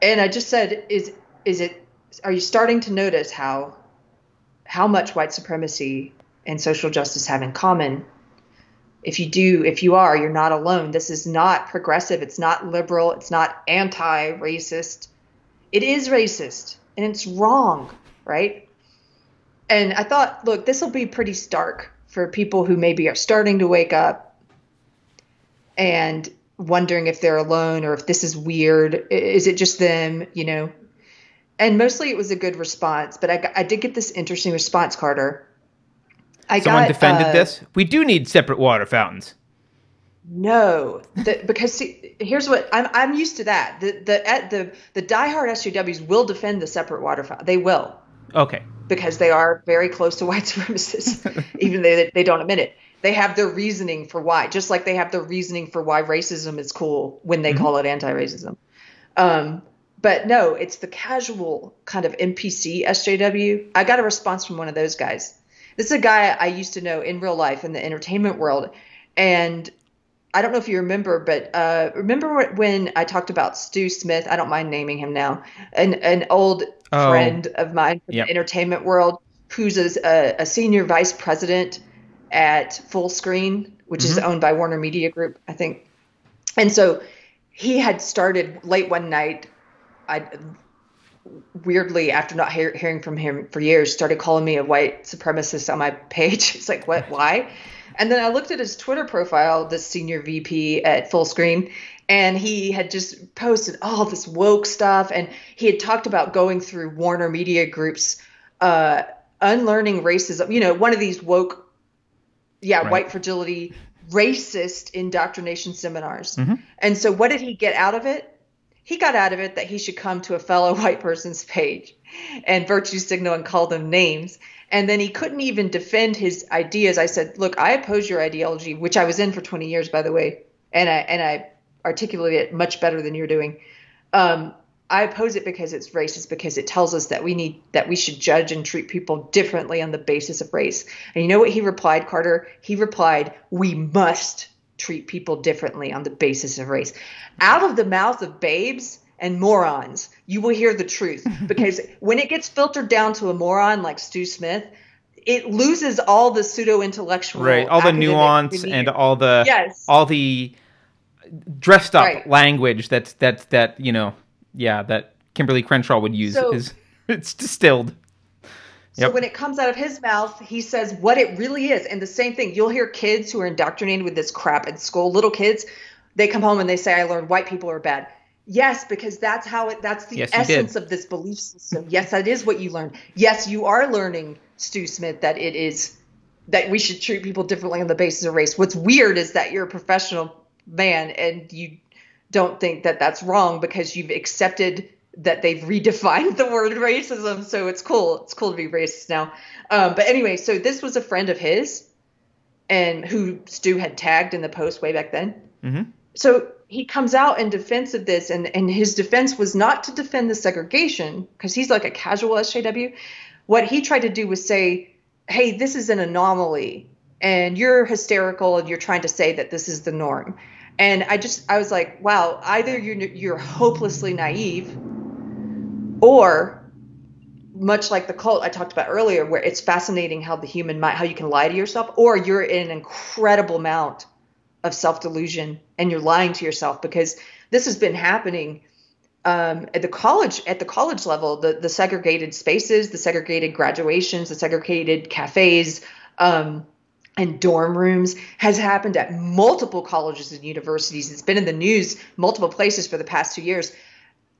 And I just said, is is it are you starting to notice how how much white supremacy and social justice have in common if you do if you are you're not alone this is not progressive it's not liberal it's not anti-racist it is racist and it's wrong right and i thought look this will be pretty stark for people who maybe are starting to wake up and wondering if they're alone or if this is weird is it just them you know and mostly it was a good response. But I, I did get this interesting response, Carter. I Someone got, defended uh, this. We do need separate water fountains. No, the, because see, here's what I'm I'm used to that. The the at the the diehard SJWs will defend the separate water fountain. They will. Okay. Because they are very close to white supremacists, even though they, they don't admit it. They have their reasoning for why, just like they have their reasoning for why racism is cool when they mm-hmm. call it anti-racism. Um, but no, it's the casual kind of NPC SJW. I got a response from one of those guys. This is a guy I used to know in real life in the entertainment world. And I don't know if you remember, but uh, remember when I talked about Stu Smith? I don't mind naming him now. An, an old oh, friend of mine from yep. the entertainment world who's a, a, senior vice president at Fullscreen, which mm-hmm. is owned by Warner Media Group, I think. And so he had started late one night I weirdly, after not hear, hearing from him for years, started calling me a white supremacist on my page. It's like, what? Why? And then I looked at his Twitter profile, the senior VP at Fullscreen, and he had just posted all this woke stuff, and he had talked about going through Warner Media Group's uh, unlearning racism. You know, one of these woke, yeah, right. white fragility, racist indoctrination seminars. Mm-hmm. And so, what did he get out of it? he got out of it that he should come to a fellow white person's page and virtue signal and call them names. And then he couldn't even defend his ideas. I said, "Look, I oppose your ideology, which I was in for 20 years, by the way, and I and I articulate it much better than you're doing. Um, I oppose it because it's racist, because it tells us that we need that we should judge and treat people differently on the basis of race. And you know what he replied, Carter? He replied, "We must treat people differently on the basis of race. Out of the mouth of babes and morons, you will hear the truth. Because when it gets filtered down to a moron like Stu Smith, it loses all the pseudo intellectual right all the nuance and all the yes. all the dressed up right. language that's that's that you know yeah that Kimberlé Crenshaw would use so, is it's distilled so when it comes out of his mouth, he says what it really is. And the same thing, you'll hear kids who are indoctrinated with this crap at school, little kids, they come home and they say, I learned white people are bad. Yes, because that's how it that's the yes, essence of this belief system. yes, that is what you learned. Yes, you are learning, Stu Smith, that it is that we should treat people differently on the basis of race. What's weird is that you're a professional man and you don't think that that's wrong because you've accepted that they've redefined the word racism. So it's cool. It's cool to be racist now. Um, but anyway, so this was a friend of his, and who Stu had tagged in the post way back then. Mm-hmm. so he comes out in defense of this, and, and his defense was not to defend the segregation because he's like a casual SJW. What he tried to do was say, hey, this is an anomaly, and you're hysterical, and you're trying to say that this is the norm. And I just, I was like, wow, either you're, you're hopelessly naive, or much like the cult I talked about earlier, where it's fascinating how the human mind, how you can lie to yourself, or you're in an incredible amount of self delusion and you're lying to yourself because this has been happening um, at the college at the college level. The the segregated spaces, the segregated graduations, the segregated cafes. Um, and dorm rooms has happened at multiple colleges and universities. It's been in the news multiple places for the past two years.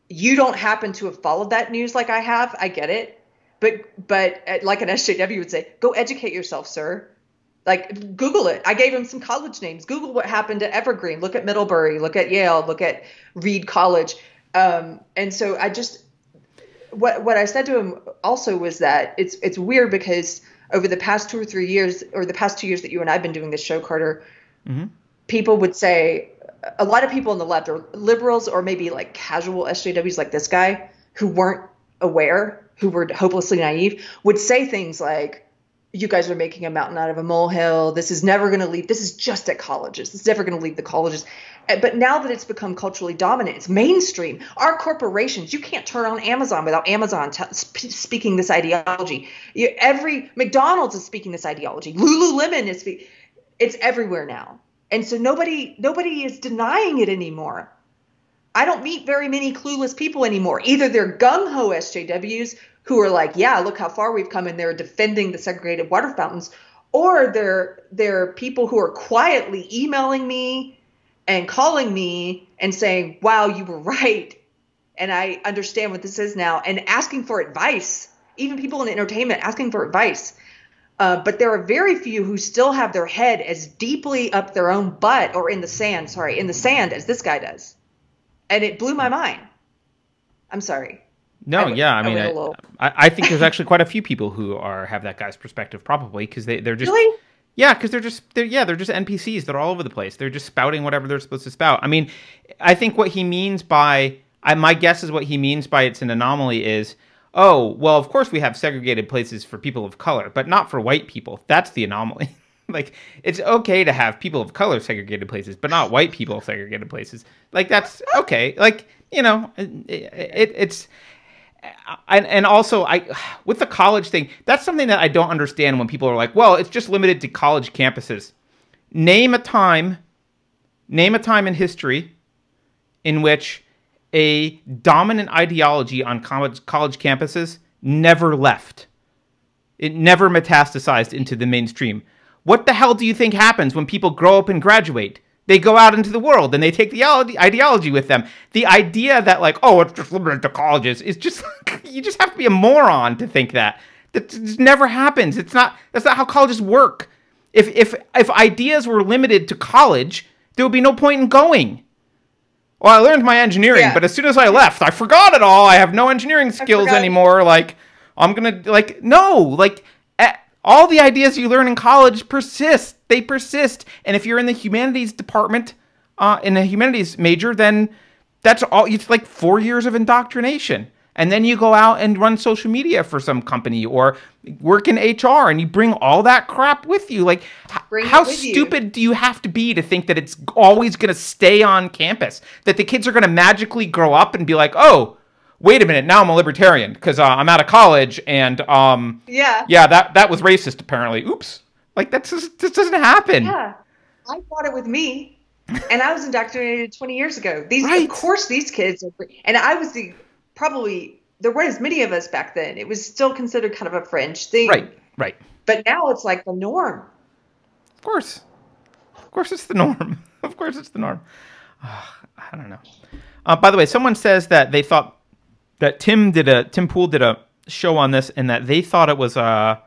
You don't happen to have followed that news like I have. I get it. But but uh, like an SJW would say, go educate yourself, sir. Like Google it. I gave him some college names. Google what happened at Evergreen. Look at Middlebury. Look at Yale. Look at Reed College. Um, and so I just what what I said to him also was that it's it's weird because over the past two or three years, or the past two years that you and I've been doing this show, Carter, mm-hmm. people would say a lot of people on the left are liberals or maybe like casual SJWs like this guy who weren't aware, who were hopelessly naive, would say things like, you guys are making a mountain out of a molehill. This is never going to leave. This is just at colleges. This is never going to leave the colleges. Uh, but now that it's become culturally dominant, it's mainstream. Our corporations, you can't turn on Amazon without Amazon t- speaking this ideology. Every McDonald's is speaking this ideology. Lululemon is. Spe- it's everywhere now, and so nobody nobody is denying it anymore. I don't meet very many clueless people anymore. Either they're gung ho SJWs who are like, yeah, look how far we've come, and they're defending the segregated water fountains, or they're they're people who are quietly emailing me and calling me and saying, wow, you were right, and I understand what this is now, and asking for advice. Even people in entertainment asking for advice. Uh, but there are very few who still have their head as deeply up their own butt or in the sand, sorry, in the sand as this guy does. And it blew my mind. I'm sorry. No, I, yeah, I, I mean, I, I, think there's actually quite a few people who are have that guy's perspective, probably because they they're just really? yeah, because they're just they're yeah they're just NPCs. They're all over the place. They're just spouting whatever they're supposed to spout. I mean, I think what he means by I, my guess is what he means by it's an anomaly is oh well of course we have segregated places for people of color, but not for white people. That's the anomaly. like it's okay to have people of color segregated places, but not white people segregated places. Like that's okay. Like you know, it, it, it's and, and also I with the college thing, that's something that I don't understand when people are like, "Well, it's just limited to college campuses." Name a time name a time in history in which a dominant ideology on college, college campuses never left. It never metastasized into the mainstream. What the hell do you think happens when people grow up and graduate? They go out into the world and they take the ideology with them. The idea that like, oh, it's just limited to colleges is just you just have to be a moron to think that. That just never happens. It's not that's not how colleges work. If if if ideas were limited to college, there would be no point in going. Well, I learned my engineering, yeah. but as soon as I left, I forgot it all. I have no engineering skills anymore. Like I'm gonna like no like all the ideas you learn in college persist. They persist. And if you're in the humanities department, uh, in a humanities major, then that's all. It's like four years of indoctrination. And then you go out and run social media for some company or work in HR and you bring all that crap with you. Like, bring how stupid you. do you have to be to think that it's always going to stay on campus? That the kids are going to magically grow up and be like, oh, wait a minute, now I'm a libertarian because uh, I'm out of college and um, yeah, yeah, that that was racist apparently. Oops, like that's just, this doesn't happen. Yeah, I thought it with me, and I was indoctrinated 20 years ago. These, right. of course, these kids, are, and I was the probably there weren't as many of us back then. It was still considered kind of a fringe thing. Right, right. But now it's like the norm. Of course, of course, it's the norm. of course, it's the norm. I don't know. Uh, by the way, someone says that they thought that Tim did a Tim Pool did a show on this, and that they thought it was a,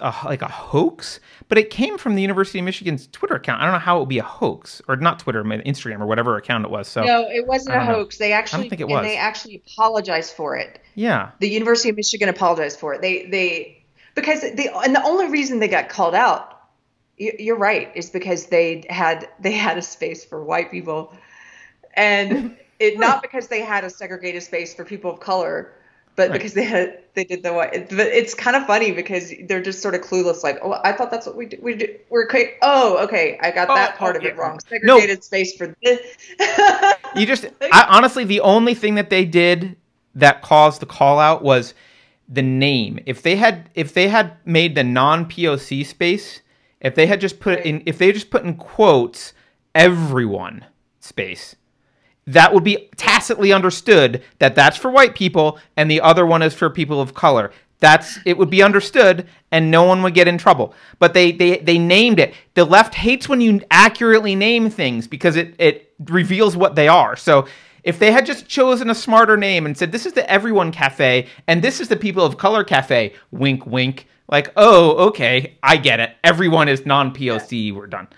a, like a hoax, but it came from the University of Michigan's Twitter account. I don't know how it would be a hoax, or not Twitter, Instagram, or whatever account it was. So no, it wasn't a hoax. Know. They actually, I don't think it was. And they actually apologized for it. Yeah, the University of Michigan apologized for it. They they because they and the only reason they got called out you're right. It's because they had they had a space for white people, and it not because they had a segregated space for people of color, but right. because they had they did the white. But it's kind of funny because they're just sort of clueless. Like, oh, I thought that's what we do. We do. We're okay. Oh, okay. I got oh, that part oh, of yeah. it wrong. Segregated no. space for this. you just I, honestly, the only thing that they did that caused the call out was the name. If they had if they had made the non POC space, if they had just put right. in if they just put in quotes everyone space, that would be tacitly understood that that's for white people and the other one is for people of color. That's it would be understood and no one would get in trouble. But they they they named it. The left hates when you accurately name things because it it reveals what they are. So if they had just chosen a smarter name and said, this is the Everyone Cafe and this is the People of Color Cafe, wink, wink, like, oh, okay, I get it. Everyone is non POC. We're done.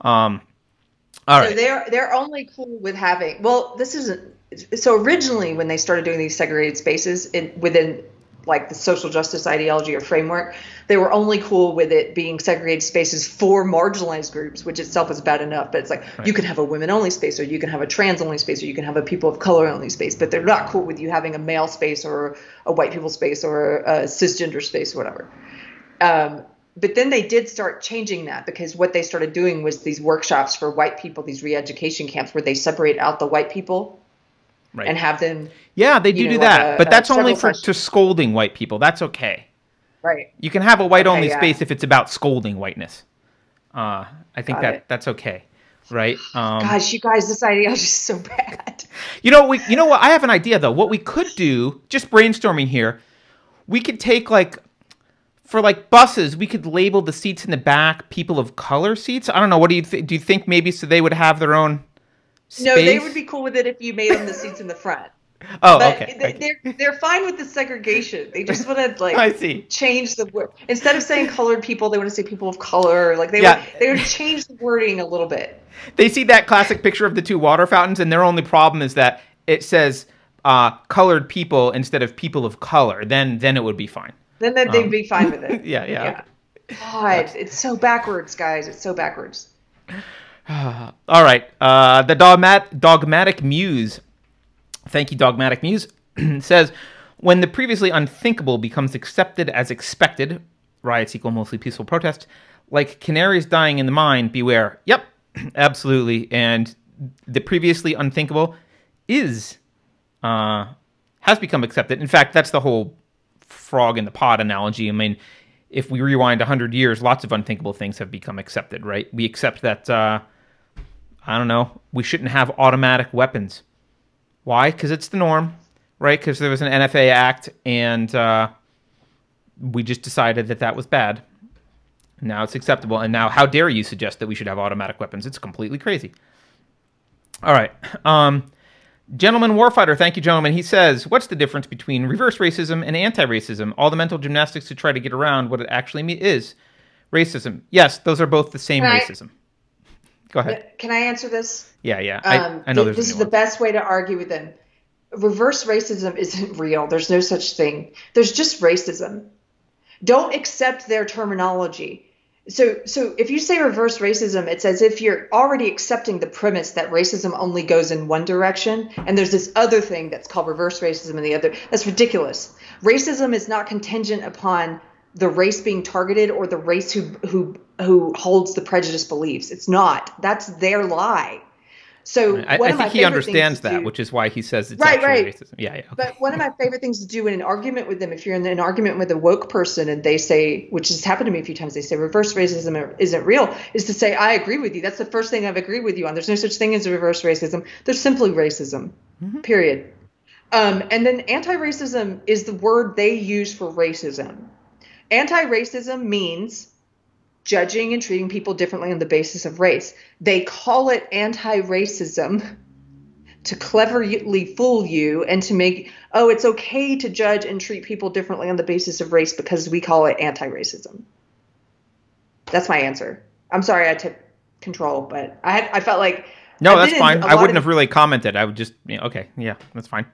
Um, all right. So they're, they're only cool with having, well, this isn't, so originally when they started doing these segregated spaces in, within like the social justice ideology or framework, they were only cool with it being segregated spaces for marginalized groups, which itself is bad enough. But it's like right. you can have a women only space, or you can have a trans only space, or you can have a people of color only space. But they're not cool with you having a male space or a white people space or a cisgender space, or whatever. Um, but then they did start changing that because what they started doing was these workshops for white people, these re-education camps where they separate out the white people right. and have them. Yeah, they do know, do that, like a, but that's only for to scolding white people. That's okay. Right. You can have a white only okay, space if it's about scolding whiteness. Uh, I think Got that it. that's okay. Right. Um, Gosh, you guys, this idea is so bad. You know, we. You know what? I have an idea though. What we could do, just brainstorming here, we could take like for like buses, we could label the seats in the back people of color seats. I don't know. What do you th- do? You think maybe so they would have their own Space? No, they would be cool with it if you made them the seats in the front. Oh, but okay. They, they're they're fine with the segregation. They just want to like I see. change the word instead of saying colored people, they want to say people of color. Like they yeah. would they would change the wording a little bit. They see that classic picture of the two water fountains, and their only problem is that it says uh, colored people instead of people of color. Then then it would be fine. Then they'd um, be fine with it. yeah, yeah. yeah. God, it's so backwards, guys. It's so backwards. All right. Uh, the dogmat- dogmatic muse. Thank you, dogmatic muse. says when the previously unthinkable becomes accepted as expected, riots equal mostly peaceful protests. Like canaries dying in the mine, beware. Yep, absolutely. And the previously unthinkable is uh, has become accepted. In fact, that's the whole frog in the pot analogy. I mean, if we rewind 100 years, lots of unthinkable things have become accepted, right? We accept that uh, I don't know, we shouldn't have automatic weapons. Why? Because it's the norm, right? Because there was an NFA Act, and uh, we just decided that that was bad. Now it's acceptable, and now how dare you suggest that we should have automatic weapons? It's completely crazy. All right. Um, Gentleman Warfighter, thank you, gentlemen. He says, What's the difference between reverse racism and anti racism? All the mental gymnastics to try to get around what it actually is racism. Yes, those are both the same racism. Go ahead. Can I answer this? Yeah, yeah. Um, I, I know th- This is the best way to argue with them. Reverse racism isn't real. There's no such thing. There's just racism. Don't accept their terminology. So, so if you say reverse racism, it's as if you're already accepting the premise that racism only goes in one direction, and there's this other thing that's called reverse racism in the other. That's ridiculous. Racism is not contingent upon the race being targeted or the race who who who holds the prejudice beliefs. It's not. That's their lie. So I, I think he understands that, do, which is why he says it's right, right. racism. Yeah, yeah. Okay. But one of my favorite things to do in an argument with them, if you're in an argument with a woke person and they say, which has happened to me a few times, they say reverse racism isn't real, is to say I agree with you. That's the first thing I've agreed with you on. There's no such thing as reverse racism. There's simply racism. Mm-hmm. Period. Um, and then anti-racism is the word they use for racism. Anti-racism means judging and treating people differently on the basis of race. They call it anti racism to cleverly fool you and to make, oh, it's okay to judge and treat people differently on the basis of race because we call it anti racism. That's my answer. I'm sorry I took control, but I had, I felt like. No, that's fine. I wouldn't of, have really commented. I would just, yeah, okay, yeah, that's fine.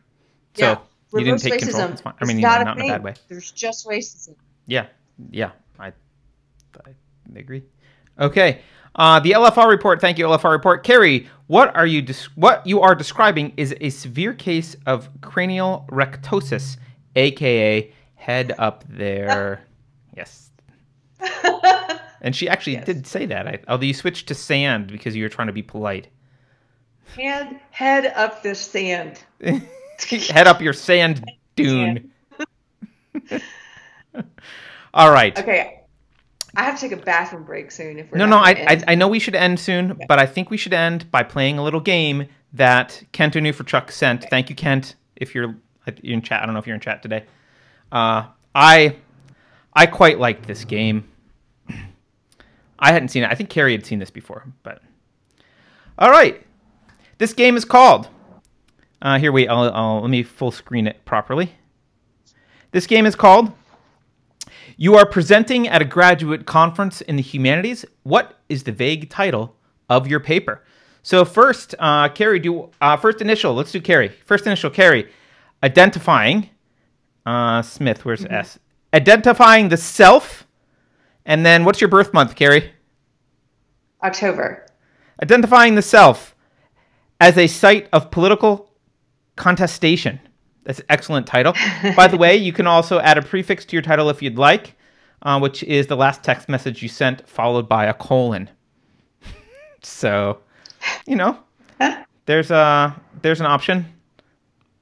So yeah, you didn't take racism control. That's fine. I mean, not, not in a bad way. There's just racism. Yeah, yeah, I, I agree. Okay. Uh, the LFR report. Thank you, LFR report. Keri, what are you des- what you are describing is a severe case of cranial rectosis, aka head up there. yes. and she actually Yes. did say that. I, although you switched to sand because you were trying to be polite. Head head up this sand. head up your sand dune. All right. Okay. I have to take a bathroom break soon. If we're No, no, I, I. I know we should end soon, but I think we should end by playing a little game that Kent Anu for Chuck sent. Thank you, Kent. If you're you're in chat, I don't know if you're in chat today. Uh, I I quite liked this game. I hadn't seen it. I think Keri had seen this before, but all right. This game is called. Uh, here, wait. I'll, I'll let me full screen it properly. This game is called you are presenting at a graduate conference in the humanities. What is the vague title of your paper? So first, uh, Keri, do uh, first initial. Let's do Keri. First initial, Keri. Identifying uh, Smith. Where's S? Identifying the self, and then what's your birth month, Keri? October. Identifying the self as a site of political contestation. That's an excellent title. By the way, you can also add a prefix to your title if you'd like, uh, which is the last text message you sent followed by a colon. so, you know, there's a there's an option.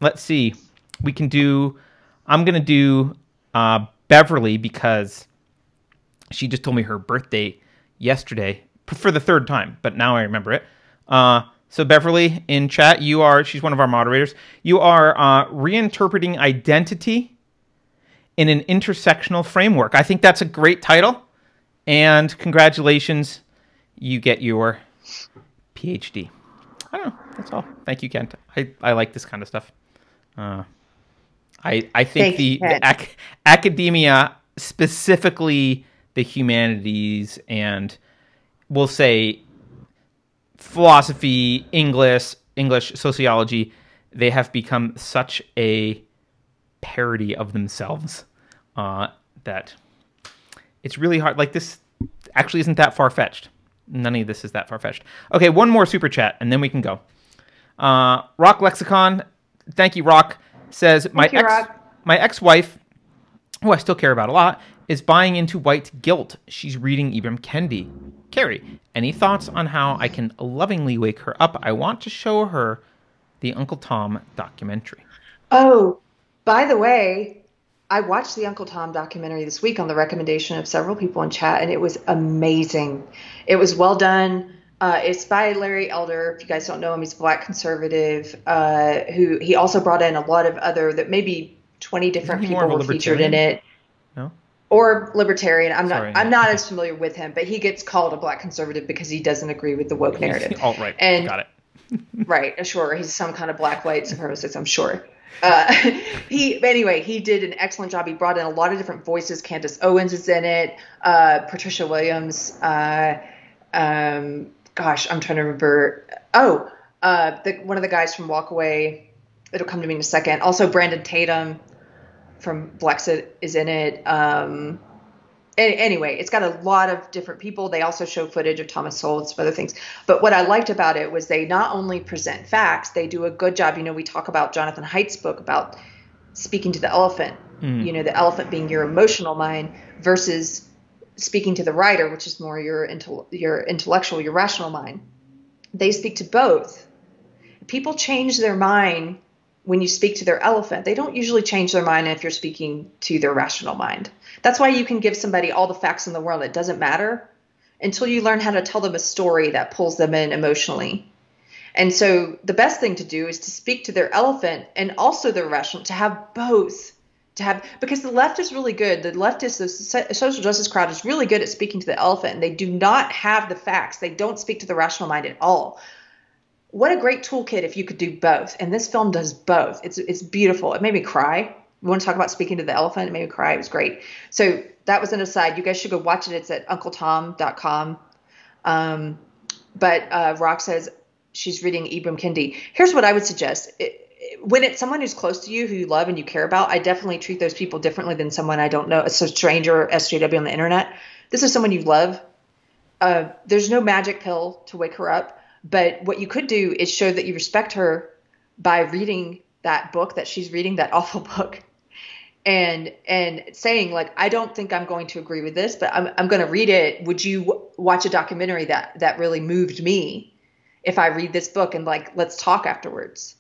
Let's see. We can do. I'm gonna do uh, Beverly because she just told me her birthday yesterday for the third time, but now I remember it. Uh, so Beverly in chat, you are she's one of our moderators. You are uh, reinterpreting identity in an intersectional framework. I think that's a great title, and congratulations, you get your PhD. I don't know. That's all. Thank you, Kent. I, I like this kind of stuff. Uh, I I think Thank you, the, the ac- academia, specifically the humanities, and we'll say philosophy, English, English sociology, they have become such a parody of themselves uh, that it's really hard. Like this actually isn't that far fetched. None of this is that far fetched. Okay, one more super chat, and then we can go. Uh, Rock Lexicon, thank you, Rock. Says my you, ex, Rock. my ex-wife, who I still care about a lot, is buying into white guilt. She's reading Ibram Kendi. Keri, any thoughts on how I can lovingly wake her up? I want to show her the Uncle Tom documentary. Oh, by the way, I watched the Uncle Tom documentary this week on the recommendation of several people in chat, and it was amazing. It was well done. Uh, it's by Larry Elder. If you guys don't know him, he's a black conservative uh, who he also brought in a lot of other that maybe 20 different Isn't he more people were featured in it. No? Or libertarian. I'm not. Sorry, I'm not as familiar with him, but he gets called a black conservative because he doesn't agree with the woke narrative. Alt right. And- Got it. Right, sure. He's some kind of black white supremacist, I'm sure. Uh, he anyway, he did an excellent job. He brought in a lot of different voices. Candace Owens is in it. Uh, Patricia Williams. Uh, um, gosh, I'm trying to remember. Oh, uh, the, one of the guys from Walkaway. It'll come to me in a second. Also, Brandon Tatum from Blexit is in it. Um, anyway, it's got a lot of different people. They also show footage of Thomas Sowell and some other things. But what I liked about it was they not only present facts, they do a good job. You know, we talk about Jonathan Haidt's book about speaking to the elephant, you know, the elephant being your emotional mind versus speaking to the rider, which is more your intel- your intellectual, your rational mind. They speak to both. People change their mind when you speak to their elephant. They don't usually change their mind if you're speaking to their rational mind. That's why you can give somebody all the facts in the world. It doesn't matter until you learn how to tell them a story that pulls them in emotionally. And so the best thing to do is to speak to their elephant and also their rational, to have both. To have because the left is really good. The leftist, the social justice crowd is really good at speaking to the elephant, and they do not have the facts. They don't speak to the rational mind at all. What a great toolkit if you could do both. And this film does both. It's it's beautiful. It made me cry. We want to talk about speaking to the elephant. It made me cry. It was great. So that was an aside. You guys should go watch it. It's at uncletom.com. Um, but uh, Rock says she's reading Ibram Kendi. Here's what I would suggest. It, when it's someone who's close to you, who you love and you care about, I definitely treat those people differently than someone I don't know, a stranger, SJW on the internet. This is someone you love. uh, there's no magic pill to wake her up. But what you could do is show that you respect her by reading that book that she's reading, that awful book, and and saying like, I don't think I'm going to agree with this, but I'm I'm going to read it. Would you watch a documentary that that really moved me if I read this book and like let's talk afterwards?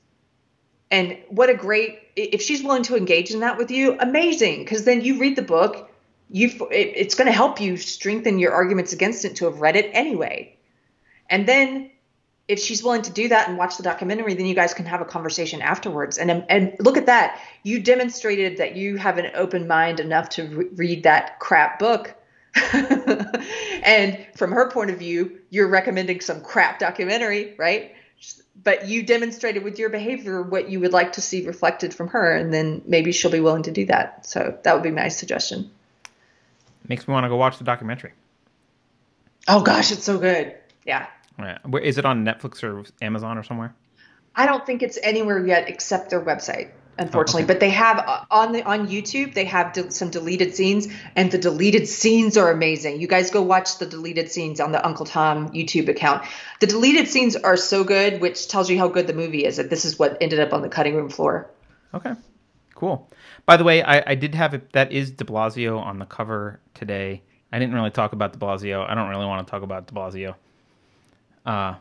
And what a great if she's willing to engage in that with you, amazing. Because then you read the book, you it, it's going to help you strengthen your arguments against it to have read it anyway. And then if she's willing to do that and watch the documentary, then you guys can have a conversation afterwards. And um, and look at that, you demonstrated that you have an open mind enough to re- read that crap book. and from her point of view, you're recommending some crap documentary, right? But you demonstrated with your behavior what you would like to see reflected from her, and then maybe she'll be willing to do that. So that would be my suggestion. Makes me want to go watch the documentary. Oh gosh, it's so good. Yeah. Right. Where is it on Netflix or Amazon or somewhere? I don't think it's anywhere yet except their website, unfortunately. Oh, okay. But they have uh, on the on YouTube they have de- some deleted scenes, and the deleted scenes are amazing. You guys go watch the deleted scenes on the Uncle Tom YouTube account. The deleted scenes are so good, which tells you how good the movie is. That this is what ended up on the cutting room floor. Okay, cool. By the way, I, I did have it. That is De Blasio on the cover today. I didn't really talk about De Blasio. I don't really want to talk about De Blasio. Uh,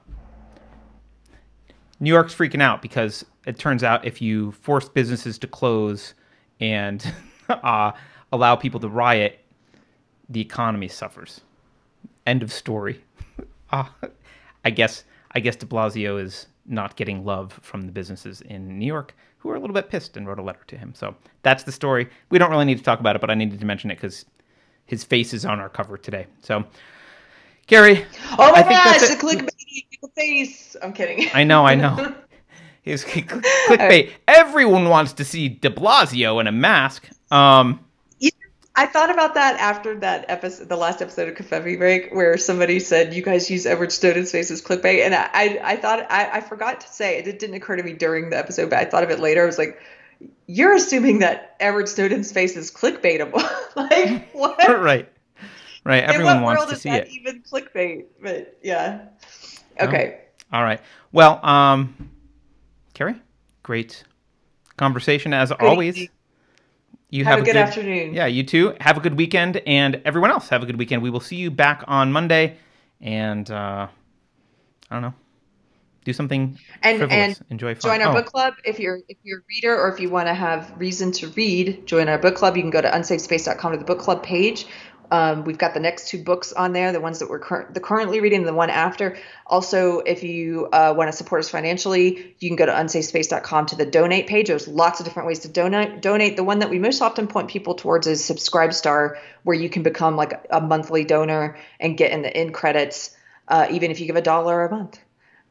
New York's freaking out because it turns out if you force businesses to close and uh, allow people to riot, the economy suffers. End of story. uh, I guess I guess De Blasio is not getting love from the businesses in New York who are a little bit pissed and wrote a letter to him. So that's the story. We don't really need to talk about it, but I needed to mention it because his face is on our cover today. So, Gary, Oh my I think gosh, the it. clickbait face. I'm kidding. I know, I know. He's clickbait. Everyone wants to see De Blasio in a mask. Um, I thought about that after that episode, the last episode of Covfefe Break, where somebody said you guys use Edward Snowden's face as clickbait, and I, I, I thought I, I forgot to say it. It didn't occur to me during the episode, but I thought of it later. I was like, "You're assuming that Edward Snowden's face is clickbaitable? like what? right, right. Everyone wants world to is see it. even clickbait? But yeah, okay. All right. Well, um, Keri, great conversation as always. evening. You Have have, a good afternoon. Yeah, you too. Have a good weekend, and everyone else have a good weekend. We will see you back on Monday, and uh, I don't know, do something And- frivolous. and Enjoy fun. Join our Oh, book club if you're if you're a reader or if you want to have reason to read. Join our book club. You can go to unsafespace.com to the book club page. Um, we've got the next two books on there, the ones that we're cur- the currently reading, and the one after. Also, if you uh, want to support us financially, you can go to unsafespace.com to the donate page. There's lots of different ways to donate. Donate. The one that we most often point people towards is Subscribestar, where you can become like a monthly donor and get in the end credits, uh, even if you give a dollar a month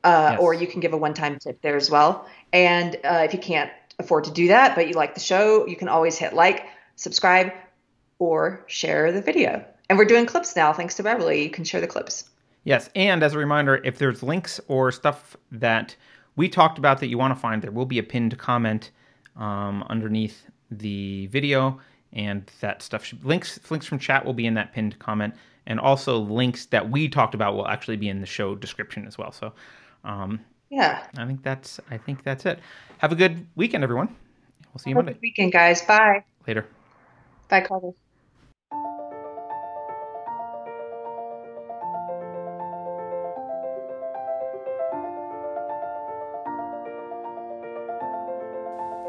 uh, Yes. or you can give a one-time tip there as well. And uh, if you can't afford to do that, but you like the show, you can always hit like, subscribe, or share the video. And we're doing clips now, thanks to Beverly. You can share the clips. Yes, and as a reminder, if there's links or stuff that we talked about that you want to find, there will be a pinned comment um, underneath the video, and that stuff should, links links from chat will be in that pinned comment, and also links that we talked about will actually be in the show description as well. So, um, Yeah. I think that's I think that's it. Have a good weekend, everyone. We'll see you Have a Monday. good weekend, guys. Bye. Later. Bye, Carter.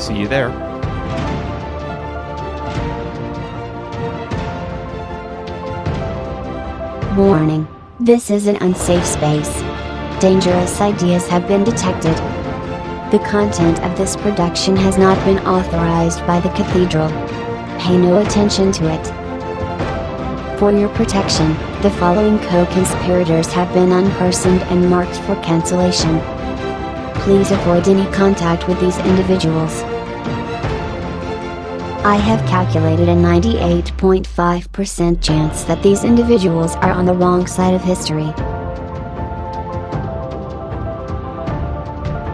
See you there. Warning. This is an unsafe space. Dangerous ideas have been detected. The content of this production has not been authorized by the Cathedral. Pay no attention to it. For your protection, the following co-conspirators have been unpersoned and marked for cancellation. Please avoid any contact with these individuals. I have calculated a 98.5% chance that these individuals are on the wrong side of history.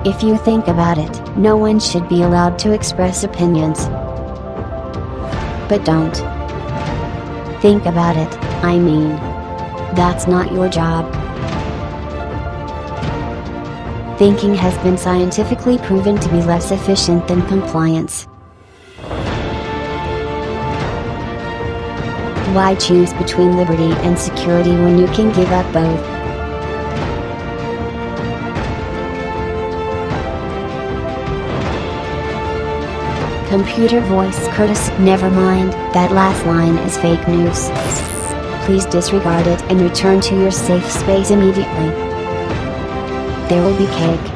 If you think about it, no one should be allowed to express opinions. But don't. Think about it, I mean. That's not your job. Thinking has been scientifically proven to be less efficient than compliance. Why choose between liberty and security when you can give up both? Computer voice Curtis, never mind, that last line is fake news. Please disregard it and return to your safe space immediately. There will be cake.